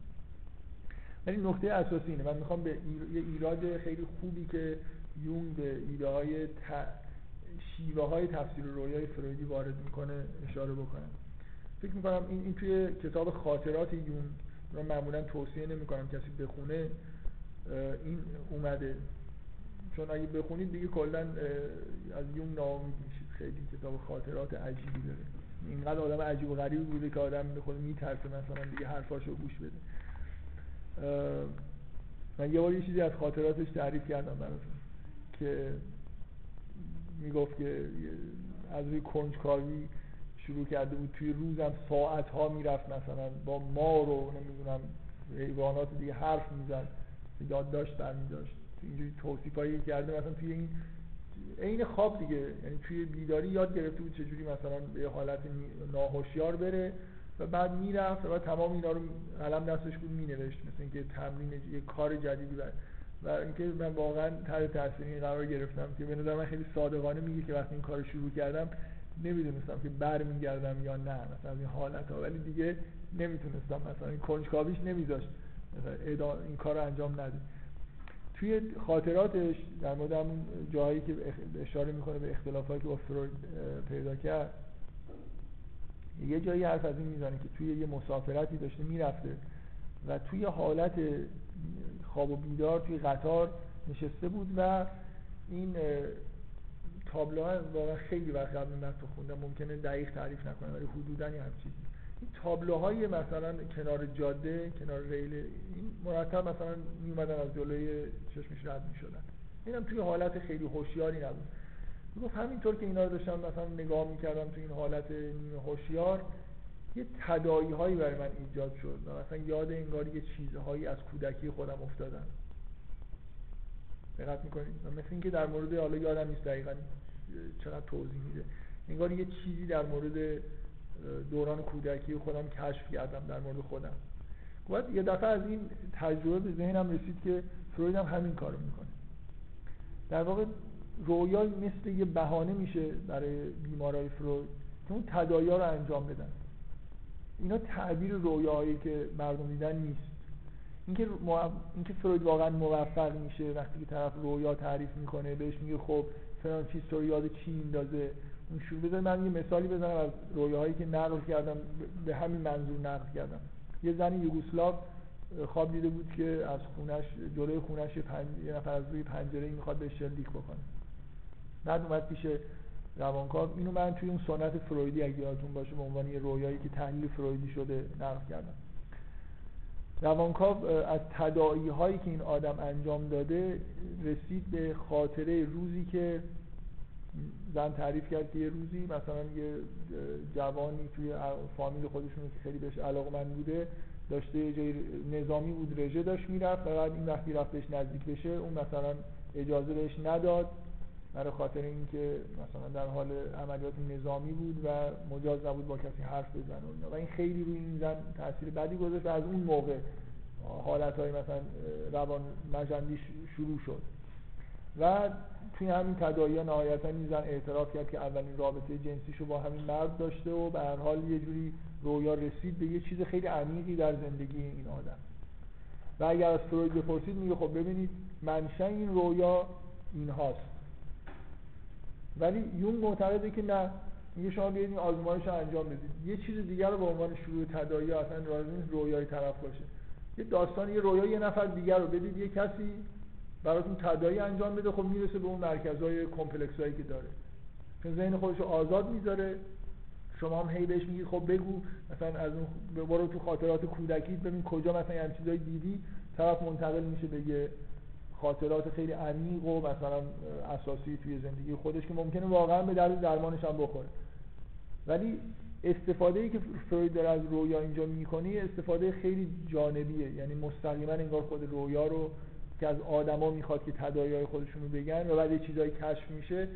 ولی نکته اساسی اینه. من می‌خوام به یه ایراد خیلی خوبی که یونگ به ایده های ت... شیوه های تفسیر رویای فرویدی وارد می‌کنه اشاره بکنم. فکر می‌کنم این, این توی کتاب خاطرات یونگ رو معمولا توصیه نمی‌کنم کسی بخونه این اومده. چون اگه بخونید دیگه کلا از یون ناامید میشید. خیلی کتاب خاطرات عجیبی داره. اینقدر آدم عجیب و غریبی بوده که آدم به خود میترسه مثلا دیگه حرفاشو گوش بده. من یه بار یه چیزی از خاطراتش تعریف کردم براتون که می‌گفت که از روی کنجکاوی شروع کرده بود. توی روزم ساعت ها می‌رفت مثلا با ما رو نمی‌دونم حیوانات دیگه حرف می‌زد یادداشت برمیداشت. اینجوری توصیفایی کرده مثلا توی این عین خواب دیگه. یعنی توی بیداری یاد گرفته بود چجوری مثلا به حالت ناهوشیار بره و بعد می‌رفت و تمام اینا رو قلم دستش بود مینوشت. مثل اینکه تمرین یه کار جدیدی بر و اینکه من واقعا تحت تاثیر قرار گرفتم که به نظر من خیلی صادقانه میگه که وقتی این کار شروع کردم نمی‌دونستم که برمیگردم یا نه. مثلا این حالت ها ولی دیگه نمی‌تونستم. مثلا این کنجکاویش نمیذاشت. مثلا این کار رو انجام نده توی خاطراتش در مورد همون جایی که اشاره می‌کنه به اختلافاتی که با فروید پیدا کرد یه جایی حرف از این می‌زنه که توی یه مسافرتی داشته می‌رفته و توی حالت خواب و بیدار توی قطار نشسته بود و این تابلوها واقعا خیلی وقت قبل من تو خوندم ممکنه دقیق تعریف نکنم ولی حدودا یه این تابلوهای مثلا کنار جاده کنار ریل این مرتب مثلا می اومدن از جلوی چشمش رد می شدن اینم توی حالت خیلی هوشیاری نبود. گفت همینطور که اینا رو داشتم مثلا نگاه می‌کردم توی این حالت هوشیار یه تدایی هایی برای من ایجاد شد و مثلا یاد انگار یه چیزهایی از کودکی خودم افتادم دقت می‌کنید؟ مثل اینکه در مورد حالا یادم نیست دقیقا چقدر توضیح میده. انگار یه چیزی در مورد دوران کودکی خودم کشف کردم در مورد خودم. بعد یه دفعه از این تجربه به ذهنم رسید که فروید هم همین کارو می‌کنه. در واقع رویا مثل یه بهانه میشه برای بیمارای فروید که اون تدایا رو انجام بدن. اینا تعبیر رویاهایی که مردم دیدن نیست. اینکه اینکه فروید واقعا موفق میشه وقتی که طرف رویا تعریف می‌کنه بهش میگه خب فلان چیز تو یاد چی میندازه؟ شروع بذار من یه مثالی بزنم از رویاهایی که نقل کردم به همین منظور نقل کردم. یه زنی یوگسلاو خواب دیده بود که از خونش جلوی خونش یه نفر از روی پنجره می‌خواد به شلیک بکنه. بعد اومد پیش روانکاو. اینو من توی اون سنت فرویدی اگه یادتون باشه به عنوان یه رویایی که تحلیل فرویدی شده نقل کردم. روانکاو از تداعی هایی که این آدم انجام داده رسید به خاطره روزی که زن تعریف کرد که یه روزی مثلا یه جوانی توی فامیل خودشون که خیلی بهش علاقمند بوده داشته یه جای نظامی بود رژه داشت می‌رفت و بعد این وقتی رفت بهش نزدیک بشه اون مثلا اجازه بهش نداد. برای خاطر اینکه مثلا در حال عملیات نظامی بود و مجاز نبود با کسی حرف بزنه و این خیلی روی این زن تاثیر بدی گذاشت از اون موقع حالت های مثلا روان شروع شد. و توی همین تداعی نهایتا این اعتراف کرد که اولین رابطه جنسیشو با همین مرد داشته و به هر حال یه جوری رویا رسید به یه چیز خیلی عمیقی در زندگی این آدم. و اگر از فروید بپرسید میگه خب ببینید منشأ این رویا این هاست ولی یون معتقده که نه میگه شما بیاید این آزمایش رو انجام بدید. یه چیز دیگر رو به عنوان شروع تداعی اصلا نیست رویای طرف باشه. یه داستان یه رویا یه نفر دیگر رو. بدید یه کسی براتون تداعی انجام بده خب می‌رسه به اون مرکزهای کمپلکس هایی که داره. چون ذهن خودش رو آزاد می‌ذاره. شما هم هی بهش میگی خب بگو مثلا از اون برو تو خاطرات کودکیت ببین کجا مثلا این چیزایی دیدی. طرف منتقل میشه به یه خاطرات خیلی عمیق و مثلا اساسی توی زندگی خودش که ممکنه واقعا به درد درمانش هم بخوره. ولی استفاده ای که فروید داره از رویا اینجا می‌کنه استفاده خیلی جانبیه. یعنی مستقیما انگار خود رویا رو که از آدما می‌خواد که تداعیای خودشون بگن و بعد یه چیزایی کشف میشه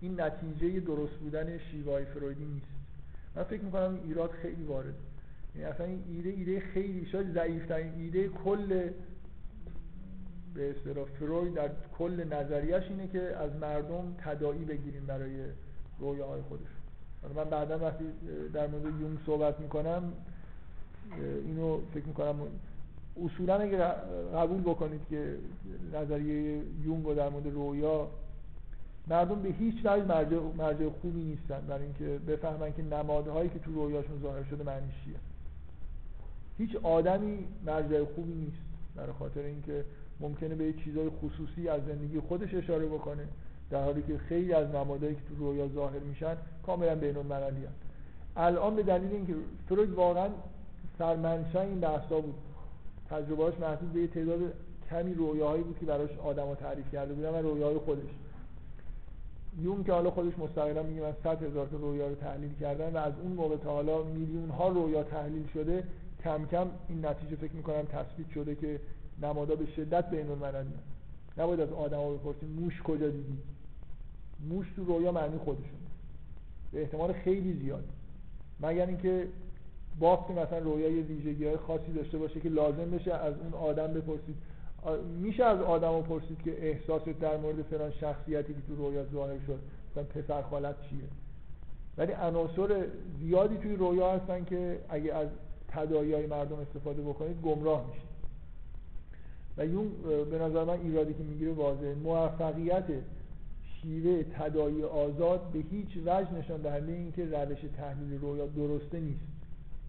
این نتیجه درست بودن شیوای فرویدی نیست. من فکر می‌کنم ایراد خیلی وارد. یعنی اصلا این ایده ایده خیلی شاید ضعیفترین ایده کل به اصطلاح فروید در کل نظریش اینه که از مردم تداعی بگیریم برای رویاهای خودشون. من بعدا وقتی در مورد یونگ صحبت می‌کنم اینو فکر می‌کنم اصولا اگه قبول بکنید که نظریه یونگ در مورد رویا مردم به هیچ وجه مرجع, مرجع خوبی نیستن برای اینکه بفهمن که نمادهایی که تو رویاشون ظاهر شده معنی چیه. هیچ آدمی مرجع خوبی نیست برای خاطر اینکه ممکنه به چیزهای خصوصی از زندگی خودش اشاره بکنه در حالی که خیلی از نمادهایی که تو رویا ظاهر میشن کاملا بین المللی الان به دلیل اینکه فروید واقعا سرمنشأ این بحثا بود. تجربهاش محدود به یه تعداد کمی رویاهایی بود که براش آدما تعریف کرده بودن و رویاهای خودش. یون که حالا خودش مستقلا میگه من 100 هزار تا رویا رو تحلیل کردن و از اون موقع تا حالا میلیون ها رویا تحلیل شده کم کم این نتیجه فکر می‌کنم تثبیت شده که نمادا به شدت بین المللی نباید از آدما بپرسیم موش کجا دیدی موش تو رویا معنی خودشون به احتمال خیلی زیاد. مگر اینکه بافت مثلا رویا یه ویژگی های خاصی داشته باشه که لازم بشه از اون آدم بپرسید. میشه از آدم پرسید که احساست در مورد فلان شخصیتی که تو رویا ظاهر شد مثلا پسر خالت چیه؟ ولی عناصر زیادی توی رویا هستن که اگه از تداعی مردم استفاده بکنید گمراه میشید و یون به نظر من ایرادی که می‌گیره واضحه. موفقیت شیوه تداعی آزاد به هیچ وجه نشان دهنده این که روش تحلیل رویا درسته نیست.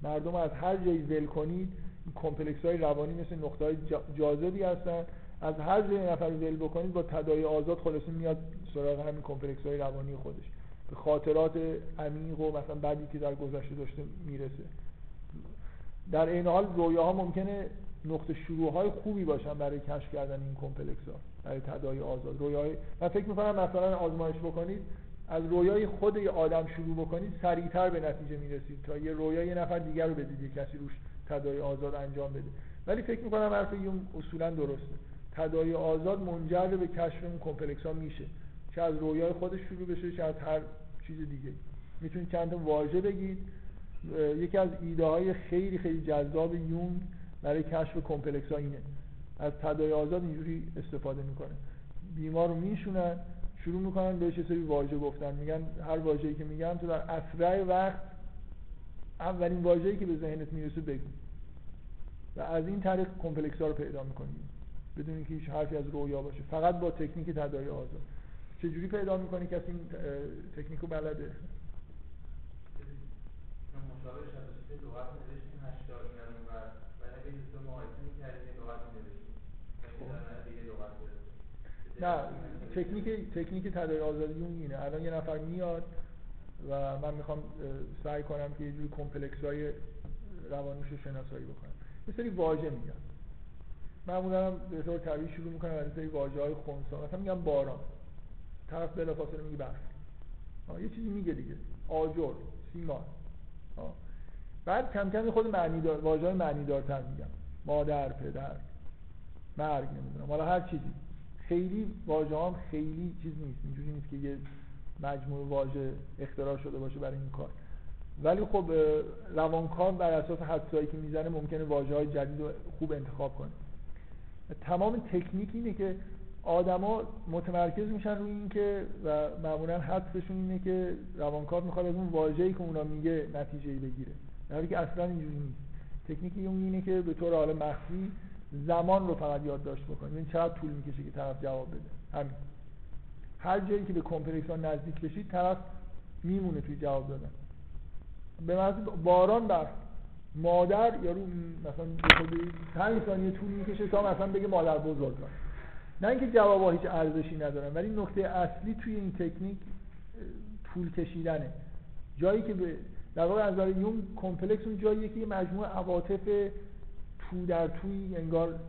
مردم از هر جایی ول کنید کمپلکس های روانی مثل نقطه های جاذبی هستن. از هر جایی نفر ول بکنید با تداعی آزاد خلاصه میاد سراغ همین کمپلکس های روانی خودش. به خاطرات عمیق و مثلا بعدی که در گذشته داشته می‌رسه. در این حال رویاها ممکنه نقطه شروع های خوبی باشن برای کشف کردن این کمپلکس ها برای تداعی آزاد. رویای من فکر می‌کنم مثلا آزمایش بکنید از رویای خود یه آدم شروع بکنید سریعتر به نتیجه می‌رسید تا یه رویای یه نفر دیگر رو بدید یه کسی روش تداعی آزاد انجام بده. ولی فکر می‌کنم حرف یونگ اصولا درسته. تداعی آزاد منجر به کشف اون کمپلکس ها میشه. چه از رویای خودش شروع بشه چه از هر چیز دیگه. می‌تونید چند تا واژه بگید. یکی از ایده های خیلی خیلی جذاب یونگ برای کشف کمپلکس ها اینه. از تداعی آزاد اینجوری استفاده می‌کنه. بیمار رو میشونن شروع می‌کنن بهش سری واژه گفتن. میگن هر واژه‌ای که میگن تو در اسرع وقت اولین واژه‌ای که به ذهنت می‌رسه بگو. و از این طریق کمپلکس ها رو پیدا می‌کنیم بدون اینکه هیچ حرفی از رویا باشه. فقط با تکنیک تداعی آزاد. چجوری پیدا می‌کنی کسی این تکنیک رو بلده؟ نه تکنیک تکنیک تداعی آزادی اون اینه. الان یه نفر میاد و من می‌خوام سعی کنم که یه جوری کمپلکس های روانیش رو شناسایی بکنم. یه سری واژه میگم. معمولا به طور طبیعی شروع می‌کنم از سری واژه های خونسا. مثلا میگم باران. طرف بلافاصله میگه برف. یه چیزی میگه دیگه. آجر سیمان. بعد کم کم خود معنی دار واژه معنی دارتر میگم. مادر پدر مرگ نمی‌دونم. حالا هر چیزی. خیلی واژه هم خیلی چیز نیست. اینجوری نیست که یه مجموعه واژه اختراع شده باشه برای این کار. ولی خب روانکار بر اساس حدسایی که می‌زنه ممکنه واژه های جدید رو خوب انتخاب کنه. تمام تکنیک اینه که آدما متمرکز میشن روی اینکه و معمولا حدسشون اینه که روانکار می‌خواد از اون واژه‌ای که اونا میگه نتیجه بگیره. در حالی که اصلا اینجوری نیست. تکنیکی اون اینه که به طور حال مخفی زمان رو فقط یادداشت بکنیم. این چقدر طول می‌کشه که طرف جواب بده. همین. هر جایی که به کمپلکس ها نزدیک بشید طرف میمونه توی جواب دادن. به باران بر مادر یارو مثلا خود 5 ثانیه طول می‌کشه تا مثلا بگه مادر بزرگان نه اینکه جوابا هیچ ارزشی ندارن ولی نکته اصلی توی این تکنیک طول کشیدنه. جایی که به در واقع از نظر یونگ کمپلکس اون جاییه که یه مجموعه عواطف تو در توی انگار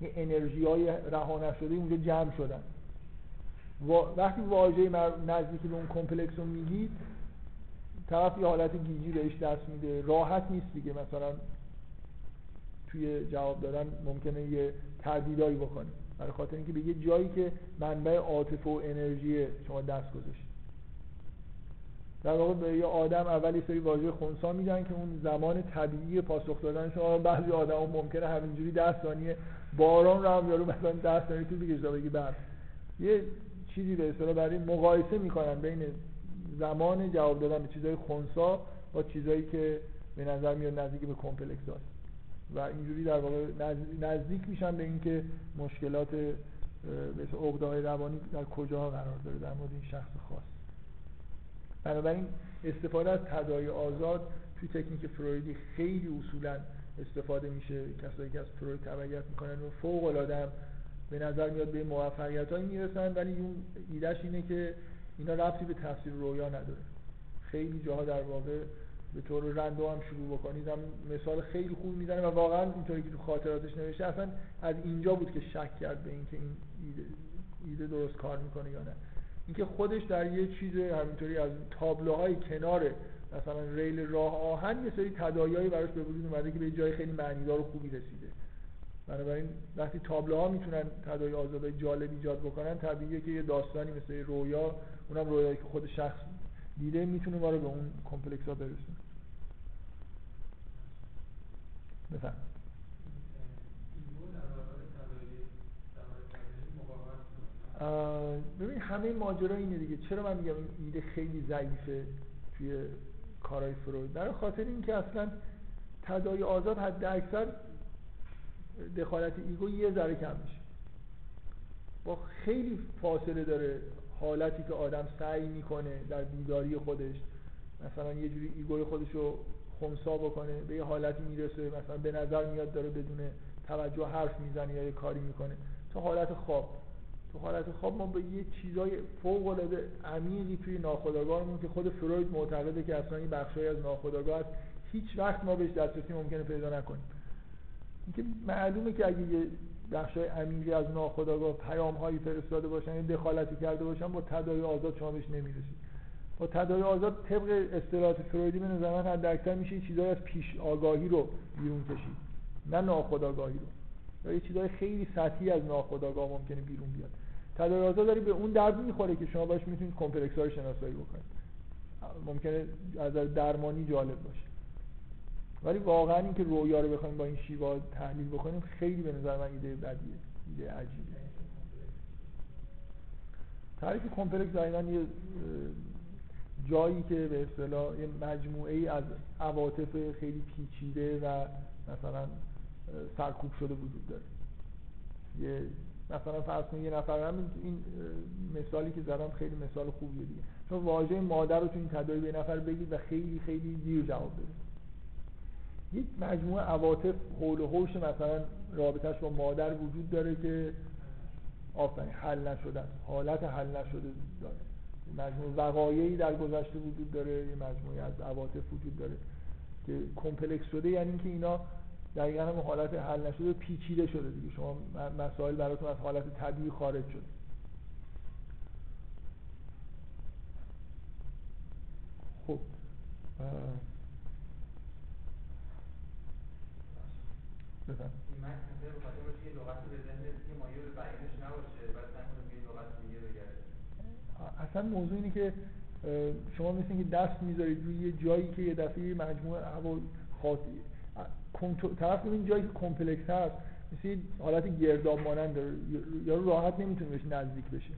یه انرژی های رها نشده اونجا جمع شدن. وقتی واژه نزدیکی به اون کمپلکس رو میگید طرف یه حالت گیجی بهش دست میده. راحت نیست دیگه مثلا توی جواب دادن ممکنه یه تردیدایی بکنه برای خاطر اینکه به یه جایی که منبع عاطفه و انرژی شما دست گذاشتید در واقع به یه آدم اولی سری واژه خونسا میدن که اون زمان طبیعی پاسخ دادن شما بعضی آدم ممکنه همینجوری ده ثانیه باران رو هم یارو مثلا ده ثانیه تو بکشه بگی بعد. یه چیزی به اصطلاح برای مقایسه می‌کنن بین زمان جواب دادن به چیزهای خونسا با چیزهایی که به نظر میاد نزدیک به کمپلکس هست. و اینجوری در واقع نزدیک میشن به اینکه مشکلات مثل عقده‌های روانی در کجا قرار داره در مورد این شخص خاص. بنابراین استفاده از تداعی آزاد توی تکنیک فرویدی خیلی اصولا استفاده میشه. کسایی که از فروید تبعیت می‌کنن و فوق العاده به نظر میاد به موفقیت هایی می‌رسن ولی اون ایدهش اینه که اینا ربطی به تفسیر رویا نداره. خیلی جاها در واقع به طور رندو هم شروع بکنید. هم مثال خیلی خوب می‌زنه و واقعا اینطوری که تو خاطراتش نوشته اصلا از اینجا بود که شک کرد به اینکه این ایده, ایده درست کار می‌کنه یا نه. اینکه خودش در یه چیز همینطوری از تابلوهای کنار مثلا ریل راه آهن یه سری تداعیایی براش به وجود اومده که به جای خیلی معنیدار و خوبی رسیده. بنابراین وقتی تابلوها می‌تونن تداعی آزادای جالب ایجاد بکنن طبیعیه که یه داستانی مثل رویا اونم رویایی که خود شخص دیده می‌تونه ما رو به اون کمپلکس ها برسونه. بفهم ببین همه ماجرا اینه دیگه. چرا من میگم ایده خیلی ضعیفه توی کارهای فروید؟ برای خاطر اینکه اصلا تداعی آزاد حد اکثر دخالت ego یه ذره کم میشه. با خیلی فاصله داره حالتی که آدم سعی می‌کنه در بیداری خودش مثلا یه جوری ایگوی خودش رو خونسا بکنه به یه حالتی می‌رسه مثلا به نظر میاد داره بدون توجه حرف می‌زنه یا یه کاری می‌کنه. تا حالت خواب تو حالت خواب ما به یه چیزای فوق العاده عمیقی توی ناخودآگاهمون که خود فروید معتقده که اصلا این بخشای از ناخودآگاه است هیچ وقت ما بهش دسترسی ممکنه پیدا نکنیم. اینکه معلومه که اگه یه بخشای عمیقی از ناخودآگاه پیام هایی فرستاده باشن یا دخالتی کرده باشن با تداعی آزاد شما بهش نمی‌رسید. با تداعی آزاد طبق اصطلاحات فرویدی به نظر من حد میشه چیزایی از پیش آگاهی رو بیرون کشید نه ناخودآگاهی رو. یا یه چیزای خیلی سطحی از ناخودآگاه ممکنه بیرون بیاد. تداعی آزاد داری به اون درد می‌خوره که شما باش می‌تونید کمپلکس ها رو شناسایی بکنید. ممکنه از درمانی جالب باشه. ولی واقعا اینکه رویا رو بخوایم با این شیوا تحلیل بکنیم خیلی به نظر من ایده بدیه ایده عجیبه تعریف کمپلکس یه جایی که به اصطلاح یه مجموعه ای از عواطف خیلی پیچیده و مثلا سرکوب شده وجود داره. یه مثلا فرض کنید یه نفر همین این مثالی که زدم خیلی مثال خوبیه دیگه. چون واژه مادر رو تو این تداعی به نفر بگید و خیلی خیلی دیر جواب بده. یک مجموعه عواطف حول و حوش مثلا رابطش با مادر وجود داره که آفرین حل است حالت حل نشده داره. مجموعه وقایعی در گذشته وجود داره یه مجموعه از عواطف وجود داره که کمپلکس شده یعنی اینکه اینا دقیقا هم حالت حل نشده پیچیده شده دیگه. شما مسائل براتون از حالت طبیعی خارج شده. خب. که اصلا موضوع اینه که شما مثل اینکه دست می‌ذارید روی یه جایی که یه دفعه مجموعه هوا خاطی طرف این جایی که کمپلکس هست مثل حالت گرداب مانند داره. یا راحت نمی‌تونه بهش نزدیک بشه.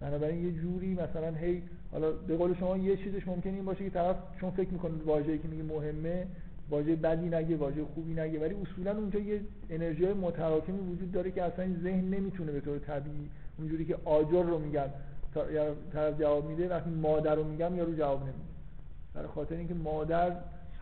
بنابراین یه جوری مثلا هی حالا به قول شما یه چیزش ممکنه این باشه که طرف چون فکر می‌کنه واژه‌ای که میگه مهمه واژه بدی نگه واژه خوبی نگه ولی اصولا اونجا یه انرژی متراکمی وجود داره که اصلا ذهن نمی‌تونه به طور طبیعی اونجوری که آجر رو میگن طرف جواب میده وقتی مادر رو میگم یا رو جواب نمیده. برای خاطر اینکه مادر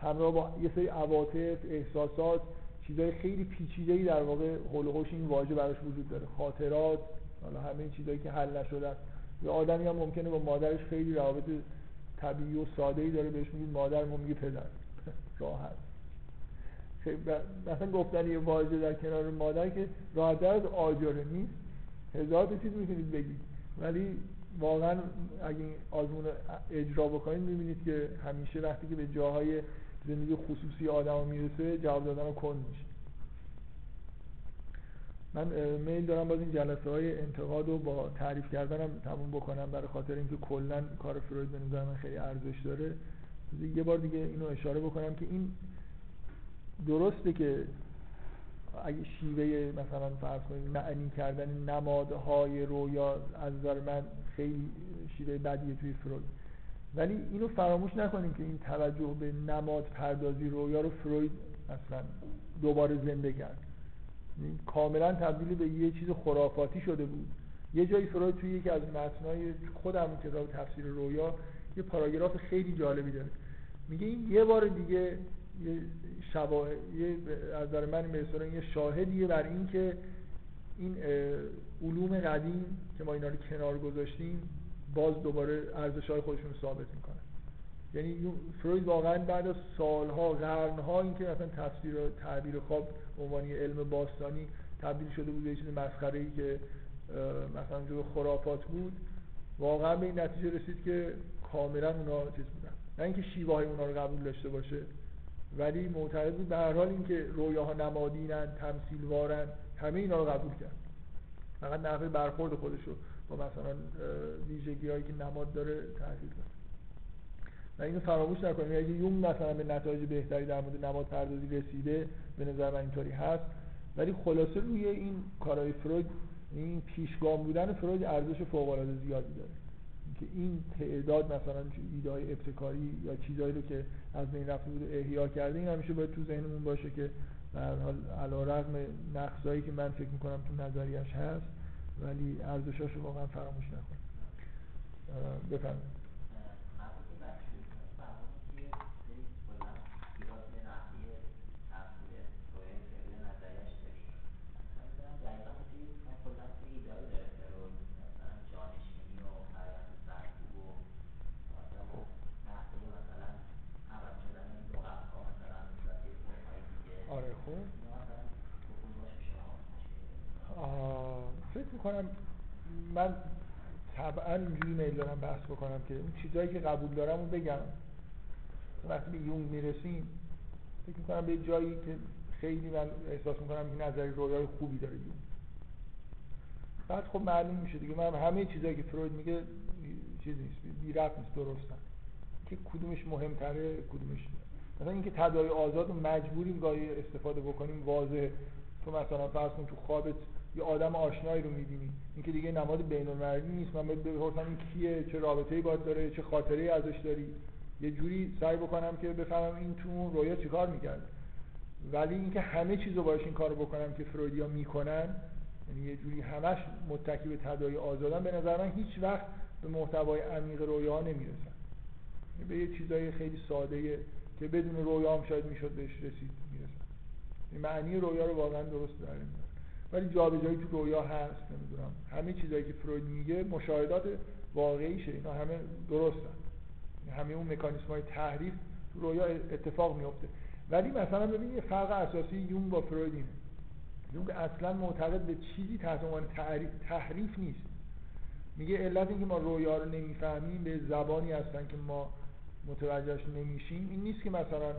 همراه با یه سری عواطف احساسات چیزای خیلی پیچیده‌ای در واقع حول این واژه براش وجود داره. خاطرات حالا همه چیزایی که حل نشده است یا آدمی هم ممکنه با مادرش خیلی روابط طبیعی و ساده‌ای داره بهش میگه مادر ما میگه پدر. (laughs) راحت. مثلا گفتن یه واژه در کنار مادر که راحت از آجره نیست. هزار تا چیز می‌تونید بگید. ولی واقعا اگه این آزمون اجرا بکنید می‌بینید که همیشه وقتی که به جاهای زندگی خصوصی آدم می‌رسه جواب دادن کن میشه. من میل دارم باز این جلسه های انتقاد رو با تعریف کردنم تموم بکنم برای خاطر اینکه کلا کار فروید به نظر من خیلی ارزش داره. یه بار دیگه اینو اشاره بکنم که این درسته که اگه شیوه مثلا فرض کنید معنی کردن نمادهای رویا از نظر من خیلی شیوه بدیه توی فروید. ولی اینو فراموش نکنیم که این توجه به نماد پردازی رویا رو فروید مثلا دوباره زنده کرد. یعنی کاملا تبدیل به یه چیز خرافاتی شده بود. یه جایی فروید توی یکی از متنای خودم کتاب تفسیر رویا یه پاراگراف خیلی جالبی داره. میگه این یه بار دیگه یه شواهد یه از نظر من یه شاهدیه بر این که این علوم قدیم که ما اینا رو کنار گذاشتیم باز دوباره ارزش های خودشون ثابت می‌کنن یعنی فروید واقعا بعد از سالها قرنها اینکه مثلا تفسیر و تعبیر خواب عنوانی علم باستانی تبدیل شده بود به چیز مسخره ای که مثلا جو خرافات بود واقعا به این نتیجه رسید که کاملا اونا چیز بودن. نه اینکه شیوه های اونا رو قبول داشته باشه ولی معتقد بود به هر حال اینکه رویاها نمادینن تمثیلوارن همه اینا رو قبول کرد. فقط نحوه برخورد خودش رو با مثلا ویژگی هایی که نماد داره تحلیل کرد و اینو فراموش نکنیم. اگه یون مثلا به نتایج بهتری در مورد نماد پردازی رسیده به نظر من اینطوری هست. ولی خلاصه روی این کارهای فروید این پیشگام بودن فروید ارزش فوق العاده زیادی داره. که این تعداد مثلا ایده های ابتکاری یا چیزهایی رو که از بین رفته بود احیا کرده این همیشه باید تو ذهنمون باشه که به هر حال علیرغم نقصایی که من فکر می‌کنم تو نظریش هست ولی ارزشاش رو واقعا فراموش نکن. بفرمایید. می‌کنم من طبعا اینجوری میل دارم بحث بکنم که اون چیزایی که قبول دارم رو بگم. وقتی به یونگ می‌رسیم فکر می‌کنم به جایی که خیلی من احساس می‌کنم که نظری رویای خوبی داره یونگ. بعد خب معلوم میشه دیگه من همه چیزایی که فروید میگه چیز نیست بی رفت نیست درستن که کدومش مهمتره کدومش مثلا اینکه تداعی آزاد و مجبوریم گاهی استفاده بکنیم واضح تو مثلا فرض کن تو خوابت یه آدم آشنایی رو می‌بینی. اینکه دیگه نماد بین نیست. من باید بپرسم این کیه؟ چه رابطه‌ای باید داره؟ چه خاطره‌ای ازش داری؟ یه جوری سعی بکنم که بفهمم این تو رویا چیکار می‌کرد. ولی اینکه همه چیز رو باش این کارو بکنم که فرویدیا می‌کنن یعنی یه جوری همش متکی به تداعی آزادن به نظر من هیچ وقت به محتوای عمیق رویا نمی‌رسن. یعنی به یه چیزای خیلی ساده که بدون رویا هم شاید می‌شد بهش رسید می‌رسن. این معنی رویا رو واقعا درست داره ولی جابجایی تو رویا هست نمی‌دونم. همه چیزایی که فروید میگه مشاهدات واقعیشه اینا همه درستن. همه اون مکانیسم های تحریف تو رویا اتفاق میفته ولی مثلا ببینید یه فرق اساسی یون با فروید اینه. یونگ اصلا معتقد به چیزی تحت عنوان تحریف نیست. میگه علت اینکه ما رویا رو نمی‌فهمیم به زبانی هستن که ما متوجهش نمیشیم. این نیست که مثلا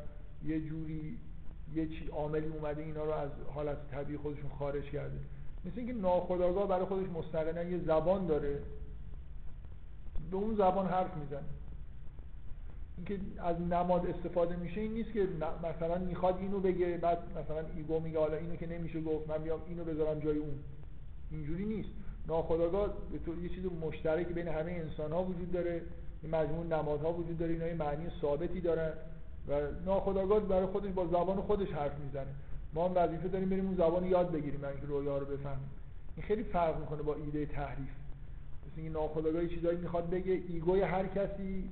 یه جوری یه چی عاملی اومده اینا رو از حالت طبیعی خودشون خارج کرده. مثل اینکه ناخودآگاه برای خودش مستقلا یه زبان داره. به اون زبان حرف می‌زنه. اینکه از نماد استفاده میشه این نیست که مثلا می‌خواد اینو بگه بعد مثلا ایگو میگه حالا اینو که نمیشه گفت من بیام اینو بذارم جای اون. اینجوری نیست. ناخودآگاه به طور یه چیز مشترکی بین همه انسان ها وجود داره. مجموع نمادها وجود داره. اینا یه معنی ثابتی دارن. و ناخودآگاه برای خودش با زبان خودش حرف می‌زنه. ما هم وظیفه داریم بریم اون زبان یاد بگیریم اینکه رویا رو بفهمیم. این خیلی فرق می‌کنه با ایده تحریف. مثل اینکه ناخودآگاه چیزایی می‌خواد بگه ایگوی هر کسی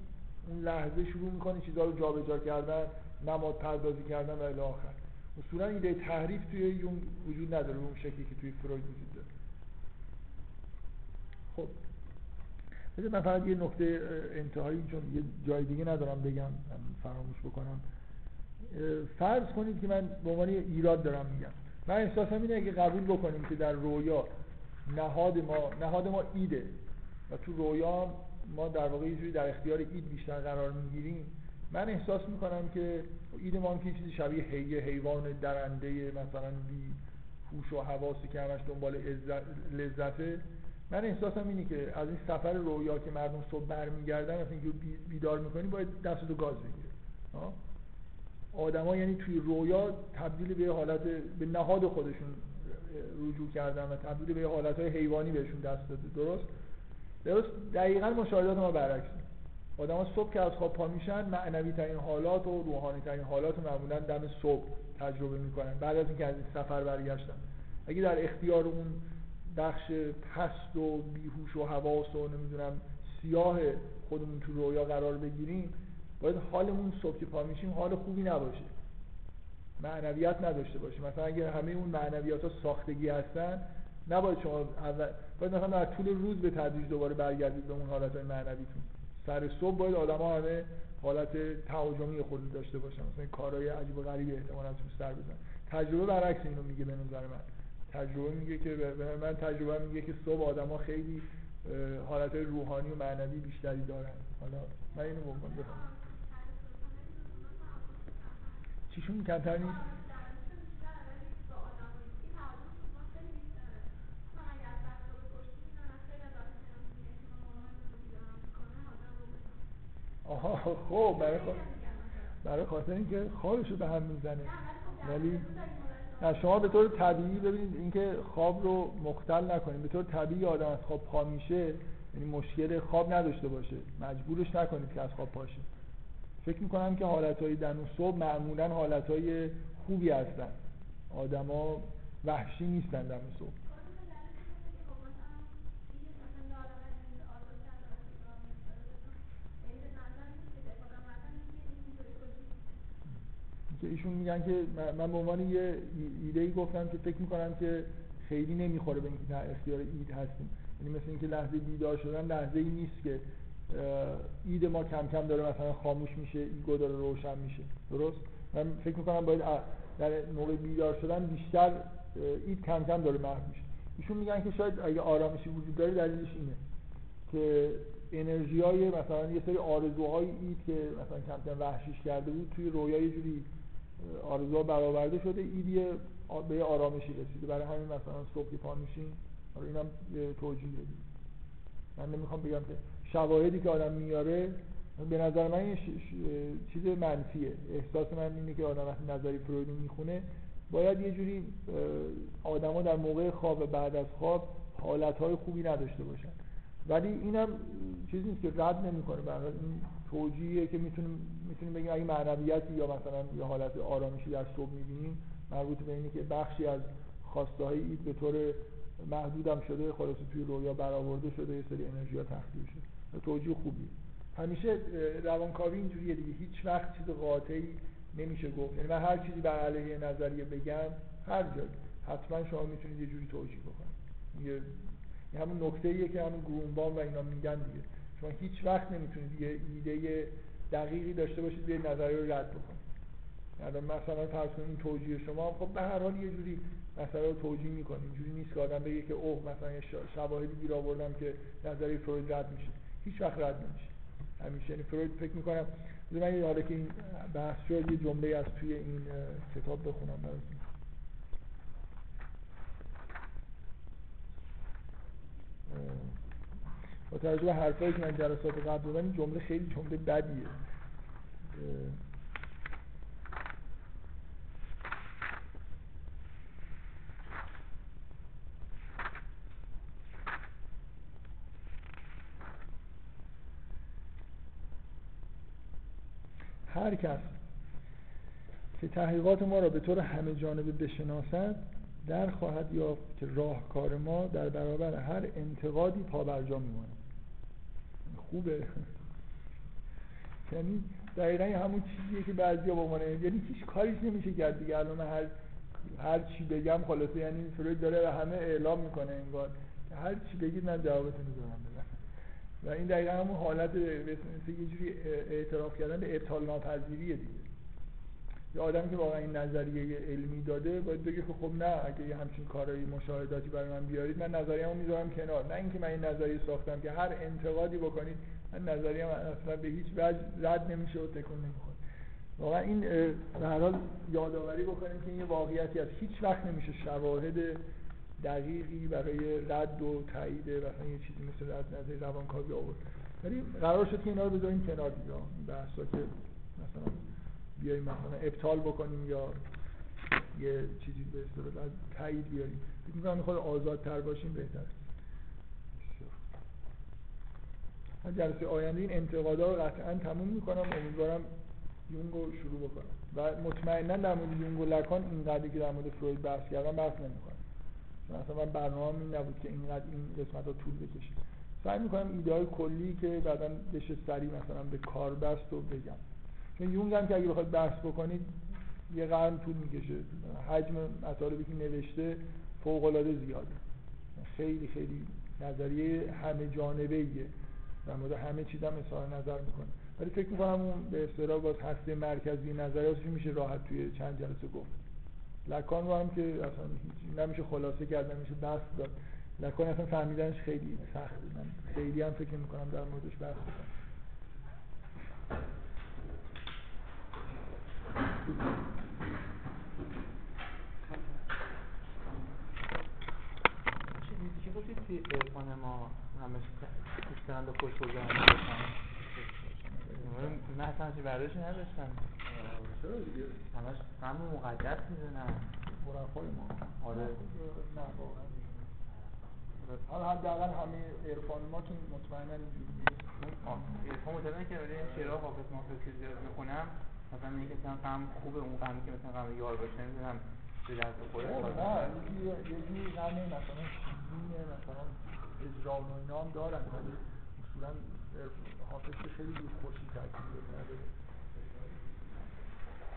اون لحظه شروع می‌کنه چیزها رو جابجا کردن نماد پردازی کردن و الی آخر. اصولا ایده تحریف توی یون وجود نداره اون شکلی که توی فروید وجود داره. خب. بذار من فقط یه نکته انتهایی چون یه جای دیگه ندارم بگم فراموش بکنم. فرض کنید که من به عنوان ایراد دارم میگم. من احساسم اینه اگه قبول بکنیم که در رویا نهاد ما نهاد ما ایده و تو رویا ما در واقع یه جوری در اختیار اید بیشتر قرار می‌گیریم. من احساس می‌کنم که اید ما هم که چیزی شبیه حیه حیوان درنده مثلا بی هوش و حواسی که همش دنبال لذته من احساسم اینه که از این سفر رویا که مردم صبح برمیگردن از اینکه بیدار می‌کنی باید دستتو گاز بگیره آدما یعنی توی رویا تبدیل به حالت به نهاد خودشون رجوع کردن و تبدیل به حالت های حیوانی بهشون دست داده. درست؟ درست؟ دقیقا مشاهدات ما برعکس آدم صبح که از خواب پا میشن معنوی ترین حالات و روحانی ترین حالات رو معمولا دم صبح تجربه می‌کنن. بعد از اینکه از این سفر برگشتن. اگه در اختیار اون بخش پست و بیهوش و حواس و نمی‌دونم سیاه خودمون تو رویا قرار بگیریم باید حالمون صبح که پا میشیم حال خوبی نباشه. معنویت نداشته باشه مثلا اگه همه اون معنویات ها ساختگی هستن نباید شما اول باید مثلا در طول روز به تدریج دوباره برگردید به اون حالت های معنویتون. سر صبح باید آدم همه حالت تهاجمی خود داشته باشن. مثلا کارهای عجیب و غریبی احتمالاً تو سر بزن تجربه برعکس اینو میگه به نظر من. تجربه میگه که من تجربه میگه که صبح آدما خیلی حالت روحانی و معنوی بیشتری دارن. حالا من اینو بکنم بفهم. چیشون کمتر نیست؟ آها خب برای خاطر برای خاطر اینکه خوابشو به هم می‌زنه. ولی نه شما به طور طبیعی ببینید اینکه خواب رو مختل نکنید. به طور طبیعی آدم از خواب پا میشه یعنی مشکل خواب نداشته باشه. مجبورش نکنید که از خواب پاشه فکر می‌کنم که حالتهای دنو صبح معمولا حالتهای خوبی هستن. آدما وحشی نیستن دم صبح. که ایشون میگن که من به عنوان یه ایده ای گفتم که فکر می‌کنم که خیلی نمی‌خوره به اینکه در اختیار id هستیم. یعنی مثل اینکه لحظه بیدار شدن لحظه ای نیست که id ما کم کم داره مثلا خاموش میشه ego داره روشن میشه. درست؟ من فکر می‌کنم باید در موقع بیدار شدن بیشتر id کم کم داره محو میشه. ایشون میگن که شاید اگه آرامشی وجود داره دلیلش اینه که انرژی های مثلا یه سری آرزوهای id که مثلا کم کم وحشیش کرده بود توی رویا یه جوری آرزوها برآورده شده ایدی به آرامشی رسیده. برای همین مثلا صبح پا میشین آره اینم توجیه من نمی‌خوام بگم که شواهدی که آدم میاره به نظر من این چیز منفیه. احساس من اینه که آدم وقتی نظری فروید می‌خونه باید یه جوری آدما در موقع خواب و بعد از خواب حالتهای خوبی نداشته باشن. ولی اینم چیزی نیست که رد نمی‌کنه. به این توجیهیه که می‌تونیم می‌تونیم بگیم اگه معنویتی یا مثلا یه حالت آرامشی در صبح می‌بینیم مربوط به اینه که بخشی از خواسته اید به طور محدودم شده خلاص توی رویا برآورده شده یه سری انرژی ها تخلیه شده. توجیه خوبی همیشه روانکاوی اینجوریه دیگه. هیچ وقت چیز قاطعی نمیشه گفت. یعنی من هر چیزی بر علیه نظریه بگم هر جایی حتما شما می‌تونید یه جوری توجیه بکنید. یه همون نکته ایه که همون گرونبام و اینا میگن دیگه. شما هیچ وقت نمی‌تونید یه ایده دقیقی داشته باشید به نظریه رو رد بکنید. یعنی مثلا فرض کنید این توجیه شما خب به هر حال یه جوری مثلا رو توجیه می‌کنید. اینجوری نیست که آدم بگه که اوه مثلا شواهدی گیر آوردم که نظریه فروید رد میشه. هیچ وقت رد نمیشه. همیشه. یعنی فروید فکر می‌کنم من حالا که این بحث شد یه جمله از توی این کتاب بخونم براتون. با توجه به حرفایی که من جلسات قبل این جمله خیلی جمله بدیه. هر کس که تحقیقات ما را به طور همه جانبه بشناسد در خواهد یافت که راهکار ما در برابر هر انتقادی پابرجا میماند. خوبه. یعنی دقیقا همون چیزیه که بعضی با من یعنی هیچ کاریش نمیشه کرد دیگه. الان هر هر چی بگم خلاصه یعنی فروید داره به همه اعلام می‌کنه انگار. هر چی بگید من جوابتون دارم بدم و این دقیقا همون حالت مثل یه جوری اعتراف کردن به ابطال ناپذیریه دیگه. یه آدمی که واقعا این نظریه علمی داده باید بگه که خب نه اگه یه همچین کارایی مشاهداتی برای من بیارید من نظریه‌مو می‌ذارم کنار. نه اینکه من این نظریه ساختم که هر انتقادی بکنید من نظریه من اصلا به هیچ وجه رد نمیشه و تکون نمی‌خوره. واقعا این به هر حال یادآوری بکنیم که این واقعیتی از هیچ وقت نمیشه شواهد دقیقی برای رد و تایید مثلا یه چیزی مثل رد نظر روانکاوی آورد. ولی قرار شد که اینا رو بذاریم کنار دیگه. بحثا که مثلا بیایم مثلا ابطال بکنیم یا یه چیزی به اصطلاح تایید بیاریم. فکر می‌کنم خود آزادتر باشیم بهتر من جلسه آینده این انتقادا رو قطعا تموم می‌کنم. امیدوارم یونگ رو شروع بکنم. و مطمئنا در مورد یونگ و لکان اینقدری که در مورد فروید بحث کردم بحث نمی‌کنم. چون اصلا من برنامه این نبود که اینقدر این قسمت ها طول بکشه. سعی می‌کنم ایده های کلی که بعدا بشه سریع مثلا به کار بست رو بگم. یونگ هم که اگه بخواد بحث بکنید یه قرن طول می‌کشه. حجم مطالبی که نوشته فوق العاده زیاده. خیلی خیلی نظریه همه جانبه ایه در مورد همه چیز هم اظهار نظر می‌کنه. ولی فکر می‌کنم اون به اصطلاح باز هسته مرکزی نظریاتش میشه راحت توی چند جلسه گفت. لکان رو هم که اصلا نمیشه خلاصه کرد نمیشه بحث داد. لکان اصلا فهمیدنش خیلی سخته من خیلی هم فکر می‌کنم در موردش بحث کنم چی گفتید توی ما همش به خوش بگذارن نه اصلا همچی برداشتی نداشتم چرا دیگه همش غم مقدس می‌زنن خرافای ما آره نه واقعا حالا حداقل همه عرفان ما که مطمئنا اینجوری نیست عرفان مطمئنا که شعرها حافظ محافظ که زیاد می‌خونم مثلا اینکه مثلا غم خوبه اون غمی که مثلا غم یار باشه نمی‌دونم به دست بخوره نه یکی یکی غم مثلا شیرین مثلا اجران و اینا هم دارن ولی اصولا حافظ که خیلی روی خوشی تاکید نداره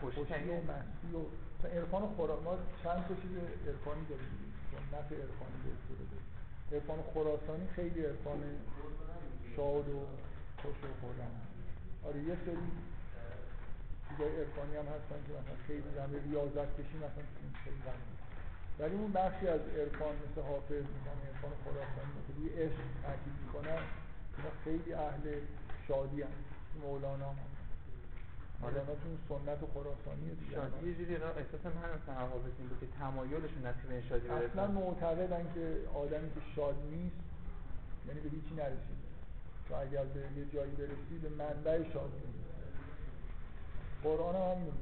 خوشی و مستی و عرفان خورا ما چند تا چیز عرفانی داریم. سنت عرفانی به اصطلاح. عرفان خراسانی خیلی عرفان شاد و خوش و خورم آره یه سری چیزای عرفانی هم هستن که مثلا خیلی رمه ریاضت کشی مثلا خیلی رمه ولی اون بخشی از عرفان مثل حافظ مثلا عرفان خراسانی مثل روی عشق تاکید می‌کنن اینا خیلی اهل شادی هم مولانا هم مولانا تو سنت خراسانی شادی یه جوری احساس من مثلا حافظ این بود که تمایلشون نصیب این شادی اصلا معتقدن که آدمی که شاد نیست یعنی به هیچی نرسیده. تو اگر به یه جایی برسی به منبع شادی قرآن هم میگه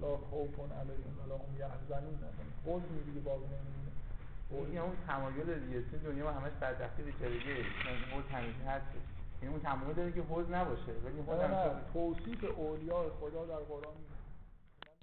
لا خوف علیهم ولا هم یحزنون. حزن دیگه باقی نمیمونه. این اون تمایل دیگه. تو دنیا همش بدبختی بیچارگی اون حزن همیشه هست. این اون تمایل داره که حزن نباشه. ولی حزن نه توصیف اولیاء خدا در قرآن